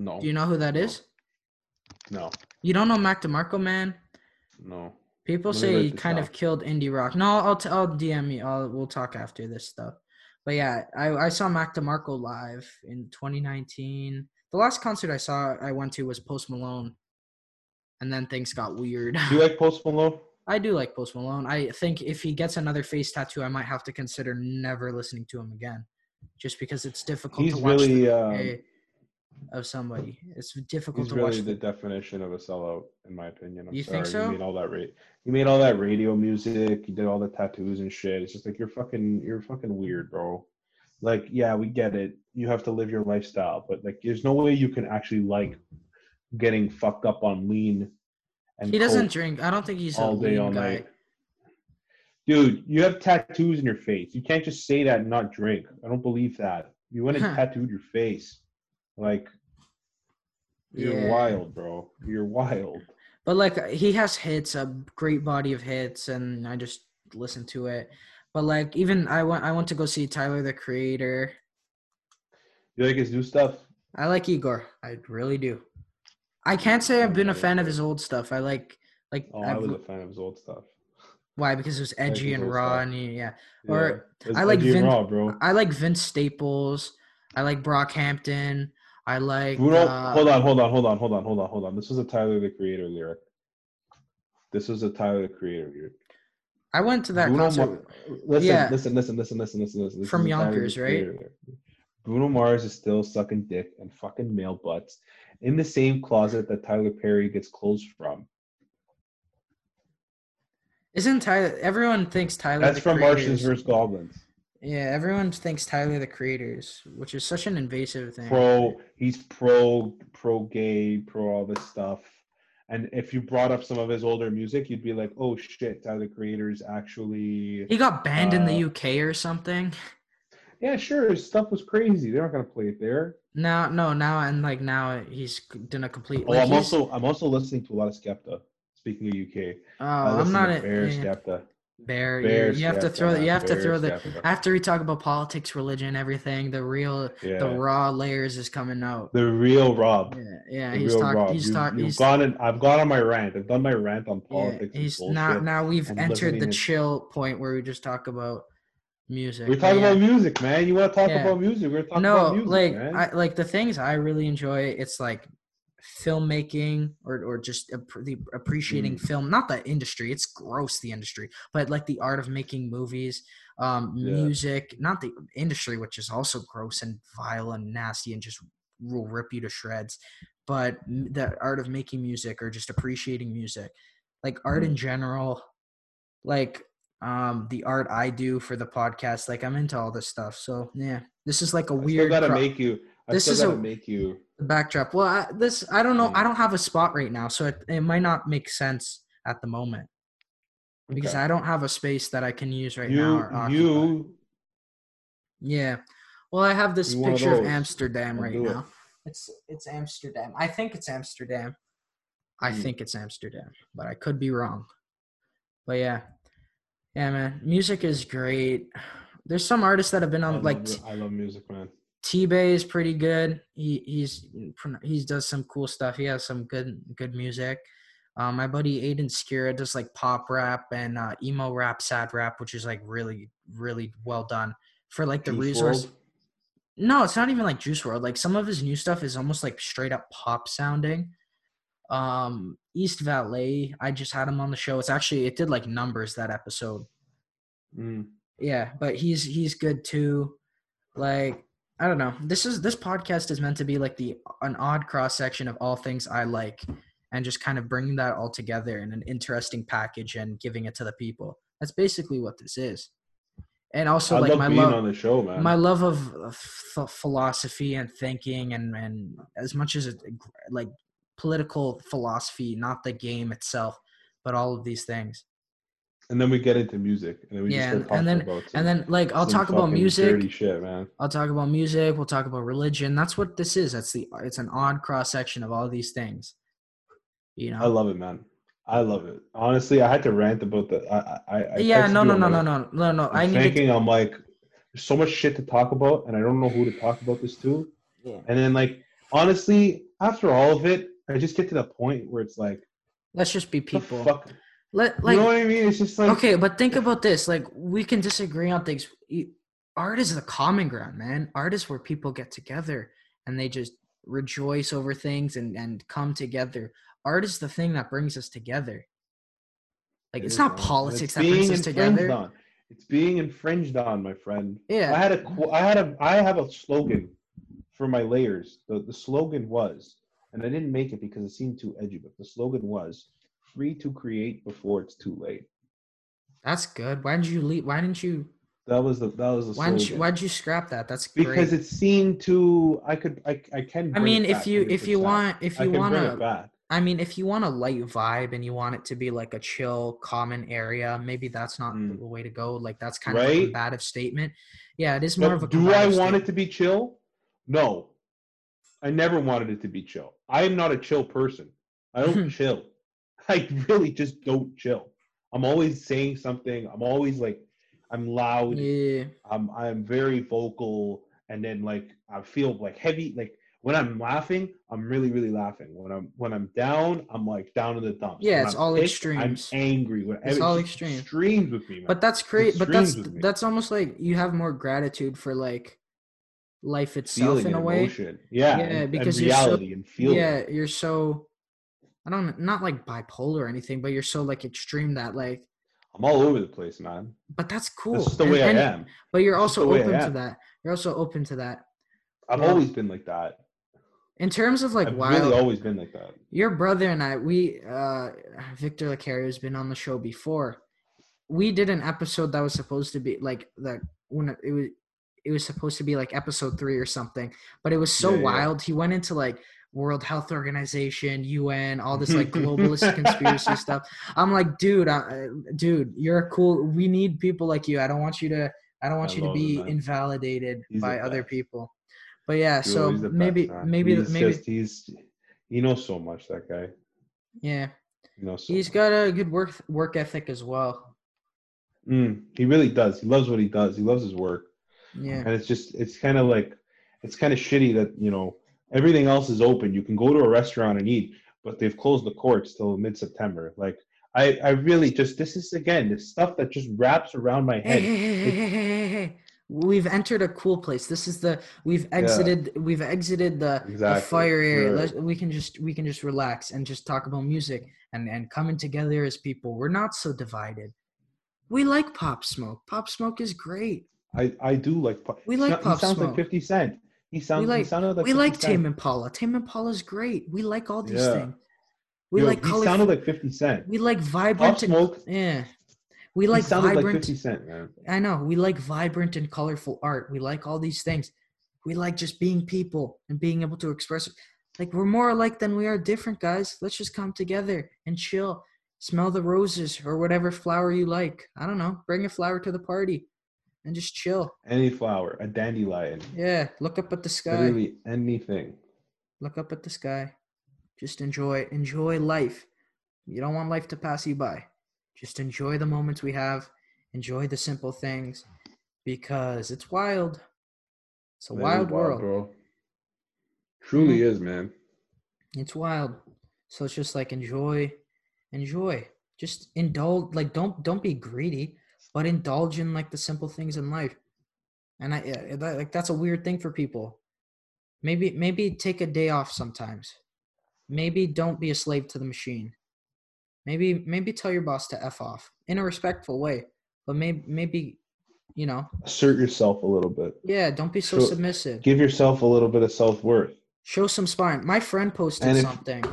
Speaker 2: No,
Speaker 3: Do you know who that is?
Speaker 2: no,
Speaker 3: You don't know Mac DeMarco, man?
Speaker 2: no.
Speaker 3: People say he kind of killed indie rock. No, I'll t- I'll DM you. I'll we'll talk after this stuff. But yeah, I I saw Mac DeMarco live in 2019. The last concert I saw I went to was Post Malone, and then things got weird.
Speaker 2: Do you like Post Malone?
Speaker 3: I do like Post Malone. I think if he gets another face tattoo, I might have to consider never listening to him again, just because it's difficult
Speaker 2: He's
Speaker 3: to watch
Speaker 2: really
Speaker 3: day of somebody. It's difficult
Speaker 2: he's
Speaker 3: to
Speaker 2: really the
Speaker 3: the-
Speaker 2: definition of a sellout, in my opinion. I'm
Speaker 3: You
Speaker 2: sorry.
Speaker 3: think so?
Speaker 2: He made all that ra- He made all that radio music. You did all the tattoos and shit. It's just like you're fucking, you're fucking weird, bro. like yeah, we get it. You have to live your lifestyle, but like there's no way you can actually like getting fucked up on lean. And
Speaker 3: He doesn't drink. I don't think he's
Speaker 2: all day, all
Speaker 3: guy.
Speaker 2: night. Dude, you have tattoos in your face. You can't just say that and not drink. I don't believe that. You went and
Speaker 3: Huh.
Speaker 2: tattooed your face. Like you're
Speaker 3: Yeah.
Speaker 2: wild, bro. You're wild.
Speaker 3: But like he has hits, a great body of hits, and I just listen to it. But like even I went I went to go see Tyler the Creator.
Speaker 2: You like his new stuff?
Speaker 3: I like Igor. I really do. I can't say I've been a fan of his old stuff. I like like
Speaker 2: Oh, I
Speaker 3: I've-
Speaker 2: was a fan of his old stuff.
Speaker 3: why because it was edgy and raw
Speaker 2: stuff.
Speaker 3: and yeah.
Speaker 2: Yeah.
Speaker 3: Or I like
Speaker 2: edgy and
Speaker 3: Vin-
Speaker 2: raw.
Speaker 3: I like Vince Staples. I like Brockhampton. I like
Speaker 2: Bruno,
Speaker 3: uh,
Speaker 2: hold on, hold on, hold on, hold on, hold on, hold on. This was a Tyler the Creator lyric. This was a Tyler the Creator lyric.
Speaker 3: I went to that
Speaker 2: Bruno
Speaker 3: concert.
Speaker 2: Listen,
Speaker 3: Yeah.
Speaker 2: listen, listen, listen, listen, listen, listen. This
Speaker 3: From
Speaker 2: is
Speaker 3: Yonkers, right?
Speaker 2: Lyric. Bruno Mars is still sucking dick and fucking male butts in the same closet that Tyler Perry gets clothes from.
Speaker 3: Isn't Tyler? Everyone thinks Tyler.
Speaker 2: That's from Martians vs. Goblins.
Speaker 3: Yeah, everyone thinks Tyler the Creators, which is such an invasive thing.
Speaker 2: Pro, he's pro, pro gay, pro all this stuff. And if you brought up some of his older music, you'd be like, "Oh shit, Tyler the Creator's actually."
Speaker 3: He got banned in the
Speaker 2: Uh,
Speaker 3: UK or something.
Speaker 2: Yeah, sure. His stuff was crazy. They're not gonna play it there.
Speaker 3: Now, no, now and like now he's done a complete.
Speaker 2: Oh,
Speaker 3: Like
Speaker 2: I'm also I'm also listening to a lot of Skepta. Speaking of UK,
Speaker 3: Oh, I'm not a
Speaker 2: Bear
Speaker 3: yeah,
Speaker 2: Skepta.
Speaker 3: Bear.
Speaker 2: Bear
Speaker 3: you, you have to throw.
Speaker 2: man.
Speaker 3: You have to throw the. After we talk about politics, religion, everything, the real,
Speaker 2: Yeah.
Speaker 3: the raw layers is coming out.
Speaker 2: The real Rob.
Speaker 3: Yeah, yeah.
Speaker 2: The
Speaker 3: He's talking. He's talking.
Speaker 2: You've
Speaker 3: He's
Speaker 2: gone I've gone on my rant. I've done my rant on politics. and
Speaker 3: he's now. Now we've entered the
Speaker 2: to-
Speaker 3: chill point where we just talk about music.
Speaker 2: We're talking
Speaker 3: yeah.
Speaker 2: about music, man. You want to talk
Speaker 3: Yeah.
Speaker 2: about music? We're talking
Speaker 3: no
Speaker 2: about music,
Speaker 3: like
Speaker 2: man.
Speaker 3: I, like the things i really enjoy it's like filmmaking or, or just the appreciating
Speaker 2: Mm.
Speaker 3: film not the industry it's gross the industry but like the art of making movies um
Speaker 2: Yeah.
Speaker 3: music not the industry which is also gross and vile and nasty and just will rip you to shreds but the art of making music or just appreciating music like art
Speaker 2: Mm.
Speaker 3: in general like um the art i do for the podcast like i'm into all this stuff so yeah this is like a
Speaker 2: I still
Speaker 3: weird
Speaker 2: gotta
Speaker 3: cro-
Speaker 2: make you. I
Speaker 3: This is a-
Speaker 2: make you.
Speaker 3: backdrop well I, this i don't know i
Speaker 2: Mm.
Speaker 3: don't have a spot right now so it, it might not make sense at the moment because
Speaker 2: Okay.
Speaker 3: i don't have a space that i can use right
Speaker 2: you
Speaker 3: now or
Speaker 2: you
Speaker 3: yeah well i have this
Speaker 2: You one of
Speaker 3: picture of, amsterdam
Speaker 2: I'll
Speaker 3: right
Speaker 2: do it.
Speaker 3: now it's it's amsterdam i think it's amsterdam i
Speaker 2: Mm.
Speaker 3: think it's amsterdam but i could be wrong but yeah yeah man music is great there's some artists that have been on
Speaker 2: love,
Speaker 3: like
Speaker 2: mu- I love music, man.
Speaker 3: T-Bay is pretty good. He he's he does some cool stuff. He has some good good music. Um, my buddy Aiden Skira does like pop rap and uh, emo rap, sad rap, which is like really really well done for like the
Speaker 2: Juice
Speaker 3: resource.
Speaker 2: WRLD?
Speaker 3: No, it's not even like Juice WRLD. Like some of his new stuff is almost like straight up pop sounding. Um, East Valet, I just had him on the show. It's actually it did like numbers that episode
Speaker 2: Mm.
Speaker 3: yeah but he's he's good too like i don't know. This is this podcast is meant to be like the an odd cross section of all things i like and just kind of bringing that all together in an interesting package and giving it to the people. That's basically what this is. And also
Speaker 2: I
Speaker 3: like
Speaker 2: love
Speaker 3: my love
Speaker 2: on the show, man.
Speaker 3: my love of, of philosophy and thinking and and as much as it like political philosophy not the game itself but all of these things
Speaker 2: and then we get into music, and then we
Speaker 3: Yeah,
Speaker 2: just start
Speaker 3: and then-
Speaker 2: about.
Speaker 3: and then like i'll talk about music
Speaker 2: Dirty shit, man.
Speaker 3: I'll talk about music. We'll talk about religion. That's what this is. That's the. It's an odd cross section of all these things. You know, I
Speaker 2: love it, man. I love it. Honestly, I had to rant about the. I, I, I
Speaker 3: yeah.
Speaker 2: texted
Speaker 3: No.
Speaker 2: you
Speaker 3: No. No. No. No. No. No. I
Speaker 2: I'm
Speaker 3: need to.
Speaker 2: thinking, I'm like, there's so much shit to talk about, and I don't know who to talk about this to.
Speaker 3: Yeah.
Speaker 2: And then, like, honestly, after all of it, I just get to the point where it's like,
Speaker 3: Let's just be
Speaker 2: the
Speaker 3: people.
Speaker 2: fuck,
Speaker 3: Let
Speaker 2: you know
Speaker 3: like.
Speaker 2: what I mean? It's just like,
Speaker 3: Okay, but think about this. Like we can disagree on things. Art is the common ground, man. Art is where people get together and they just rejoice over things and and come together. Art is the thing that brings us together. Like
Speaker 2: it
Speaker 3: it's not. Politics
Speaker 2: it's
Speaker 3: that brings us together.
Speaker 2: on. It's being infringed on, my friend.
Speaker 3: Yeah.
Speaker 2: I had a I had a, I have a slogan for my Layerz. The the slogan was, and I didn't make it because it seemed too edgy, but the slogan was, "Free to create before it's too late."
Speaker 3: That's good. Why didn't you leave? Why didn't you?
Speaker 2: That was the that was the
Speaker 3: Why'd you, why'd you scrap that? That's great.
Speaker 2: because it seemed too. I could. I, I can.
Speaker 3: I mean, if you if you
Speaker 2: 100%.
Speaker 3: want if you want to. I mean, if you want a light vibe and you want it to be like a chill, common area, maybe that's not
Speaker 2: Mm.
Speaker 3: the way to go. Like that's kind of a
Speaker 2: Right?
Speaker 3: combative statement. Yeah, it is more
Speaker 2: But
Speaker 3: of a.
Speaker 2: do I want
Speaker 3: statement.
Speaker 2: it to be chill? No. I never wanted it to be chill. I am not a chill person. I don't chill. I really just don't chill. I'm always saying something. I'm always like, I'm loud.
Speaker 3: Yeah,
Speaker 2: I'm I'm very vocal, and then like I feel like heavy. Like when I'm laughing, I'm really really laughing. When I'm when I'm down, I'm like down in the dumps.
Speaker 3: Yeah,
Speaker 2: When
Speaker 3: it's
Speaker 2: I'm
Speaker 3: all
Speaker 2: pissed,
Speaker 3: extremes.
Speaker 2: I'm angry. When
Speaker 3: It's
Speaker 2: it's
Speaker 3: all
Speaker 2: just
Speaker 3: extreme.
Speaker 2: Extremes with me, man.
Speaker 3: but that's great. But that's
Speaker 2: Extremes
Speaker 3: that's almost like you have more gratitude for like life itself
Speaker 2: feeling
Speaker 3: in a way.
Speaker 2: emotion. Yeah,
Speaker 3: Yeah,
Speaker 2: and,
Speaker 3: because
Speaker 2: and
Speaker 3: you're so-
Speaker 2: reality and feeling.
Speaker 3: Yeah, you're so. I don't not like bipolar or anything, but you're so like extreme that like.
Speaker 2: I'm all over the place, man.
Speaker 3: But that's cool.
Speaker 2: That's the
Speaker 3: And-
Speaker 2: way
Speaker 3: and-
Speaker 2: I am.
Speaker 3: But you're also
Speaker 2: the way I
Speaker 3: open to that. You're also open to that.
Speaker 2: I've
Speaker 3: Yeah.
Speaker 2: always been like that.
Speaker 3: In terms of like
Speaker 2: I've
Speaker 3: wild,
Speaker 2: really always been like that.
Speaker 3: your brother and I, we, uh, Victor Lacario has been on the show before. We did an episode that was supposed to be like the when it was, it was supposed to be like episode three or something, but it was so
Speaker 2: Yeah, yeah.
Speaker 3: wild. He went into like World Health Organization, UN, all this like globalist conspiracy stuff. I'm like, dude, I, dude, you're a cool. We need people like you. I don't want you to. I don't want
Speaker 2: I
Speaker 3: you to
Speaker 2: love him,
Speaker 3: be invalidated
Speaker 2: He's
Speaker 3: by other people. But yeah,
Speaker 2: Dude,
Speaker 3: so
Speaker 2: the best,
Speaker 3: maybe maybe
Speaker 2: he's
Speaker 3: maybe
Speaker 2: just, he's he knows so much. That guy.
Speaker 3: yeah.
Speaker 2: He knows so
Speaker 3: He's
Speaker 2: much.
Speaker 3: got a good work work ethic as well.
Speaker 2: Mm, he really does. He loves what he does. He loves his work.
Speaker 3: Yeah.
Speaker 2: and it's just it's kind of like it's kind of shitty that you know everything else is open you can go to a restaurant and eat but they've closed the courts till mid-september like i i really just this is again this stuff that just wraps around my head
Speaker 3: hey, hey, hey, hey, hey, hey. We've entered a cool place. This is the we've exited we've exited the, the fire area.
Speaker 2: Sure.
Speaker 3: Let's, we can just we can just relax and just talk about music and and coming together as people. We're not so divided. We like Pop Smoke. Pop Smoke is great.
Speaker 2: i i do like Pop-
Speaker 3: We like Pop
Speaker 2: he sounds like 50 cent he sounds
Speaker 3: like-
Speaker 2: he sounded like
Speaker 3: we like. Tame Impala. Tame Impala is great. We like all these
Speaker 2: Yeah.
Speaker 3: things. We
Speaker 2: Yo,
Speaker 3: like
Speaker 2: he
Speaker 3: colorful.
Speaker 2: sounded like 50 cent
Speaker 3: we like
Speaker 2: Pop
Speaker 3: vibrant. And,
Speaker 2: smoke
Speaker 3: yeah. We like
Speaker 2: sounded like
Speaker 3: vibrant.
Speaker 2: 50 cent man
Speaker 3: I know. We like vibrant and colorful art. We like all these things. We like just being people and being able to express like we're more alike than we are different, guys. Let's just come together and chill. Smell the roses or whatever flower you like. I don't know. Bring a flower to the party and just chill.
Speaker 2: any flower a dandelion
Speaker 3: Yeah, look up at the sky.
Speaker 2: literally anything
Speaker 3: Look up at the sky. Just enjoy enjoy life. You don't want life to pass you by. Just enjoy the moments we have. Enjoy the simple things because it's wild. It's a
Speaker 2: It is
Speaker 3: wild world.
Speaker 2: bro truly is man
Speaker 3: It's wild. So it's just like enjoy enjoy. Just indulge like don't don't be greedy, but indulge in like the simple things in life. And I eh, that, like that's a weird thing for people. Maybe maybe take a day off sometimes. Maybe don't be a slave to the machine. Maybe maybe tell your boss to f off in a respectful way, but maybe maybe you know
Speaker 2: assert yourself a little bit
Speaker 3: yeah don't be so
Speaker 2: Sure.
Speaker 3: submissive.
Speaker 2: give yourself a little bit of self-worth
Speaker 3: show some spine. My friend posted
Speaker 2: And if-
Speaker 3: something,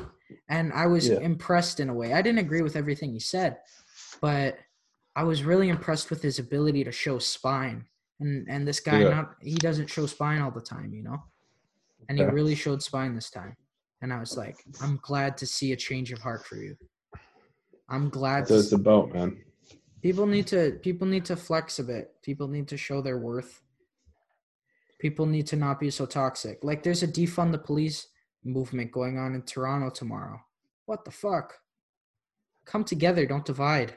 Speaker 3: and I was
Speaker 2: Yeah.
Speaker 3: impressed in a way. I didn't agree with everything he said, but I was really impressed with his ability to show spine. And and this guy,
Speaker 2: Yeah.
Speaker 3: not he doesn't show spine all the time, you know. And he
Speaker 2: Okay.
Speaker 3: really showed spine this time, and I was like, I'm glad to see a change of heart for you. I'm glad
Speaker 2: That's it's about, man.
Speaker 3: people need to people need to flex a bit people need to show their worth people need to not be so toxic like there's a defund the police movement going on in toronto tomorrow what the fuck come together don't divide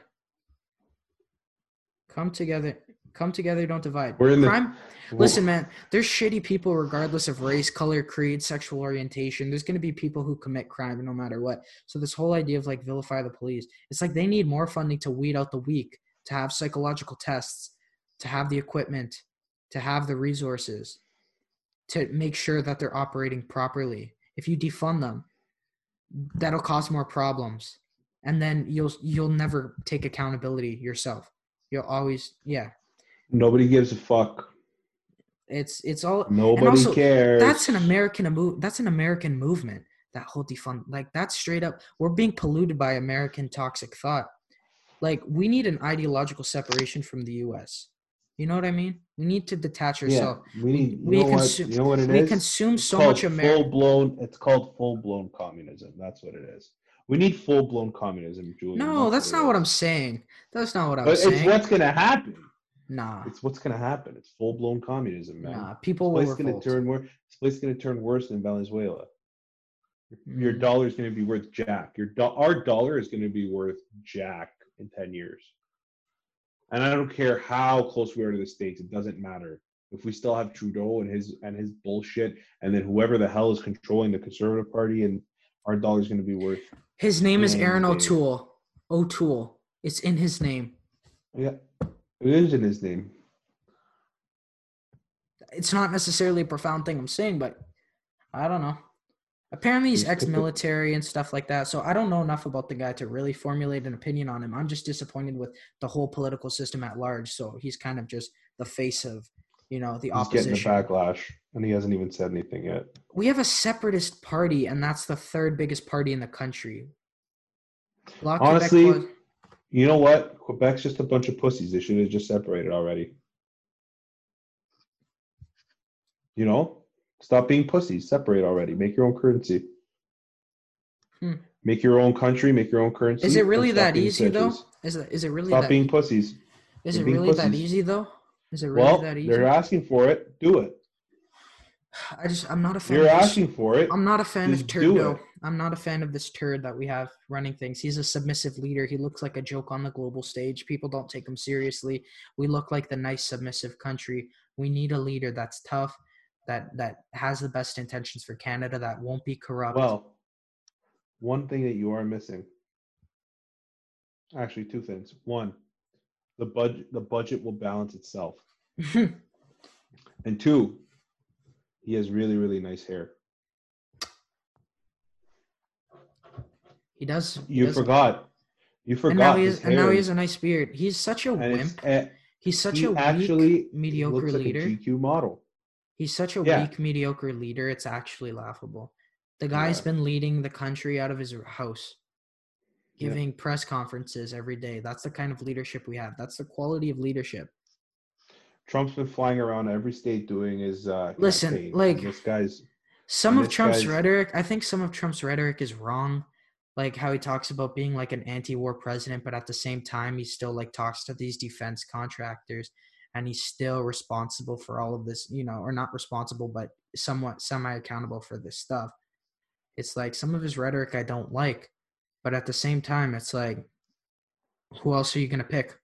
Speaker 3: come together come together don't divide.
Speaker 2: We're in the-
Speaker 3: crime listen man there's shitty people regardless of race color creed sexual orientation. There's going to be people who commit crime no matter what. So this whole idea of like vilify the police it's like they need more funding to weed out the weak to have psychological tests to have the equipment to have the resources to make sure that they're operating properly. If you defund them that'll cause more problems. And then you'll you'll never take accountability yourself you'll always yeah
Speaker 2: Nobody gives a fuck.
Speaker 3: it's it's all
Speaker 2: Nobody
Speaker 3: also,
Speaker 2: cares.
Speaker 3: that's an American move. That's an American movement. That whole defund, like that's straight up. We're being polluted by American toxic thought. Like we need an ideological separation from the U.S. You know what I mean? We need to detach ourselves.
Speaker 2: Yeah, we need.
Speaker 3: we
Speaker 2: you know what?
Speaker 3: consume-
Speaker 2: You know what it is?
Speaker 3: We consume
Speaker 2: It's
Speaker 3: so much American.
Speaker 2: Full blown. It's called full blown communism. That's what it is. We need full blown communism, Julian.
Speaker 3: No, that's not what I'm saying. That's not what I'm
Speaker 2: But it's what's gonna happen.
Speaker 3: nah,
Speaker 2: It's what's gonna happen. It's full blown communism, man.
Speaker 3: nah. People
Speaker 2: This
Speaker 3: will
Speaker 2: gonna turn worse. This place is gonna turn worse than Venezuela. Your
Speaker 3: Mm.
Speaker 2: dollar is gonna be worth jack. Your do- our dollar is gonna be worth jack in ten years. And I don't care how close we are to the states. It doesn't matter if we still have Trudeau and his and his bullshit, and then whoever the hell is controlling the Conservative Party, and our dollar is gonna be worth.
Speaker 3: His name is
Speaker 2: Erin
Speaker 3: O'Toole. O'Toole. It's in his name.
Speaker 2: Yeah, it is in his name.
Speaker 3: It's not necessarily a profound thing I'm saying, but I don't know. Apparently, he's
Speaker 2: He's
Speaker 3: ex-military and stuff like that. So I don't know enough about the guy to really formulate an opinion on him. I'm just disappointed with the whole political system at large. So he's kind of just the face of, you know, the
Speaker 2: He's getting the backlash, and he hasn't even said anything yet.
Speaker 3: we have a separatist party, and that's the third biggest party in the country. Bloc
Speaker 2: Honestly,
Speaker 3: Québécois-
Speaker 2: You know what? Quebec's just a bunch of pussies. They should have just separated already. You know, stop being pussies. Separate already. Make your own currency.
Speaker 3: Hmm.
Speaker 2: Make your own country. Make your own currency.
Speaker 3: is it really that easy though? Is it is it really
Speaker 2: Stop
Speaker 3: that
Speaker 2: being pussies.
Speaker 3: is
Speaker 2: you're
Speaker 3: it really that easy though? Is it really
Speaker 2: well,
Speaker 3: that easy?
Speaker 2: they're asking for it. Do it.
Speaker 3: I just I'm not a fan.
Speaker 2: You're
Speaker 3: of this-
Speaker 2: asking for it.
Speaker 3: I'm not a fan
Speaker 2: Just
Speaker 3: of Turdo.
Speaker 2: it.
Speaker 3: I'm not a fan of this turd that we have running things. He's a submissive leader. He looks like a joke on the global stage. People don't take him seriously. We look like the nice submissive country. We need a leader that's tough, that that has the best intentions for Canada, that won't be corrupt.
Speaker 2: Well, one thing that you are missing. Actually, two things. One, the budget the budget will balance itself. And two, he has really, really nice hair.
Speaker 3: he does. he
Speaker 2: You
Speaker 3: does-
Speaker 2: forgot. You
Speaker 3: And now
Speaker 2: forgot.
Speaker 3: he is, and now he has a nice beard. He's such a
Speaker 2: and
Speaker 3: wimp.
Speaker 2: eh,
Speaker 3: He's such
Speaker 2: he
Speaker 3: a weak,
Speaker 2: actually
Speaker 3: mediocre
Speaker 2: looks like
Speaker 3: leader.
Speaker 2: a GQ model.
Speaker 3: He's such a
Speaker 2: Yeah.
Speaker 3: weak, mediocre leader. It's actually laughable. The guy's
Speaker 2: Yeah.
Speaker 3: been leading the country out of his house,
Speaker 2: Yeah.
Speaker 3: giving press conferences every day. That's the kind of leadership we have. That's the quality of leadership.
Speaker 2: Trump's been flying around every state doing his. Uh,
Speaker 3: Listen,
Speaker 2: campaign, and
Speaker 3: like-
Speaker 2: this guy's.
Speaker 3: Some of Trump's rhetoric, I think some of Trump's rhetoric is wrong. Like how he talks about being like an anti-war president, but at the same time, he still like talks to these defense contractors, and he's still responsible for all of this. You know, or not responsible, but somewhat semi-accountable for this stuff. It's like some of his rhetoric I don't like, but at the same time, it's like, who else are you gonna pick?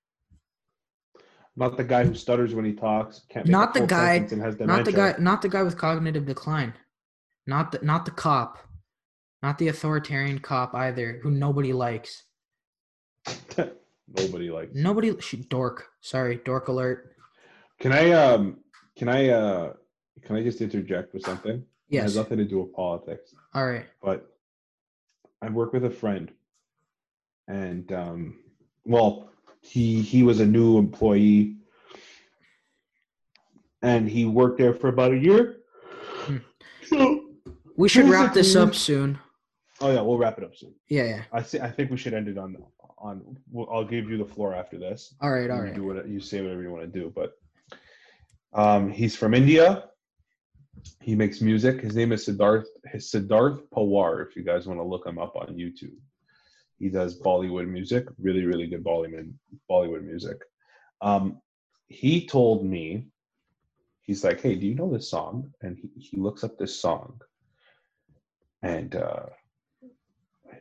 Speaker 2: Not the guy who stutters when he talks.
Speaker 3: Not the guy- Not the guy, not the guy with cognitive decline, not the not the cop, not the authoritarian cop either, who nobody likes.
Speaker 2: Nobody likes.
Speaker 3: Nobody, she, dork. Sorry, dork alert.
Speaker 2: Can I um can I uh can I just interject with something? It
Speaker 3: Yes.
Speaker 2: has nothing to do with politics.
Speaker 3: All right.
Speaker 2: But I work with a friend and um well he he was a new employee and he worked there for about a year.
Speaker 3: Hmm.
Speaker 2: So
Speaker 3: We should wrap this up soon.
Speaker 2: oh yeah, we'll wrap it up soon.
Speaker 3: Yeah, yeah.
Speaker 2: I see, I think we should end it on on well, I'll give you the floor after this.
Speaker 3: All right, all
Speaker 2: you
Speaker 3: right.
Speaker 2: do what you say whatever you want to do but um he's from india he makes music. His name is siddharth his siddharth pawar if you guys want to look him up on youtube. He does bollywood music really really good bollywood bollywood music. Um he told me he's like hey do you know this song? And he, he looks up this song. And uh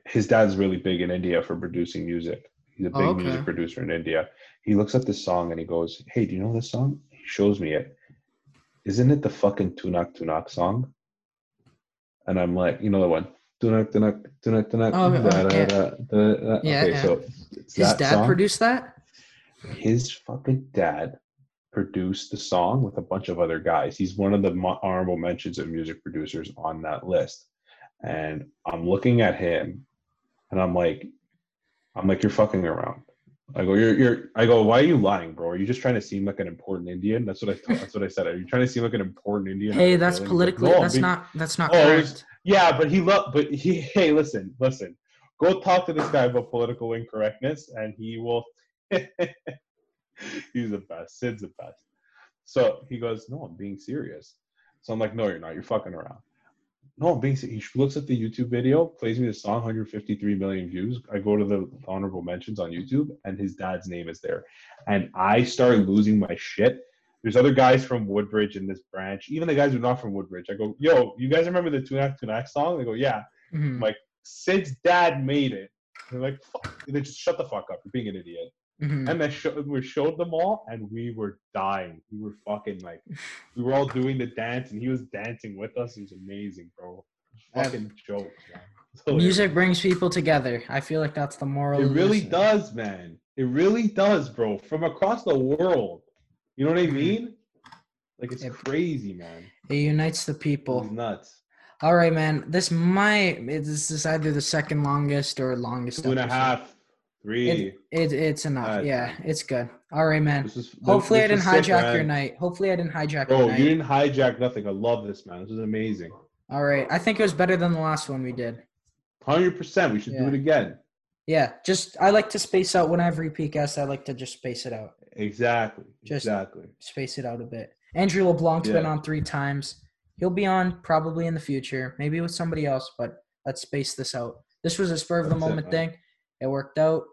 Speaker 2: his dad's really big in india for producing music. He's a big
Speaker 3: Oh, okay.
Speaker 2: music producer in india. He looks up this song and he goes, Hey, do you know this song? He shows me it. Isn't it the fucking Tunak Tunak song? And I'm like, you know the one. Tunak Tunak Tunak Tunak.
Speaker 3: Oh,
Speaker 2: da, da,
Speaker 3: yeah.
Speaker 2: da, da, da.
Speaker 3: Yeah,
Speaker 2: okay,
Speaker 3: yeah.
Speaker 2: so
Speaker 3: His dad
Speaker 2: song.
Speaker 3: produced that?
Speaker 2: His fucking dad produced the song with a bunch of other guys. He's one of the honorable mentions of music producers on that list. And I'm looking at him and I'm like, I'm like, you're fucking around. I go, you're, you're. I go, why are you lying, bro? Are you just trying to seem like an important Indian? That's what I. thought- That's what I said. Are you trying to seem like an important Indian?
Speaker 3: Hey,
Speaker 2: I'm
Speaker 3: that's
Speaker 2: like,
Speaker 3: politically.
Speaker 2: "No,
Speaker 3: that's
Speaker 2: being-
Speaker 3: not. That's not
Speaker 2: Oh,
Speaker 3: correct.
Speaker 2: Yeah, but he loved. But he. Hey, listen, listen. Go talk to this guy about political incorrectness, and he will. He's the best. Sid's the best. So he goes, no, I'm being serious. So I'm like, no, you're not. You're fucking around. No, serious. He looks at the YouTube video, plays me the song, 153 million views. I go to the honorable mentions on YouTube, and his dad's name is there. And I start losing my shit. There's other guys from Woodbridge in this branch, even the guys who are not from Woodbridge. I go, yo, you guys remember the Tunak Tunak song? They go, yeah.
Speaker 3: Mhm.
Speaker 2: like Sid's dad made it. They're like, fuck. They just shut the fuck up. You're being an idiot.
Speaker 3: Mhm.
Speaker 2: Show, we showed them all, and we were dying. We were fucking like, we were all doing the dance, and he was dancing with us. It was amazing, bro. Fucking joke, man.
Speaker 3: Music brings people together. I feel like that's the moral.
Speaker 2: It really
Speaker 3: this.
Speaker 2: does, man. It really does, bro. From across the world. You know what I mean? Like it's
Speaker 3: Yep.
Speaker 2: crazy, man.
Speaker 3: It unites the
Speaker 2: It's
Speaker 3: people.
Speaker 2: nuts.
Speaker 3: All right, man. This might. This is either the second longest or longest.
Speaker 2: Two and a half, three.
Speaker 3: It, it it's enough. Yeah, it's good. All right, man.
Speaker 2: Is
Speaker 3: Hopefully, I didn't
Speaker 2: is sick,
Speaker 3: hijack your night. Hopefully, I didn't hijack
Speaker 2: Bro,
Speaker 3: your night.
Speaker 2: Oh, you didn't hijack nothing. I love this, man. This is amazing.
Speaker 3: All right. I think it was better than the last one we did.
Speaker 2: Hundred percent. We should do it again.
Speaker 3: Yeah, just I like to space out whenever we peak guest. I like to just space it out,
Speaker 2: Exactly.
Speaker 3: Just-
Speaker 2: exactly.
Speaker 3: space it out a bit. Andrew LeBlanc's been on three times. He'll be on probably in the future, maybe with somebody else. But let's space this out. This was a spur of the
Speaker 2: it,
Speaker 3: moment thing. It worked out.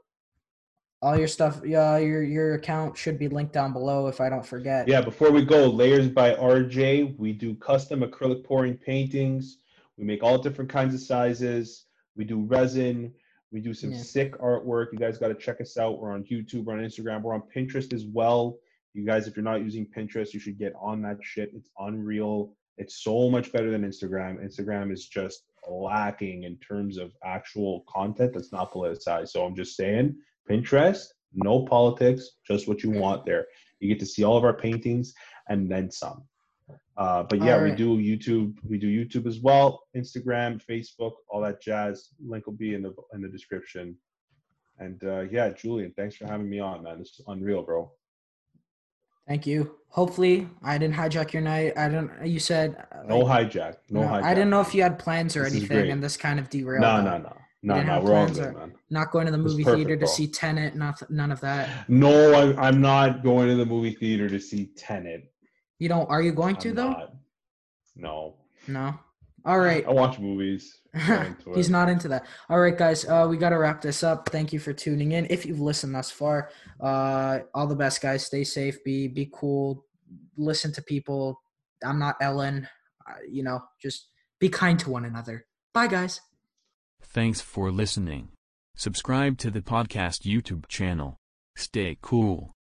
Speaker 3: All your stuff, yeah, your your account should be linked down below if I don't forget.
Speaker 2: Yeah. Before we go, Layerz by RJ. We do custom acrylic pouring paintings. We make all different kinds of sizes. We do resin. We do some
Speaker 3: Yeah.
Speaker 2: sick artwork. You guys got to check us out. We're on YouTube. We're on Instagram. We're on Pinterest as well. You guys, if you're not using Pinterest, you should get on that shit. It's unreal. It's so much better than Instagram. Instagram is just lacking in terms of actual content that's not politicized. So I'm just saying, Pinterest, no politics, just what you want there. You get to see all of our paintings and then some. Uh, but yeah, we do YouTube. We do YouTube as well, Instagram, Facebook, all that jazz. Link will be in the in the description. And uh, yeah, Julian, thanks for having me on, man. This is unreal, bro.
Speaker 3: Thank you. Hopefully, I didn't hijack your night. I don't. You said uh,
Speaker 2: No
Speaker 3: like,
Speaker 2: hijack. No,
Speaker 3: no,
Speaker 2: hijack.
Speaker 3: I didn't know if you had plans or
Speaker 2: This
Speaker 3: anything, and this kind of derailed.
Speaker 2: No, no, no, no, no. We're all good, man.
Speaker 3: Not going to the movie theater to see Tenet. Not none of that.
Speaker 2: No, I'm, I'm not going to the movie theater to see Tenet.
Speaker 3: You don't. Are you going to
Speaker 2: I'm
Speaker 3: though?
Speaker 2: not. No.
Speaker 3: No. All right.
Speaker 2: I watch movies. I'm not into
Speaker 3: He's not into that. All right, guys. Uh, we got to wrap this up. Thank you for tuning in. If you've listened thus far, uh, all the best, guys. Stay safe. Be be cool. Listen to people. I'm not Ellen. Uh, you know, just be kind to one another. Bye, guys.
Speaker 1: Thanks for listening. Subscribe to the podcast YouTube channel. Stay cool.